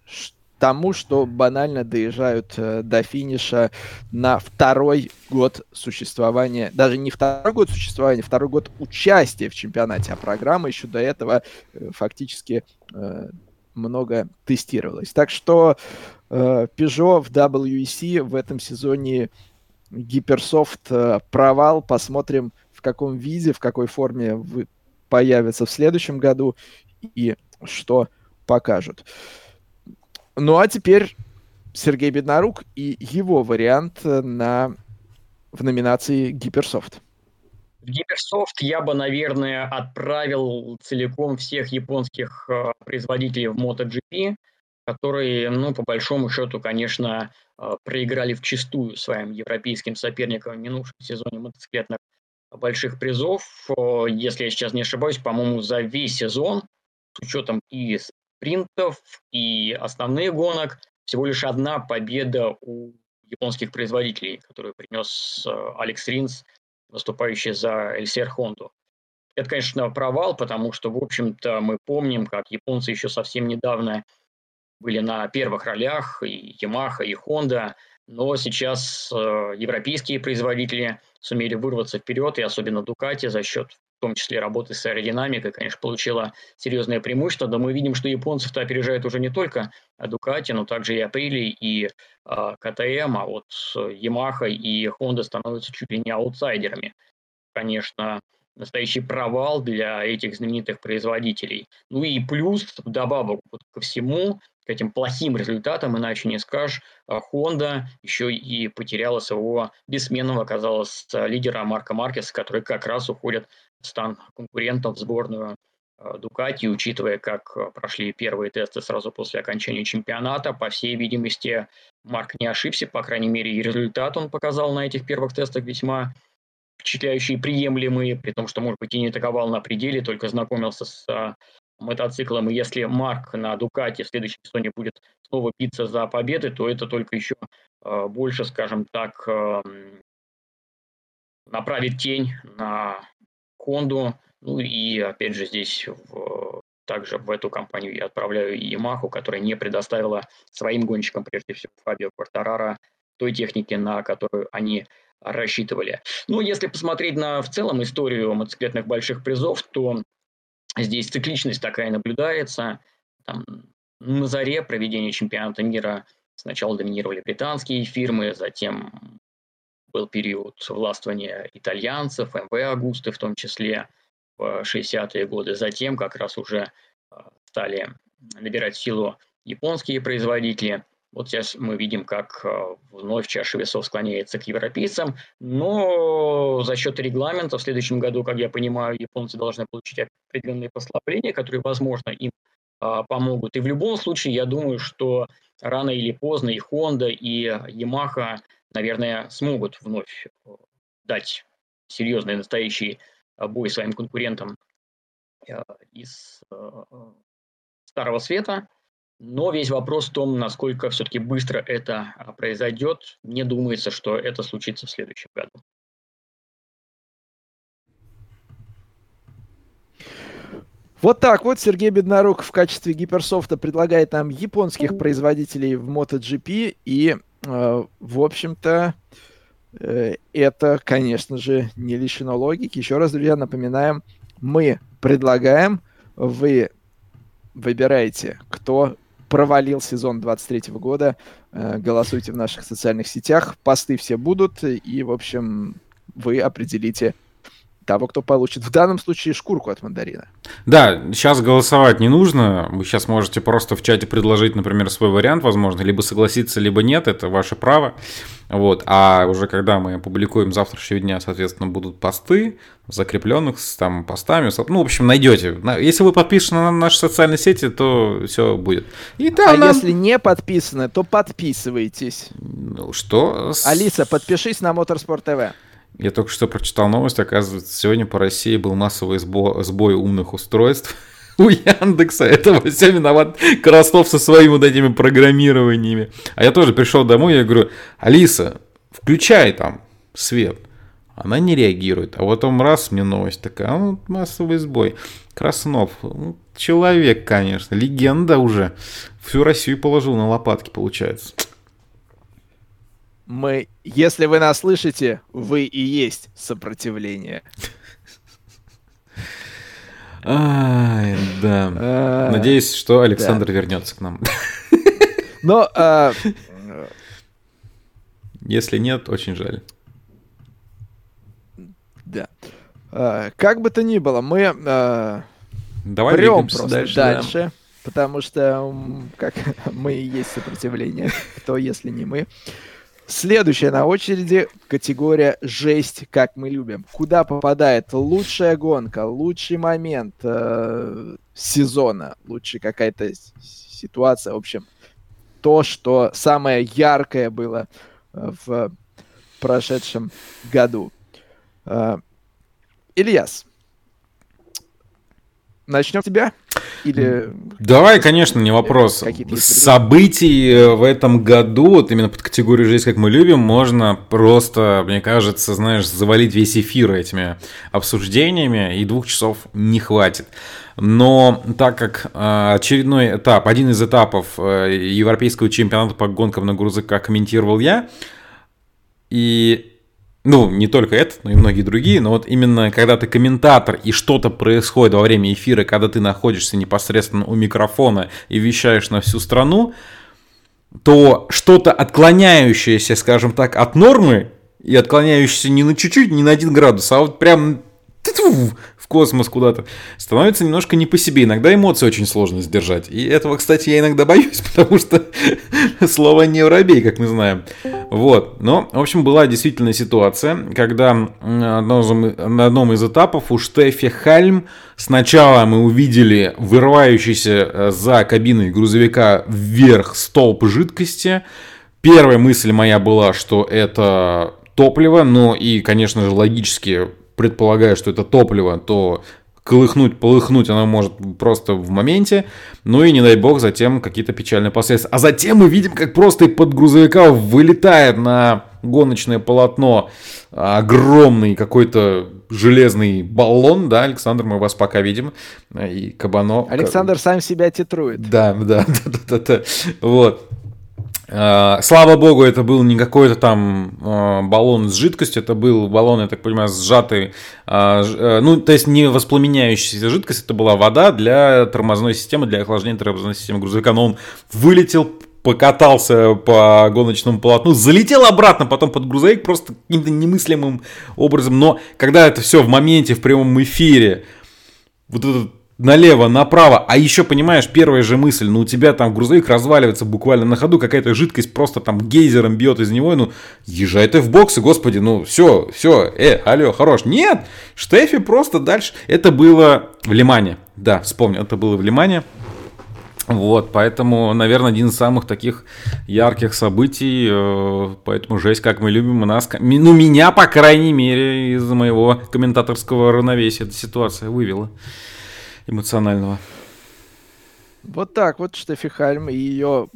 тому, что банально доезжают э, до финиша на второй год существования, даже не второй год существования, второй год участия в чемпионате, а программа еще до этого э, фактически много тестировалась. Так что Peugeot в WEC в этом сезоне Гиперсофт провал. Посмотрим, каком виде, в какой форме вы появится в следующем году и что покажут. Ну а теперь Сергей Беднорук и его вариант э, на, в номинации Гиперсофт. Гиперсофт я бы, наверное, отправил целиком всех японских э, производителей в MotoGP, которые, ну, по большому счету, конечно, э, проиграли в чистую своим европейским соперникам в минувшем сезоне мотоциклетных больших призов. Если я сейчас не ошибаюсь, по-моему, за весь сезон, с учетом и спринтов и основных гонок всего лишь одна победа у японских производителей, которую принес э, Алекс Ринс, выступающий за LCR Honda. Это, конечно, провал, потому что, в общем-то, мы помним, как японцы еще совсем недавно были на первых ролях, и Yamaha, и Honda, но сейчас э, европейские производители сумели вырваться вперед, и особенно Ducati за счет том числе работы с аэродинамикой, конечно, получила серьезное преимущество, но мы видим, что японцев-то опережает уже не только Ducati, но также и Априли, и э, КТМ, а вот Yamaha и Honda становятся чуть ли не аутсайдерами. Конечно, настоящий провал для этих знаменитых производителей. Ну и плюс, вдобавок вот ко всему, к этим плохим результатам, иначе не скажешь, а, Honda еще и потеряла своего бессменного, оказалось, лидера Марка Маркеса, который как раз уходит стан конкурентом в сборную э, Дукати, учитывая, как э, прошли первые тесты сразу после окончания чемпионата. По всей видимости, Марк не ошибся, по крайней мере, и результат он показал на этих первых тестах весьма впечатляющие, приемлемые, при том, что, может быть, и не атаковал на пределе, только знакомился с а, мотоциклом. И если Марк на Дукате в следующем сезоне будет снова биться за победы, то это только еще а, больше, скажем так, а, направит тень на Хонду. Ну и опять же здесь в, также в эту компанию я отправляю и Yamaha, которая не предоставила своим гонщикам, прежде всего Фабио Квартарара, той техники, на которую они рассчитывали. Ну, если посмотреть на в целом историю мотоциклетных больших призов, то здесь цикличность такая наблюдается. Там, на заре проведения чемпионата мира сначала доминировали британские фирмы, затем был период властвования итальянцев, МВ Агусты в том числе в 60-е годы. Затем как раз уже а, стали набирать силу японские производители. Вот сейчас мы видим, как а, вновь чаша весов склоняется к европейцам, но за счет регламента в следующем году, как я понимаю, японцы должны получить определенные послабления, которые, возможно, им а, помогут. И в любом случае, я думаю, что рано или поздно и Honda, и Yamaha наверное, смогут вновь э, дать серьезный настоящий э, бой своим конкурентам э, из Старого Света. Но весь вопрос в том, насколько все-таки быстро это произойдет. Не думается, что это случится в следующем году. Вот так вот Сергей Беднорук в качестве гиперсофта предлагает нам японских производителей в MotoGP и Э, в общем-то, э, это, конечно же, не лишено логики. Еще раз, друзья, напоминаем, мы предлагаем, вы выбираете, кто провалил сезон 23 года. Э, голосуйте в наших социальных сетях, посты все будут, и, в общем, вы определите того, кто получит в данном случае шкурку от мандарина. Да, сейчас голосовать не нужно. Вы сейчас можете просто в чате предложить, например, свой вариант, возможно, либо согласиться, либо нет, это ваше право. Вот. А уже когда мы опубликуем завтрашнего дня, соответственно, будут посты, закрепленных с там постами. Ну, в общем, найдете. Если вы подписаны на наши социальные сети, то все будет. И да, а нам... если не подписаны, то подписывайтесь. Ну, что? Алиса, подпишись на Моторспорт ТВ. Я только что прочитал новость, оказывается, сегодня по России был массовый сбой, сбой умных устройств *laughs* у Яндекса. Это все виноват Краснов со своими вот этими программированиями. А я тоже пришел домой, я говорю, Алиса, включай там свет. Она не реагирует. А потом раз мне новость такая, а, ну, массовый сбой. Краснов. Ну, человек, конечно. Легенда уже. Всю Россию положил на лопатки, получается. Мы, если вы нас слышите, вы и есть сопротивление. Ай, да. А, Надеюсь, что Александр вернется к нам. Но... А, если нет, очень жаль. Да. А, как бы то ни было, мы Давай прем просто дальше. дальше потому что как *laughs* мы и есть сопротивление. Кто, если не мы? Следующая на очереди категория «Жесть, как мы любим». Куда попадает лучшая гонка, лучший момент э, сезона, лучшая какая-то ситуация, в общем, то, что самое яркое было э, в прошедшем году. Э, Ильяс, начнем с тебя? Или... Давай, конечно, не вопрос. Событий э, в этом году, вот именно под категорию «Жизнь, как мы любим», можно просто, мне кажется, знаешь, завалить весь эфир этими обсуждениями, и двух часов не хватит. Но так как э, очередной этап, один из этапов э, европейского чемпионата по гонкам на грузовиках комментировал я, и ну, не только этот, но и многие другие, но вот именно когда ты комментатор и что-то происходит во время эфира, когда ты находишься непосредственно у микрофона и вещаешь на всю страну, то что-то отклоняющееся, скажем так, от нормы и отклоняющееся не на чуть-чуть, не на один градус, а вот прям в космос куда-то, становится немножко не по себе. Иногда эмоции очень сложно сдержать. И этого, кстати, я иногда *laughs* боюсь, потому что *laughs* слово не воробей, как мы знаем. Вот. Но, в общем, была действительно ситуация, когда на одном из этапов у Штефи Хальм сначала мы увидели вырывающийся э, за кабиной грузовика вверх столб жидкости. Первая мысль моя была, что это топливо, но и, конечно же, логически предполагая, что это топливо, то колыхнуть, полыхнуть оно может просто в моменте. Ну и не дай бог затем какие-то печальные последствия. А затем мы видим, как просто под грузовика вылетает на гоночное полотно огромный какой-то железный баллон, да, Александр, мы вас пока видим, и Кабано... Александр сам себя титрует. Да, да, *laughs* да, да, да, вот. А, слава богу, это был не какой-то там а, баллон с жидкостью, это был баллон, я так понимаю, сжатый, э, ну, то есть не воспламеняющаяся жидкость, это была вода для тормозной системы, для охлаждения тормозной системы. Грузовика, но он вылетел, покатался по гоночному полотну, залетел обратно потом под грузовик просто каким-то немыслимым образом, но когда это все в моменте, в прямом эфире, вот этот налево, направо. А еще, понимаешь, первая же мысль, ну у тебя там грузовик разваливается буквально на ходу, какая-то жидкость просто там гейзером бьет из него, ну езжай ты в боксы, господи, ну все, все, э, алло, хорош. Нет, Штефи просто дальше. Это было в Лимане, да, вспомню, это было в Лимане. Вот, поэтому, наверное, один из самых таких ярких событий, э, поэтому жесть, как мы любим, у нас, ну, меня, по крайней мере, из моего комментаторского равновесия эта ситуация вывела эмоционального. Вот так вот Штефи Хальм и ее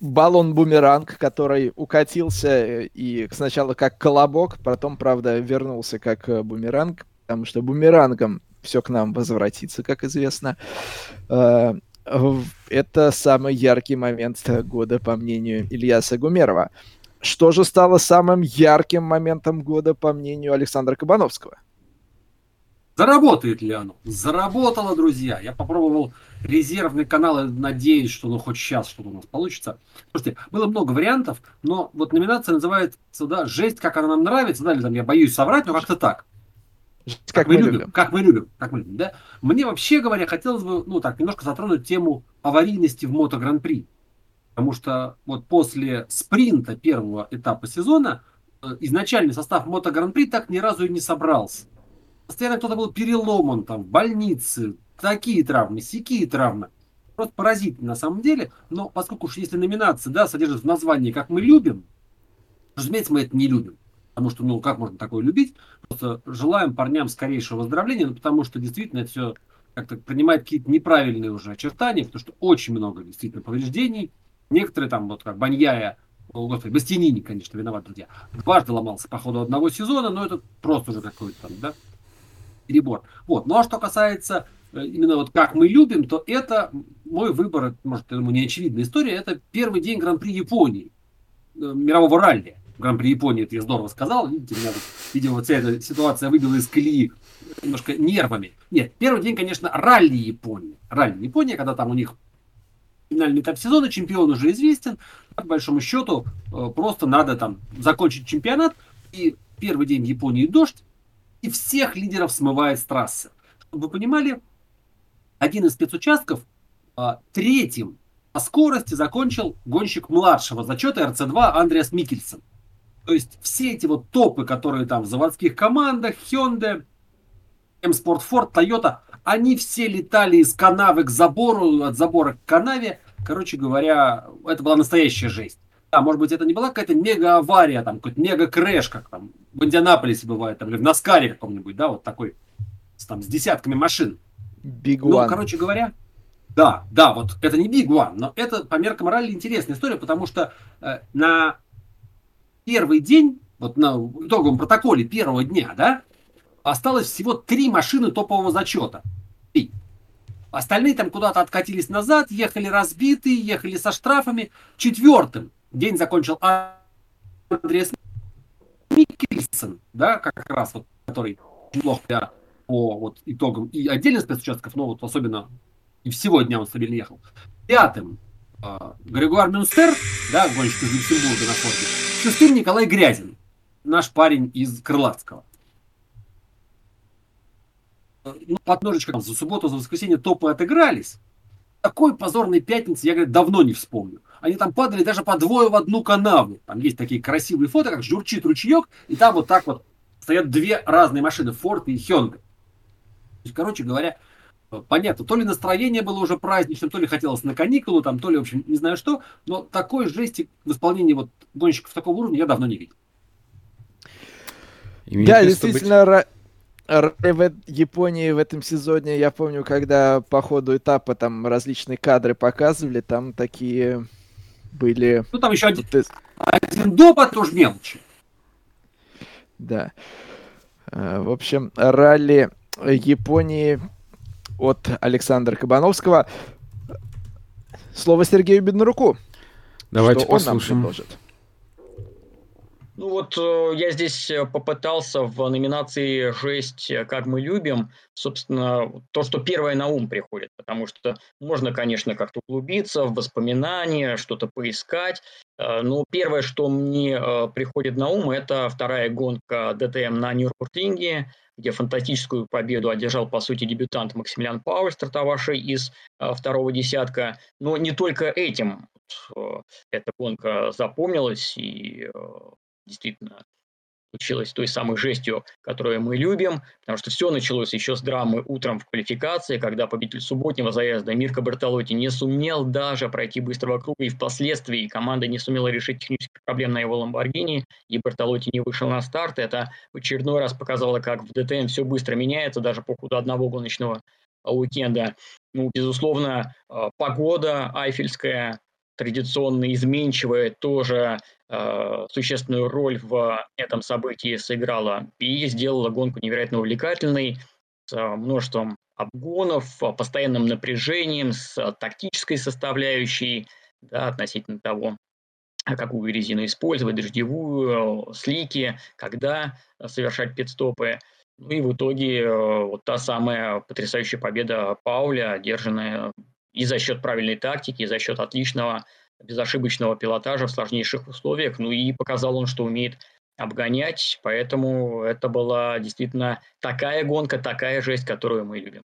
баллон-бумеранг, который укатился э, и сначала как колобок, потом, правда, вернулся как э, бумеранг, потому что бумерангом все к нам возвратится, как известно. Э, это самый яркий момент года, по мнению Ильяса Гумерова. Что же стало самым ярким моментом года, по мнению Александра Кабановского? Заработает ли оно? Заработало, друзья. Я попробовал резервный канал и надеюсь, что ну хоть сейчас что-то у нас получится. Слушайте, было много вариантов, но вот номинация называется, да, «Жесть, как она нам нравится», да, или там я боюсь соврать, но как-то так. Как, как мы, любим, любим. Как мы любим. Как мы любим, да? Мне вообще говоря, хотелось бы, ну так, немножко затронуть тему аварийности в Мото Гран-при. Потому что вот после спринта первого этапа сезона э, изначальный состав Мото Гран-при так ни разу и не собрался постоянно кто-то был переломан там в больнице, такие травмы, сякие травмы. Просто поразительно на самом деле. Но поскольку уж если номинация да, содержит в названии «Как мы любим», разумеется, мы это не любим. Потому что, ну, как можно такое любить? Просто желаем парням скорейшего выздоровления, ну, потому что действительно это все как-то принимает какие-то неправильные уже очертания, потому что очень много действительно повреждений. Некоторые там, вот как Баньяя, о, господи, Бастинини, конечно, виноват, друзья, дважды ломался по ходу одного сезона, но это просто уже какой-то там, да, перебор. Вот. Ну а что касается э, именно вот как мы любим, то это мой выбор, может, ему не очевидная история, это первый день Гран-при Японии, э, мирового ралли. Гран-при Японии, это я здорово сказал, видите, меня, видимо, вся эта ситуация выбила из колеи немножко нервами. Нет, первый день, конечно, ралли Японии. Ралли Япония, когда там у них финальный этап сезона, чемпион уже известен, по большому счету э, просто надо там закончить чемпионат, и первый день Японии дождь, и всех лидеров смывает с трассы. Чтобы вы понимали, один из спецучастков а, третьим по скорости закончил гонщик младшего зачета РЦ-2 Андреас Микельсон. То есть все эти вот топы, которые там в заводских командах, Hyundai, M-Sport Ford, Toyota, они все летали из канавы к забору, от забора к канаве. Короче говоря, это была настоящая жесть. Да, может быть, это не была какая-то мега-авария, там, какой-то мега-крэш, как там в Индианаполисе бывает, там, или в Наскаре каком-нибудь, да, вот такой, с, там, с десятками машин. Big ну, One. Короче говоря, да, да, вот это не Big One, но это по меркам морали интересная история, потому что э, на первый день, вот на итоговом протоколе первого дня, да, осталось всего три машины топового зачета. Три. Остальные там куда-то откатились назад, ехали разбитые, ехали со штрафами. Четвертым день закончил Андреас Микельсон, да, как раз вот, который плохо для, по вот итогам и отдельных спецучастков, но вот особенно и всего дня он стабильно ехал. Пятым э, Григуар Мюнстер, да, гонщик из Люксембурга на форте. Шестым Николай Грязин, наш парень из Крылатского. Ну, подножечко за субботу, за воскресенье топы отыгрались. Такой позорной пятницы я, говорю, давно не вспомню. Они там падали даже по двое в одну канаву. Там есть такие красивые фото, как журчит ручеек, и там вот так вот стоят две разные машины, Форд и Hyundai. Короче говоря, понятно, то ли настроение было уже праздничным, то ли хотелось на каникулы, там, то ли, в общем, не знаю что, но такой жести в исполнении вот гонщиков такого уровня я давно не видел. Да, действительно, быть... в Японии в этом сезоне, я помню, когда по ходу этапа там различные кадры показывали, там такие были... Ну, там еще один, один допа тоже мелочи. Да. Э, в общем, ралли Японии от Александра Кабановского. Слово Сергею Бедноруку. Давайте что послушаем. Он нам предложит. Ну вот э, я здесь э, попытался в номинации «Жесть, э, как мы любим», собственно, то, что первое на ум приходит, потому что можно, конечно, как-то углубиться в воспоминания, что-то поискать, но первое, что мне приходит на ум, это вторая гонка ДТМ на Нюрбургринге, где фантастическую победу одержал, по сути, дебютант Максимилиан Пауэль, стартовавший из второго десятка. Но не только этим эта гонка запомнилась, и действительно случилось той самой жестью, которую мы любим, потому что все началось еще с драмы утром в квалификации, когда победитель субботнего заезда Мирко Бертолотти не сумел даже пройти быстрого круга, и впоследствии команда не сумела решить технические проблемы на его Ламборгини, и Бертолотти не вышел на старт. Это в очередной раз показало, как в ДТМ все быстро меняется, даже по ходу одного гоночного уикенда. Ну, безусловно, э, погода айфельская, традиционно изменчивая, тоже э, существенную роль в этом событии сыграла и сделала гонку невероятно увлекательной, с множеством обгонов, постоянным напряжением, с тактической составляющей да, относительно того, какую резину использовать, дождевую, слики, когда совершать пидстопы. Ну и в итоге э, вот та самая потрясающая победа Пауля, одержанная и за счет правильной тактики, и за счет отличного безошибочного пилотажа в сложнейших условиях. Ну и показал он, что умеет обгонять, поэтому это была действительно такая гонка, такая жесть, которую мы любим.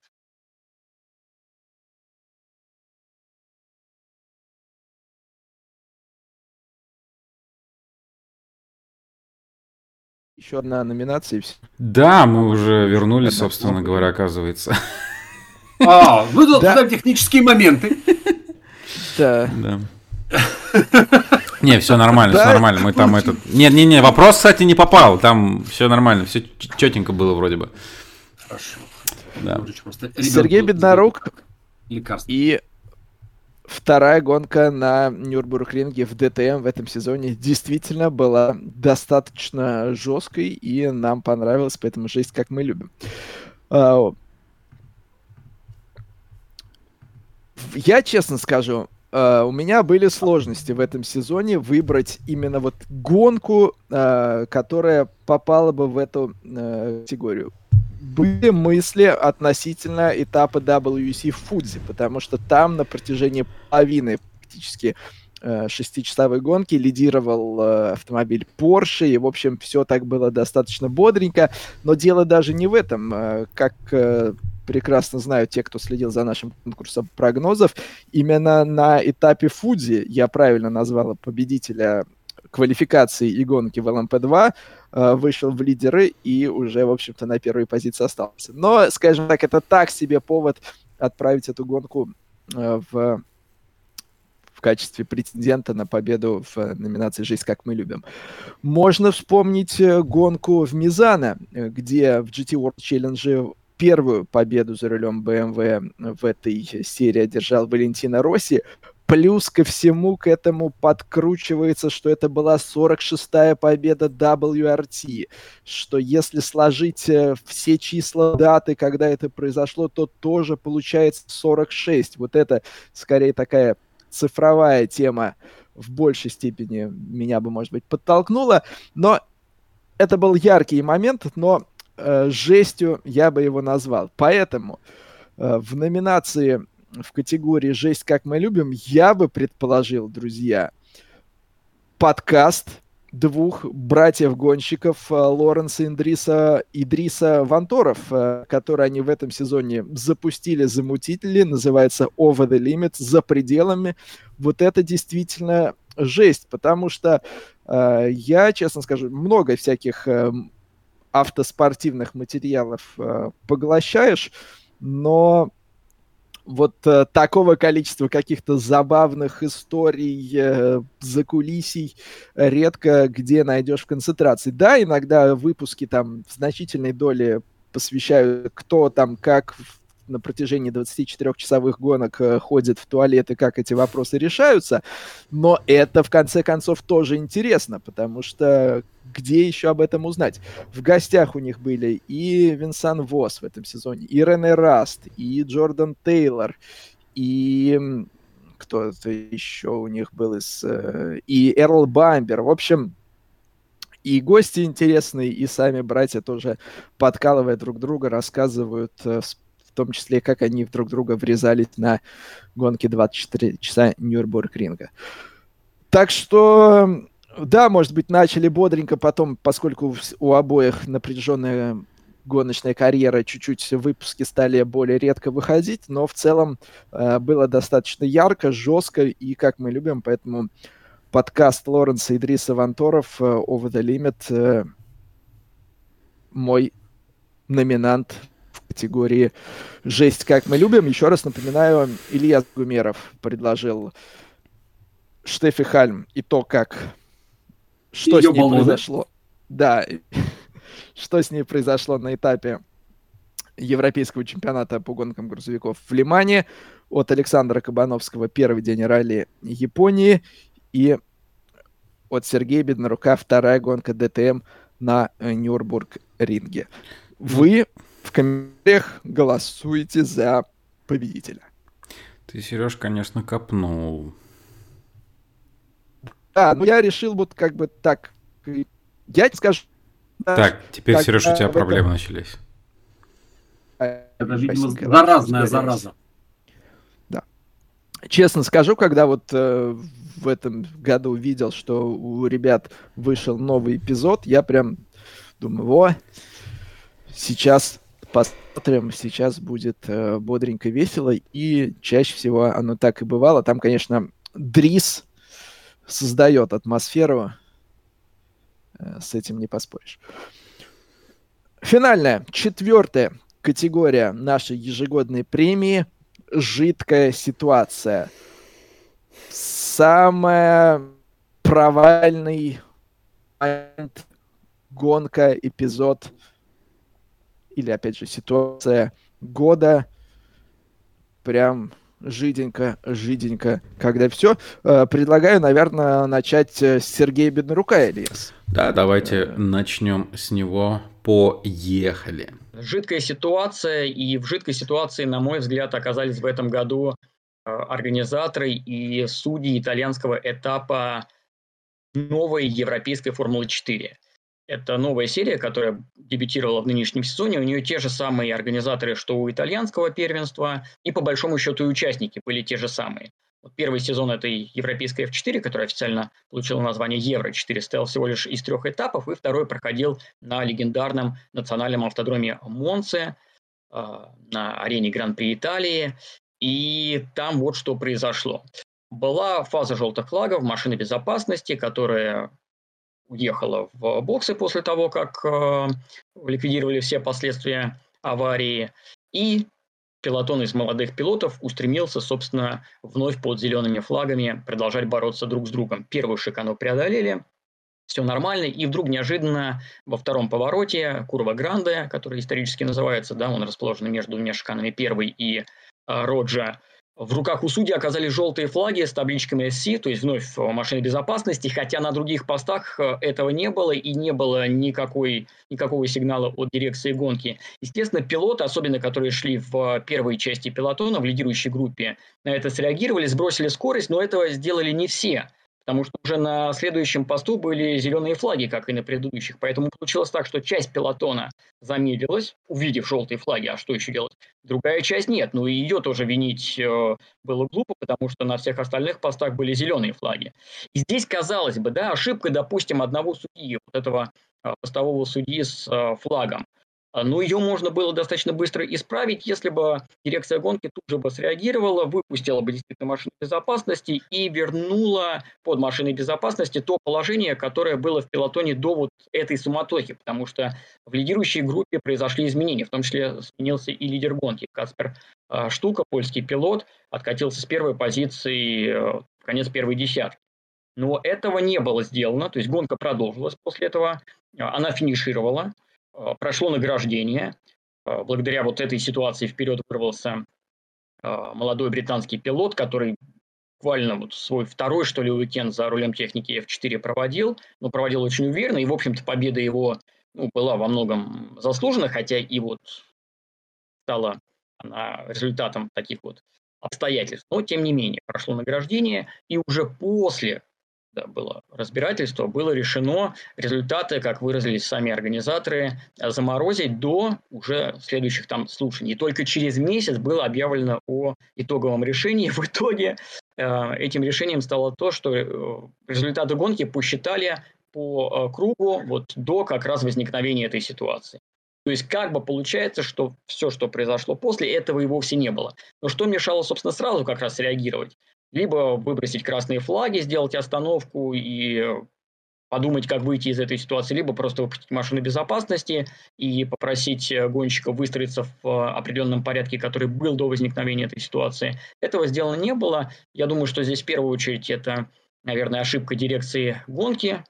Еще одна номинация и все. Да, мы уже вернулись, собственно говоря, оказывается. *laughs* А, тут да. технические моменты. Да. Не, все нормально, все нормально. Мы там этот. Нет, не, не, вопрос, кстати, не попал. Там все нормально, все четенько было вроде бы. Хорошо. Да. Сергей Беднорук и вторая гонка на Нюрбургринге в ДТМ в этом сезоне действительно была достаточно жесткой и нам понравилась, поэтому жесть, как мы любим. А, Я честно скажу, Uh, у меня были сложности в этом сезоне выбрать именно вот гонку, uh, которая попала бы в эту uh, категорию. Были мысли относительно этапа WC в Фудзи, потому что там на протяжении половины практически шестичасовой гонки лидировал автомобиль Porsche, и, в общем, все так было достаточно бодренько, но дело даже не в этом. Как прекрасно знают те, кто следил за нашим конкурсом прогнозов, именно на этапе Фудзи я правильно назвала победителя квалификации и гонки в ЛМП-2, э, вышел в лидеры и уже, в общем-то, на первой позиции остался. Но, скажем так, это так себе повод отправить эту гонку э, в в качестве претендента на победу в номинации «Жизнь, как мы любим». Можно вспомнить э, гонку в Мизана, где в GT World Challenge первую победу за рулем BMW в этой серии одержал Валентина Росси. Плюс ко всему к этому подкручивается, что это была 46-я победа WRT, что если сложить э, все числа даты, когда это произошло, то тоже получается 46. Вот это скорее такая цифровая тема в большей степени меня бы, может быть, подтолкнула. Но это был яркий момент, но э, жестью я бы его назвал. Поэтому э, в номинации в категории «Жесть, как мы любим» я бы предположил, друзья, подкаст двух братьев-гонщиков э, Лоренса Индриса, Идриса Ванторов, э, который они в этом сезоне запустили, замутили, называется Over the Limit, за пределами. Вот это действительно жесть, потому что э, я, честно скажу, много всяких э, автоспортивных материалов э, поглощаешь, но вот э, такого количества каких-то забавных историй, э, закулисий редко где найдешь в концентрации. Да, иногда выпуски там в значительной доле посвящают, кто там как на протяжении 24-часовых гонок э, ходит в туалет и как эти вопросы решаются, но это в конце концов тоже интересно, потому что где еще об этом узнать? В гостях у них были и Винсан Вос в этом сезоне, и Рене Раст, и Джордан Тейлор, и кто-то еще у них был из... Э, и Эрл Бамбер. В общем, и гости интересные, и сами братья тоже подкалывая друг друга, рассказывают э, в том числе, как они друг друга врезались на гонке 24 часа Нюрнбург-ринга. Так что, да, может быть, начали бодренько, потом, поскольку у обоих напряженная гоночная карьера, чуть-чуть выпуски стали более редко выходить, но в целом э, было достаточно ярко, жестко и как мы любим, поэтому подкаст Лоренса Идриса Ванторов э, Over the Limit э, мой номинант категории «Жесть, как мы любим». Еще раз напоминаю, Илья Гумеров предложил Штефи Хальм и то, как... Что Ее с ней произошло. Да, что с ней произошло на этапе Европейского чемпионата по гонкам грузовиков в Лимане от Александра Кабановского первый день ралли Японии и от Сергея Беднорука вторая гонка ДТМ на Нюрнбург-ринге. Вы в комментариях голосуйте за победителя. Ты, Сереж, конечно, копнул. Да, ну я решил вот как бы так. Я тебе скажу. Так, теперь, как, Сереж, у тебя проблемы этом... начались. Это, видимо, заразная зараза. Да. Честно скажу, когда вот э, в этом году увидел, что у ребят вышел новый эпизод, я прям думаю, во, сейчас посмотрим. Сейчас будет э, бодренько, весело. И чаще всего оно так и бывало. Там, конечно, Дрис создает атмосферу. Э, с этим не поспоришь. Финальная, четвертая категория нашей ежегодной премии «Жидкая ситуация». Самая провальный гонка, эпизод – или, опять же, ситуация года прям жиденько, жиденько, когда все. Э, предлагаю, наверное, начать с Сергея Беднорука, Ильяс. Да, давайте э, начнем с него. Поехали. Жидкая ситуация, и в жидкой ситуации, на мой взгляд, оказались в этом году организаторы и судьи итальянского этапа новой европейской Формулы-4. Это новая серия, которая дебютировала в нынешнем сезоне. У нее те же самые организаторы, что у итальянского первенства, и по большому счету и участники были те же самые. Вот первый сезон этой европейской F4, которая официально получила название Евро-4, стоял всего лишь из трех этапов, и второй проходил на легендарном национальном автодроме Монце, а, на арене Гран-при Италии. И там вот что произошло. Была фаза желтых флагов, машины безопасности, которая уехала в боксы после того, как э, ликвидировали все последствия аварии. И пилотон из молодых пилотов устремился, собственно, вновь под зелеными флагами продолжать бороться друг с другом. Первую шикану преодолели, все нормально, и вдруг неожиданно во втором повороте Курва Гранде, который исторически называется, да, он расположен между двумя шиканами первый и э, Роджа, в руках у судьи оказались желтые флаги с табличками SC, то есть вновь машины безопасности, хотя на других постах э, этого не было и не было никакой, никакого сигнала от дирекции гонки. Естественно, пилоты, особенно которые шли в первой части пилотона, в лидирующей группе, на это среагировали, сбросили скорость, но этого сделали не все – потому что уже на следующем посту были зеленые флаги, как и на предыдущих. Поэтому получилось так, что часть пилотона замедлилась, увидев желтые флаги, а что еще делать? Другая часть нет, ну и ее тоже винить э, было глупо, потому что на всех остальных постах были зеленые флаги. И здесь, казалось бы, да, ошибка, допустим, одного судьи, вот этого э, постового судьи с э, флагом. А, но ее можно было достаточно быстро исправить, если бы дирекция гонки тут же бы среагировала, выпустила бы действительно машину безопасности и вернула под машиной безопасности то положение, которое было в пилотоне до вот этой суматохи, потому что в лидирующей группе произошли изменения, в том числе сменился и лидер гонки. Каспер а, Штука, польский пилот, откатился с первой позиции э, в конец первой десятки. Но этого не было сделано, то есть гонка продолжилась после этого, а, она финишировала, прошло награждение. Э, благодаря вот этой ситуации вперед вырвался э, молодой британский пилот, который буквально вот свой второй, что ли, уикенд за рулем техники F4 проводил, но проводил очень уверенно, и, в общем-то, победа его ну, была во многом заслужена, хотя и вот стала она результатом таких вот обстоятельств. Но, тем не менее, прошло награждение, и уже после да, было разбирательство, было решено результаты, как выразились сами организаторы, заморозить до уже следующих там слушаний. И только через месяц было объявлено о итоговом решении. В итоге э, этим решением стало то, что э, результаты гонки посчитали по э, кругу вот до как раз возникновения этой ситуации. То есть как бы получается, что все, что произошло после, этого и вовсе не было. Но что мешало, собственно, сразу как раз реагировать? Либо выбросить красные флаги, сделать остановку и подумать, как выйти из этой ситуации, либо просто выпустить машину безопасности и попросить гонщиков выстроиться в определенном порядке, который был до возникновения этой ситуации. Этого сделано не было. Я думаю, что здесь в первую очередь это, наверное, ошибка дирекции гонки,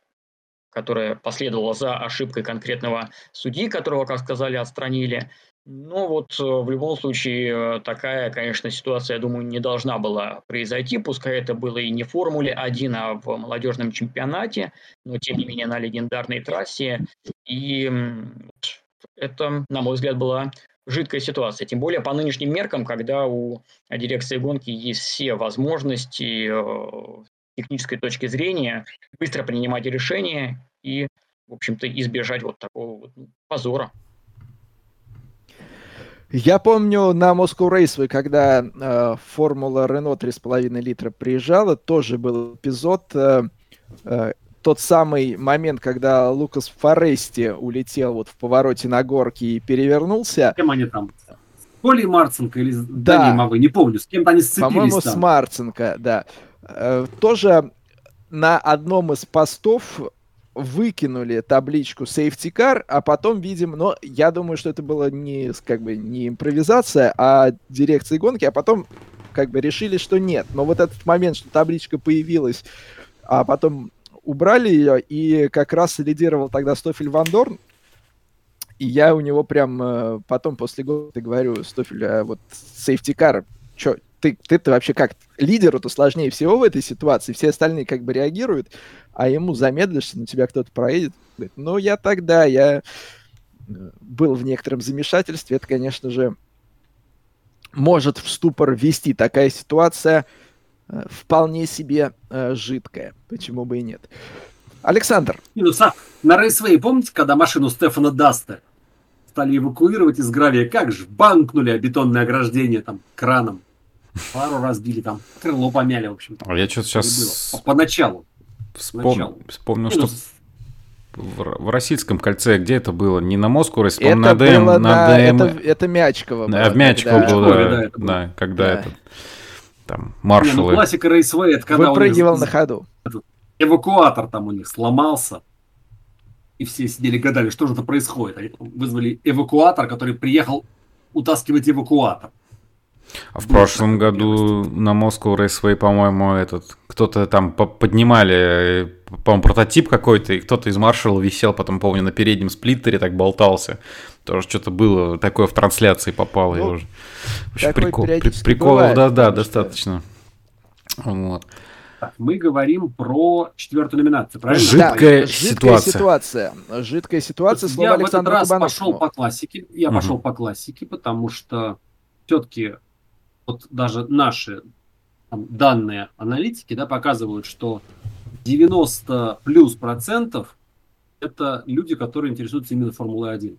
которая последовала за ошибкой конкретного судьи, которого, как сказали, отстранили. Ну вот э, в любом случае э, такая, конечно, ситуация, я думаю, не должна была произойти, пускай это было и не в Формуле 1, а в молодежном чемпионате, но тем не менее на легендарной трассе. И это, на мой взгляд, была жидкая ситуация. Тем более по нынешним меркам, когда у дирекции гонки есть все возможности э, технической точки зрения быстро принимать решения и, в общем-то, избежать вот такого вот позора. Я помню на Moscow Raceway, когда э, формула Renault 3,5 литра приезжала, тоже был эпизод, э, э, тот самый момент, когда Лукас Форести улетел вот в повороте на горке и перевернулся. С кем они там? Коли Марценко или да. да не могу, не помню, с кем-то они сцепились По-моему, там. с Марценко, да. Э, тоже на одном из постов выкинули табличку safety car, а потом, видим, но я думаю, что это было не, как бы, не импровизация, а дирекция гонки, а потом как бы решили, что нет. Но вот этот момент, что табличка появилась, а потом убрали ее, и как раз лидировал тогда Стофель Ван Дорн, и я у него прям э, потом после года говорю, Стофель, а вот safety car, чё, ты, ты-то вообще как? Лидеру-то сложнее всего в этой ситуации, все остальные как бы реагируют, а ему замедлишься, на тебя кто-то проедет. Говорит, ну, я тогда, я э, был в некотором замешательстве, это, конечно же, может в ступор ввести. Такая ситуация э, вполне себе э, жидкая. Почему бы и нет? Александр. Ну, на Raceway, помните, когда машину Стефана Даста стали эвакуировать из гравия, как же банкнули бетонное ограждение там краном. Пару разбили там, крыло помяли, в общем. А я что-то сейчас... Поначалу. Вспом... Вспомнил, что в, в Российском кольце, где это было? Не на Moscow Raceway, это на ADM, на, на ADM. Это, это Мячково было. А, в Мячково когда... было, да, да, это да, когда да. это там маршалы. Не, ну, классика Рейсвей, это когда Выпрыгивал них... на ходу. Эвакуатор там у них сломался. И все сидели гадали, что же это происходит. Они вызвали эвакуатор, который приехал утаскивать эвакуатор. А в прошлом году на Moscow Raceway, по-моему, этот кто-то там поднимали, по-моему, прототип какой-то, и кто-то из маршала висел, потом, помню, на переднем сплиттере так болтался. Тоже что-то было такое в трансляции попало. Ну, уже. Вообще прикол, при, приколов, да, да, достаточно. Вот. Мы говорим про четвертую номинацию, правильно? Жидкая, да, ситуация. ситуация. Жидкая ситуация. Слово я Александра в этот раз пошел по классике. Я угу. пошел по классике, потому что все-таки вот даже наши там, данные аналитики да, показывают, что 90 плюс процентов это люди, которые интересуются именно Формулой-1.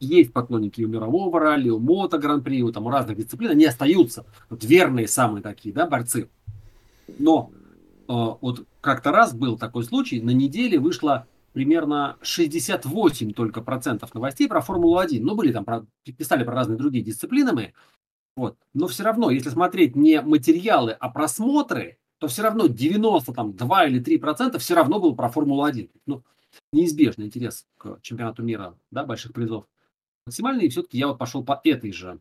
Есть поклонники у мирового ралли, у мото гран-при, у, там, у разных дисциплин, они остаются вот верные самые такие, да, борцы. Но э, вот как-то раз был такой случай, на неделе вышло примерно 68 только процентов новостей про Формулу-1. Ну, были там, про, писали про разные другие дисциплины мы, вот. Но все равно, если смотреть не материалы, а просмотры, то все равно 90, там, 2 или 3 процента все равно был про Формулу-1. Ну, неизбежный интерес к чемпионату мира, да, больших призов. Максимальный, и все-таки я вот пошел по этой же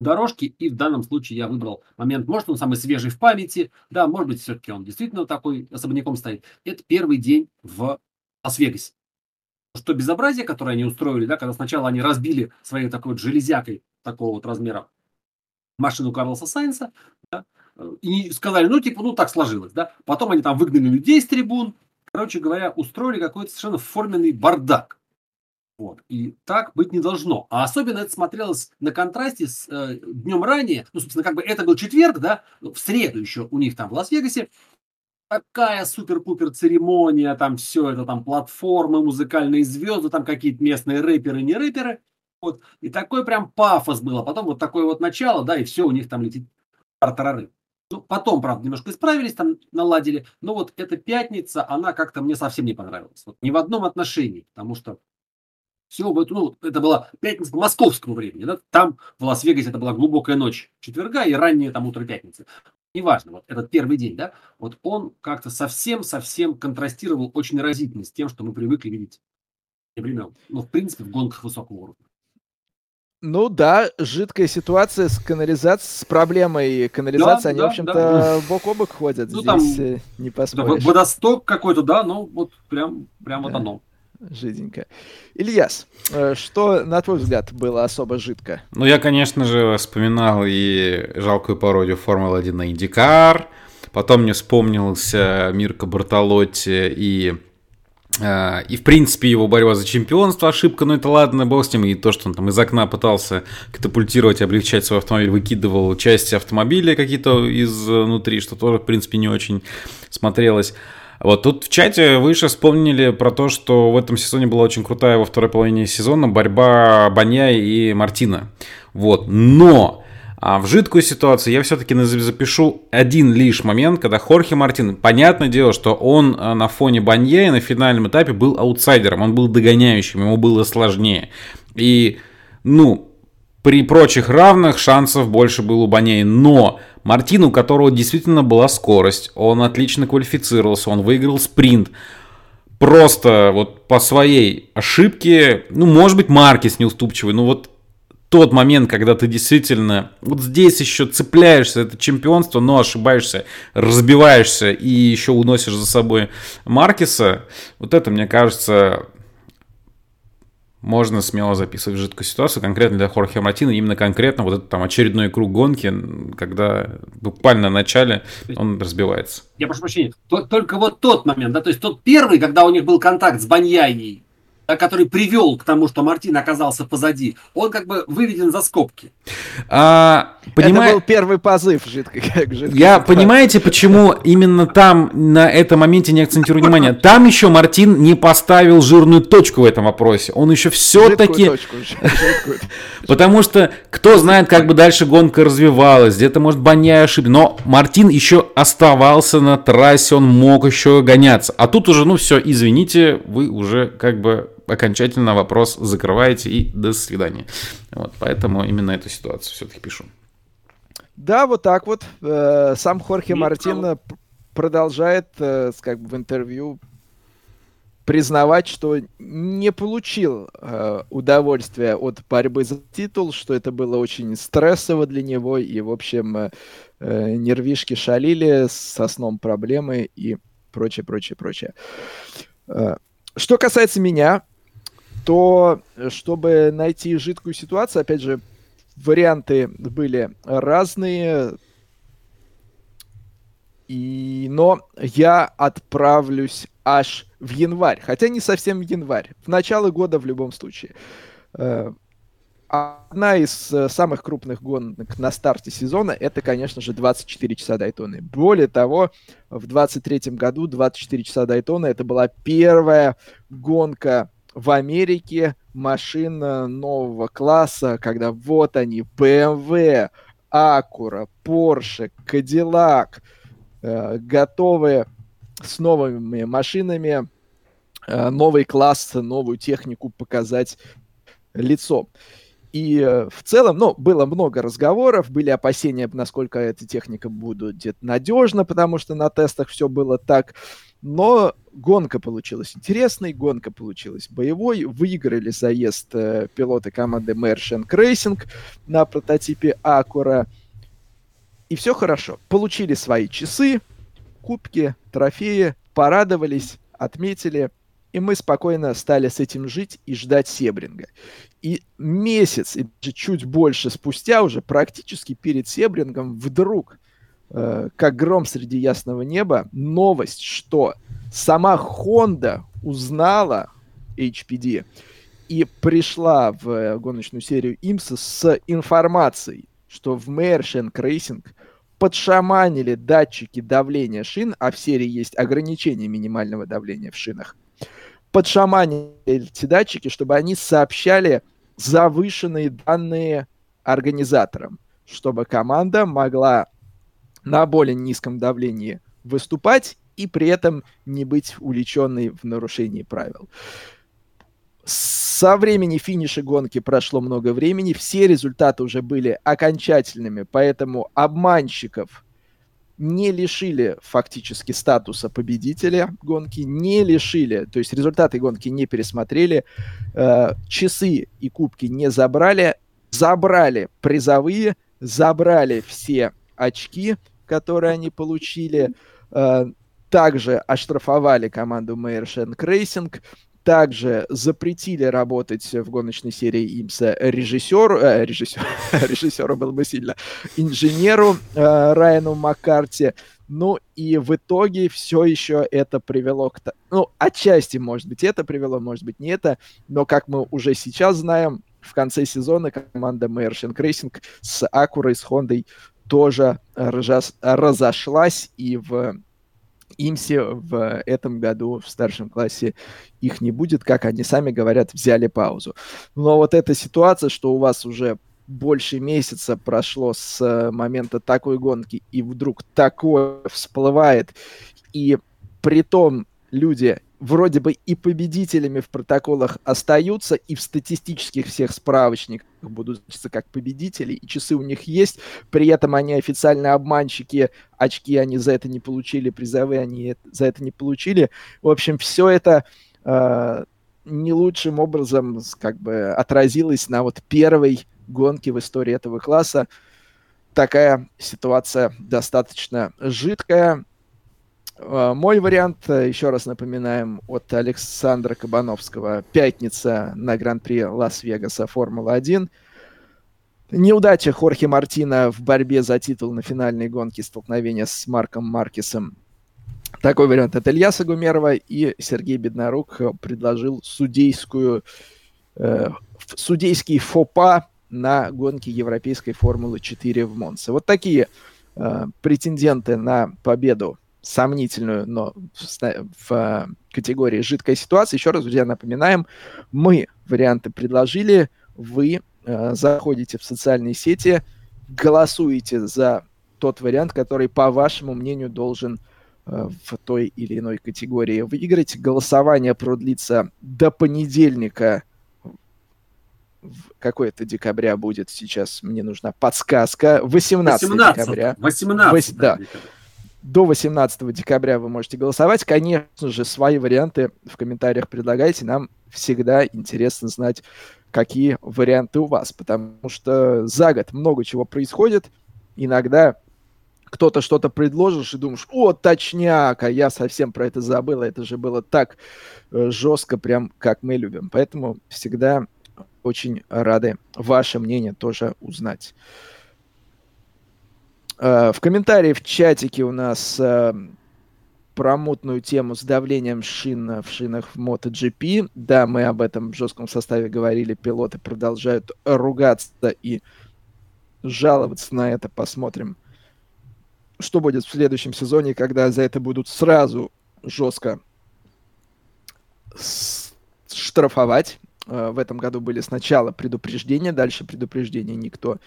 дорожке, и в данном случае я выбрал момент, может, он самый свежий в памяти, да, может быть, все-таки он действительно такой особняком стоит. Это первый день в Лас-Вегасе. Что безобразие, которое они устроили, да, когда сначала они разбили своей такой вот железякой такого вот размера машину Карлоса Сайнса, да, и сказали, ну, типа, ну, так сложилось, да. Потом они там выгнали людей с трибун, короче говоря, устроили какой-то совершенно форменный бардак. Вот. И так быть не должно. А особенно это смотрелось на контрасте с э, днем ранее. Ну, собственно, как бы это был четверг, да, в среду еще у них там в Лас-Вегасе. Такая супер-пупер церемония, там все это, там платформы, музыкальные звезды, там какие-то местные рэперы, не рэперы. Вот. И такой прям пафос был. А потом вот такое вот начало, да, и все, у них там летит тартарары. Ну, потом, правда, немножко исправились, там наладили. Но вот эта пятница, она как-то мне совсем не понравилась. Вот ни в одном отношении. Потому что все, ну, это была пятница по московскому времени. Да? Там в Лас-Вегасе это была глубокая ночь четверга и раннее там утро пятницы. Неважно, вот этот первый день, да, вот он как-то совсем-совсем контрастировал очень разительно с тем, что мы привыкли видеть времен. Ну, в принципе, в гонках высокого уровня. Ну да, жидкая ситуация с канализацией, с проблемой канализации, да, они, да, в общем-то, да. *laughs* бок о бок ходят. Ну, Здесь там, э, не поспоришь. Да, водосток какой-то, да, ну вот прям, прям да. вот оно. Жиденько. Ильяс, э, что, на твой взгляд, было особо жидко? Ну, я, конечно же, вспоминал и жалкую пародию Формулы-1 на Индикар, потом мне вспомнился Мирко Бартолотти и и, в принципе, его борьба за чемпионство ошибка, но это ладно, бог с ним. И то, что он там из окна пытался катапультировать, облегчать свой автомобиль, выкидывал части автомобиля какие-то изнутри, что тоже, в принципе, не очень смотрелось. Вот тут в чате выше вспомнили про то, что в этом сезоне была очень крутая во второй половине сезона борьба Банья и Мартина. Вот. Но а в жидкую ситуацию я все-таки запишу один лишь момент, когда Хорхе Мартин, понятное дело, что он э, на фоне Банье на финальном этапе был аутсайдером, он был догоняющим, ему было сложнее. И, ну, при прочих равных шансов больше было у Банье, но Мартин, у которого действительно была скорость, он отлично квалифицировался, он выиграл спринт, просто вот по своей ошибке, ну, может быть, Маркис неуступчивый, ну вот тот момент, когда ты действительно вот здесь еще цепляешься, это чемпионство, но ошибаешься, разбиваешься и еще уносишь за собой Маркиса, вот это, мне кажется, можно смело записывать в жидкую ситуацию, конкретно для Хорхе Мартина, именно конкретно вот этот там очередной круг гонки, когда буквально в начале он разбивается. Я прошу прощения, только вот тот момент, да, то есть тот первый, когда у них был контакт с Баньяей, который привел к тому, что Мартин оказался позади, он как бы выведен за скобки. А, понимаю... Это был первый позыв жидкой. жидкой Я понимаете, почему именно там на этом моменте не акцентирую внимание? Там еще Мартин не поставил жирную точку в этом вопросе. Он еще все-таки... Потому что кто знает, как бы дальше гонка развивалась, где-то, может, Банья ошибся. Но Мартин еще оставался на трассе, он мог еще гоняться. А тут уже, ну все, извините, вы уже как бы окончательно вопрос закрываете и до свидания. Вот, поэтому именно эту ситуацию все-таки пишу. Да, вот так вот. Э, сам Хорхе Мартин продолжает э, как бы в интервью признавать, что не получил э, удовольствия от борьбы за титул, что это было очень стрессово для него, и, в общем, э, нервишки шалили, со сном проблемы и прочее, прочее, прочее. Э, что касается меня, то чтобы найти жидкую ситуацию, опять же, варианты были разные. И, но я отправлюсь аж в январь, хотя не совсем в январь, в начало года в любом случае. Э, одна из э, самых крупных гонок на старте сезона это, конечно же, 24 часа Дайтоны. Более того, в 23 году 24 часа Дайтона это была первая гонка в Америке машин нового класса, когда вот они, BMW, Acura, Porsche, Cadillac, э, готовы с новыми машинами э, новый класс, новую технику показать лицом. И э, в целом, ну, было много разговоров, были опасения, насколько эта техника будет надежна, потому что на тестах все было так. Но гонка получилась интересной, гонка получилась боевой. Выиграли заезд э, пилоты команды Merchant Racing на прототипе Акура. И все хорошо. Получили свои часы, кубки, трофеи, порадовались, отметили. И мы спокойно стали с этим жить и ждать Себринга. И месяц, и чуть больше спустя, уже практически перед Себрингом, вдруг Э, как гром среди ясного неба, новость, что сама Honda узнала HPD и пришла в э, гоночную серию IMSA с информацией, что в Merchant Racing подшаманили датчики давления шин, а в серии есть ограничение минимального давления в шинах, подшаманили эти датчики, чтобы они сообщали завышенные данные организаторам, чтобы команда могла на более низком давлении выступать и при этом не быть увлеченной в нарушении правил. Со времени финиша гонки прошло много времени, все результаты уже были окончательными, поэтому обманщиков не лишили фактически статуса победителя гонки, не лишили, то есть результаты гонки не пересмотрели, э, часы и кубки не забрали, забрали призовые, забрали все очки, которые они получили. Э, также оштрафовали команду Meyer Shank Racing, также запретили работать в гоночной серии IMSA режиссеру, э, режиссер, *laughs* режиссеру было бы сильно, инженеру э, Райану Маккарти. Ну и в итоге все еще это привело к... Ну, отчасти, может быть, это привело, может быть, не это, но, как мы уже сейчас знаем, в конце сезона команда Meyer Shank Racing с Акурой, с Хондой тоже разошлась, и в Имсе в этом году в старшем классе их не будет, как они сами говорят, взяли паузу. Но вот эта ситуация, что у вас уже больше месяца прошло с момента такой гонки, и вдруг такое всплывает, и при том люди вроде бы и победителями в протоколах остаются, и в статистических всех справочниках будут значиться как победители, и часы у них есть, при этом они официально обманщики, очки они за это не получили, призовые они за это не получили. В общем, все это э, не лучшим образом как бы отразилось на вот первой гонке в истории этого класса. Такая ситуация достаточно жидкая, мой вариант, э, еще раз напоминаем, от Александра Кабановского. Пятница на Гран-при Лас-Вегаса Формула-1. Неудача Хорхе Мартина в борьбе за титул на финальной гонке столкновения с Марком Маркесом Такой вариант от Ильяса Гумерова, и Сергей Беднорук предложил судейскую, э, судейский ФОПа на гонке Европейской Формулы-4 в Монце. Вот такие э, претенденты на победу сомнительную, но в, в э, категории жидкая ситуация. Еще раз, друзья, напоминаем, мы варианты предложили, вы э, заходите в социальные сети, голосуете за тот вариант, который, по вашему мнению, должен э, в той или иной категории выиграть. Голосование продлится до понедельника. Какой это декабря будет сейчас? Мне нужна подсказка. 18, 18 декабря. 18 Вось, да. До 18 декабря вы можете голосовать. Конечно же, свои варианты в комментариях предлагайте. Нам всегда интересно знать, какие варианты у вас, потому что за год много чего происходит. Иногда кто-то что-то предложишь и думаешь, о, точняк, а я совсем про это забыл, это же было так э, жестко, прям как мы любим. Поэтому всегда очень рады ваше мнение тоже узнать. Э, в комментарии в чатике у нас э, про мутную тему с давлением шин в шинах в MotoGP. Да, мы об этом в жестком составе говорили, пилоты продолжают ругаться и жаловаться на это. Посмотрим, что будет в следующем сезоне, когда за это будут сразу жестко штрафовать. Э, в этом году были сначала предупреждения, дальше предупреждения никто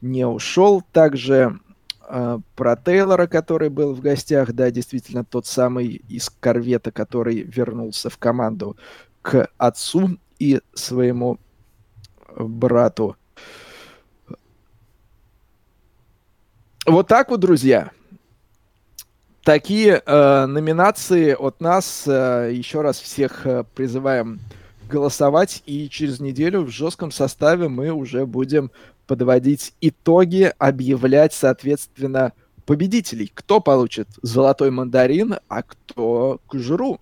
не ушел. Также про Тейлора, который был в гостях, да, действительно тот самый из корвета, который вернулся в команду к отцу и своему брату Вот так вот, друзья. Такие э, номинации от нас. Э, еще раз всех э, призываем голосовать. И через неделю в жестком составе мы уже будем подводить итоги, объявлять, соответственно, победителей. Кто получит золотой мандарин, а кто кожуру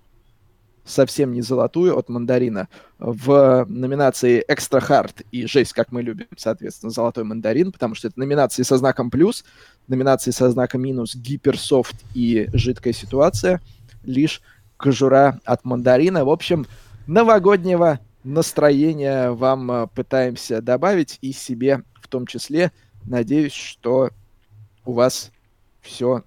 совсем не золотую от мандарина. В номинации Extra Hard и Жесть, как мы любим, соответственно, золотой мандарин, потому что это номинации со знаком плюс, номинации со знаком минус Гиперсофт и Жидкая ситуация, лишь кожура от мандарина. В общем, новогоднего настроения вам э, пытаемся добавить и себе в том числе. Надеюсь, что у вас все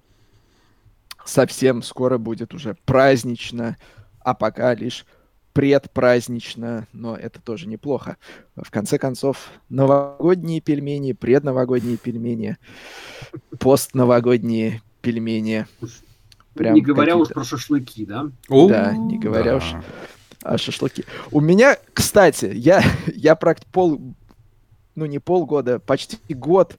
совсем скоро будет уже празднично, а пока лишь предпразднично, но это тоже неплохо. В конце концов, новогодние пельмени, предновогодние пельмени, постновогодние пельмени. Прям не говоря уж про шашлыки, да? Да, не говоря да. уж о шашлыки. У меня, кстати, я, я практически пол, ну не полгода, почти год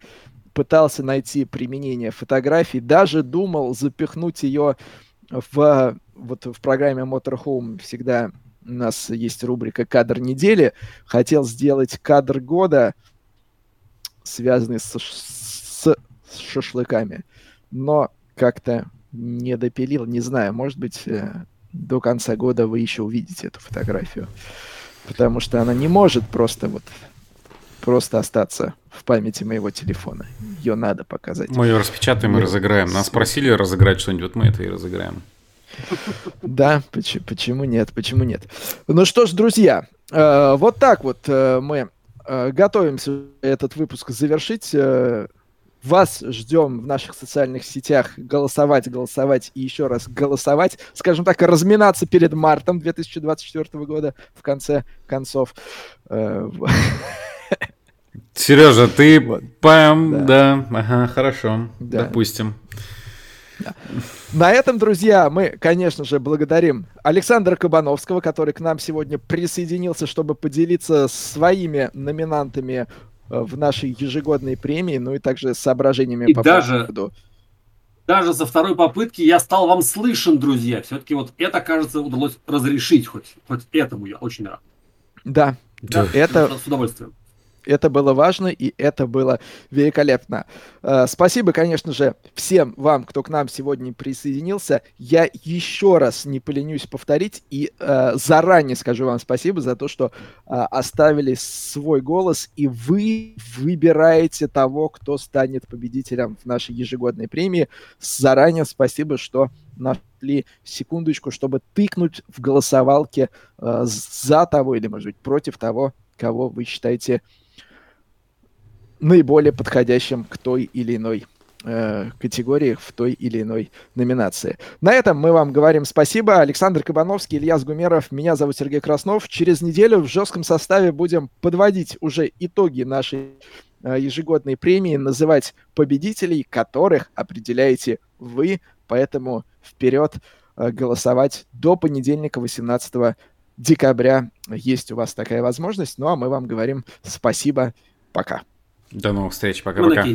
пытался найти применение фотографии, даже думал запихнуть ее в вот в программе Motorhome всегда у нас есть рубрика «Кадр недели». Хотел сделать кадр года, связанный с, с, с шашлыками, но как-то не допилил, не знаю, может быть, э, до конца года вы еще увидите эту фотографию, потому что она не может просто вот просто остаться в памяти моего телефона. Ее надо показать. Мы ее распечатаем и разыграем. Нас просили разыграть что-нибудь, мы это и разыграем. Да, почему нет, почему нет. Ну что ж, друзья, э, вот так вот э, мы э, готовимся этот выпуск завершить. Вас ждем в наших социальных сетях голосовать, голосовать и еще раз голосовать. Скажем так, разминаться перед мартом 2024 года в конце концов. *laughs* Сережа, ты вот. пам, да. да, ага, хорошо, да. допустим. На этом, друзья, мы, конечно же, благодарим Александра Кабановского, который к нам сегодня присоединился, чтобы поделиться своими номинантами э, в нашей ежегодной премии, ну и также соображениями и по даже, поводу. Даже со второй попытки я стал вам слышен, друзья. Все-таки вот это, кажется, удалось разрешить хоть, хоть этому я очень рад. Да, да. это... С удовольствием. Это было важно, и это было великолепно. Э, спасибо, конечно же, всем вам, кто к нам сегодня присоединился. Я еще раз не поленюсь повторить и э, заранее скажу вам спасибо за то, что э, оставили свой голос, и вы выбираете того, кто станет победителем в нашей ежегодной премии. Заранее спасибо, что нашли секундочку, чтобы тыкнуть в голосовалке за того или, может быть, против того, кого вы считаете наиболее подходящим к той или иной э, категории в той или иной номинации. На этом мы вам говорим спасибо. Александр Кабановский, Илья Сгумеров, меня зовут Сергей Краснов. Через неделю в жестком составе будем подводить уже итоги нашей э, ежегодной премии, называть победителей, которых определяете вы. Поэтому вперед э, голосовать до понедельника 18 декабря. Есть у вас такая возможность. Ну а мы вам говорим спасибо. Пока. До новых встреч. Пока-пока.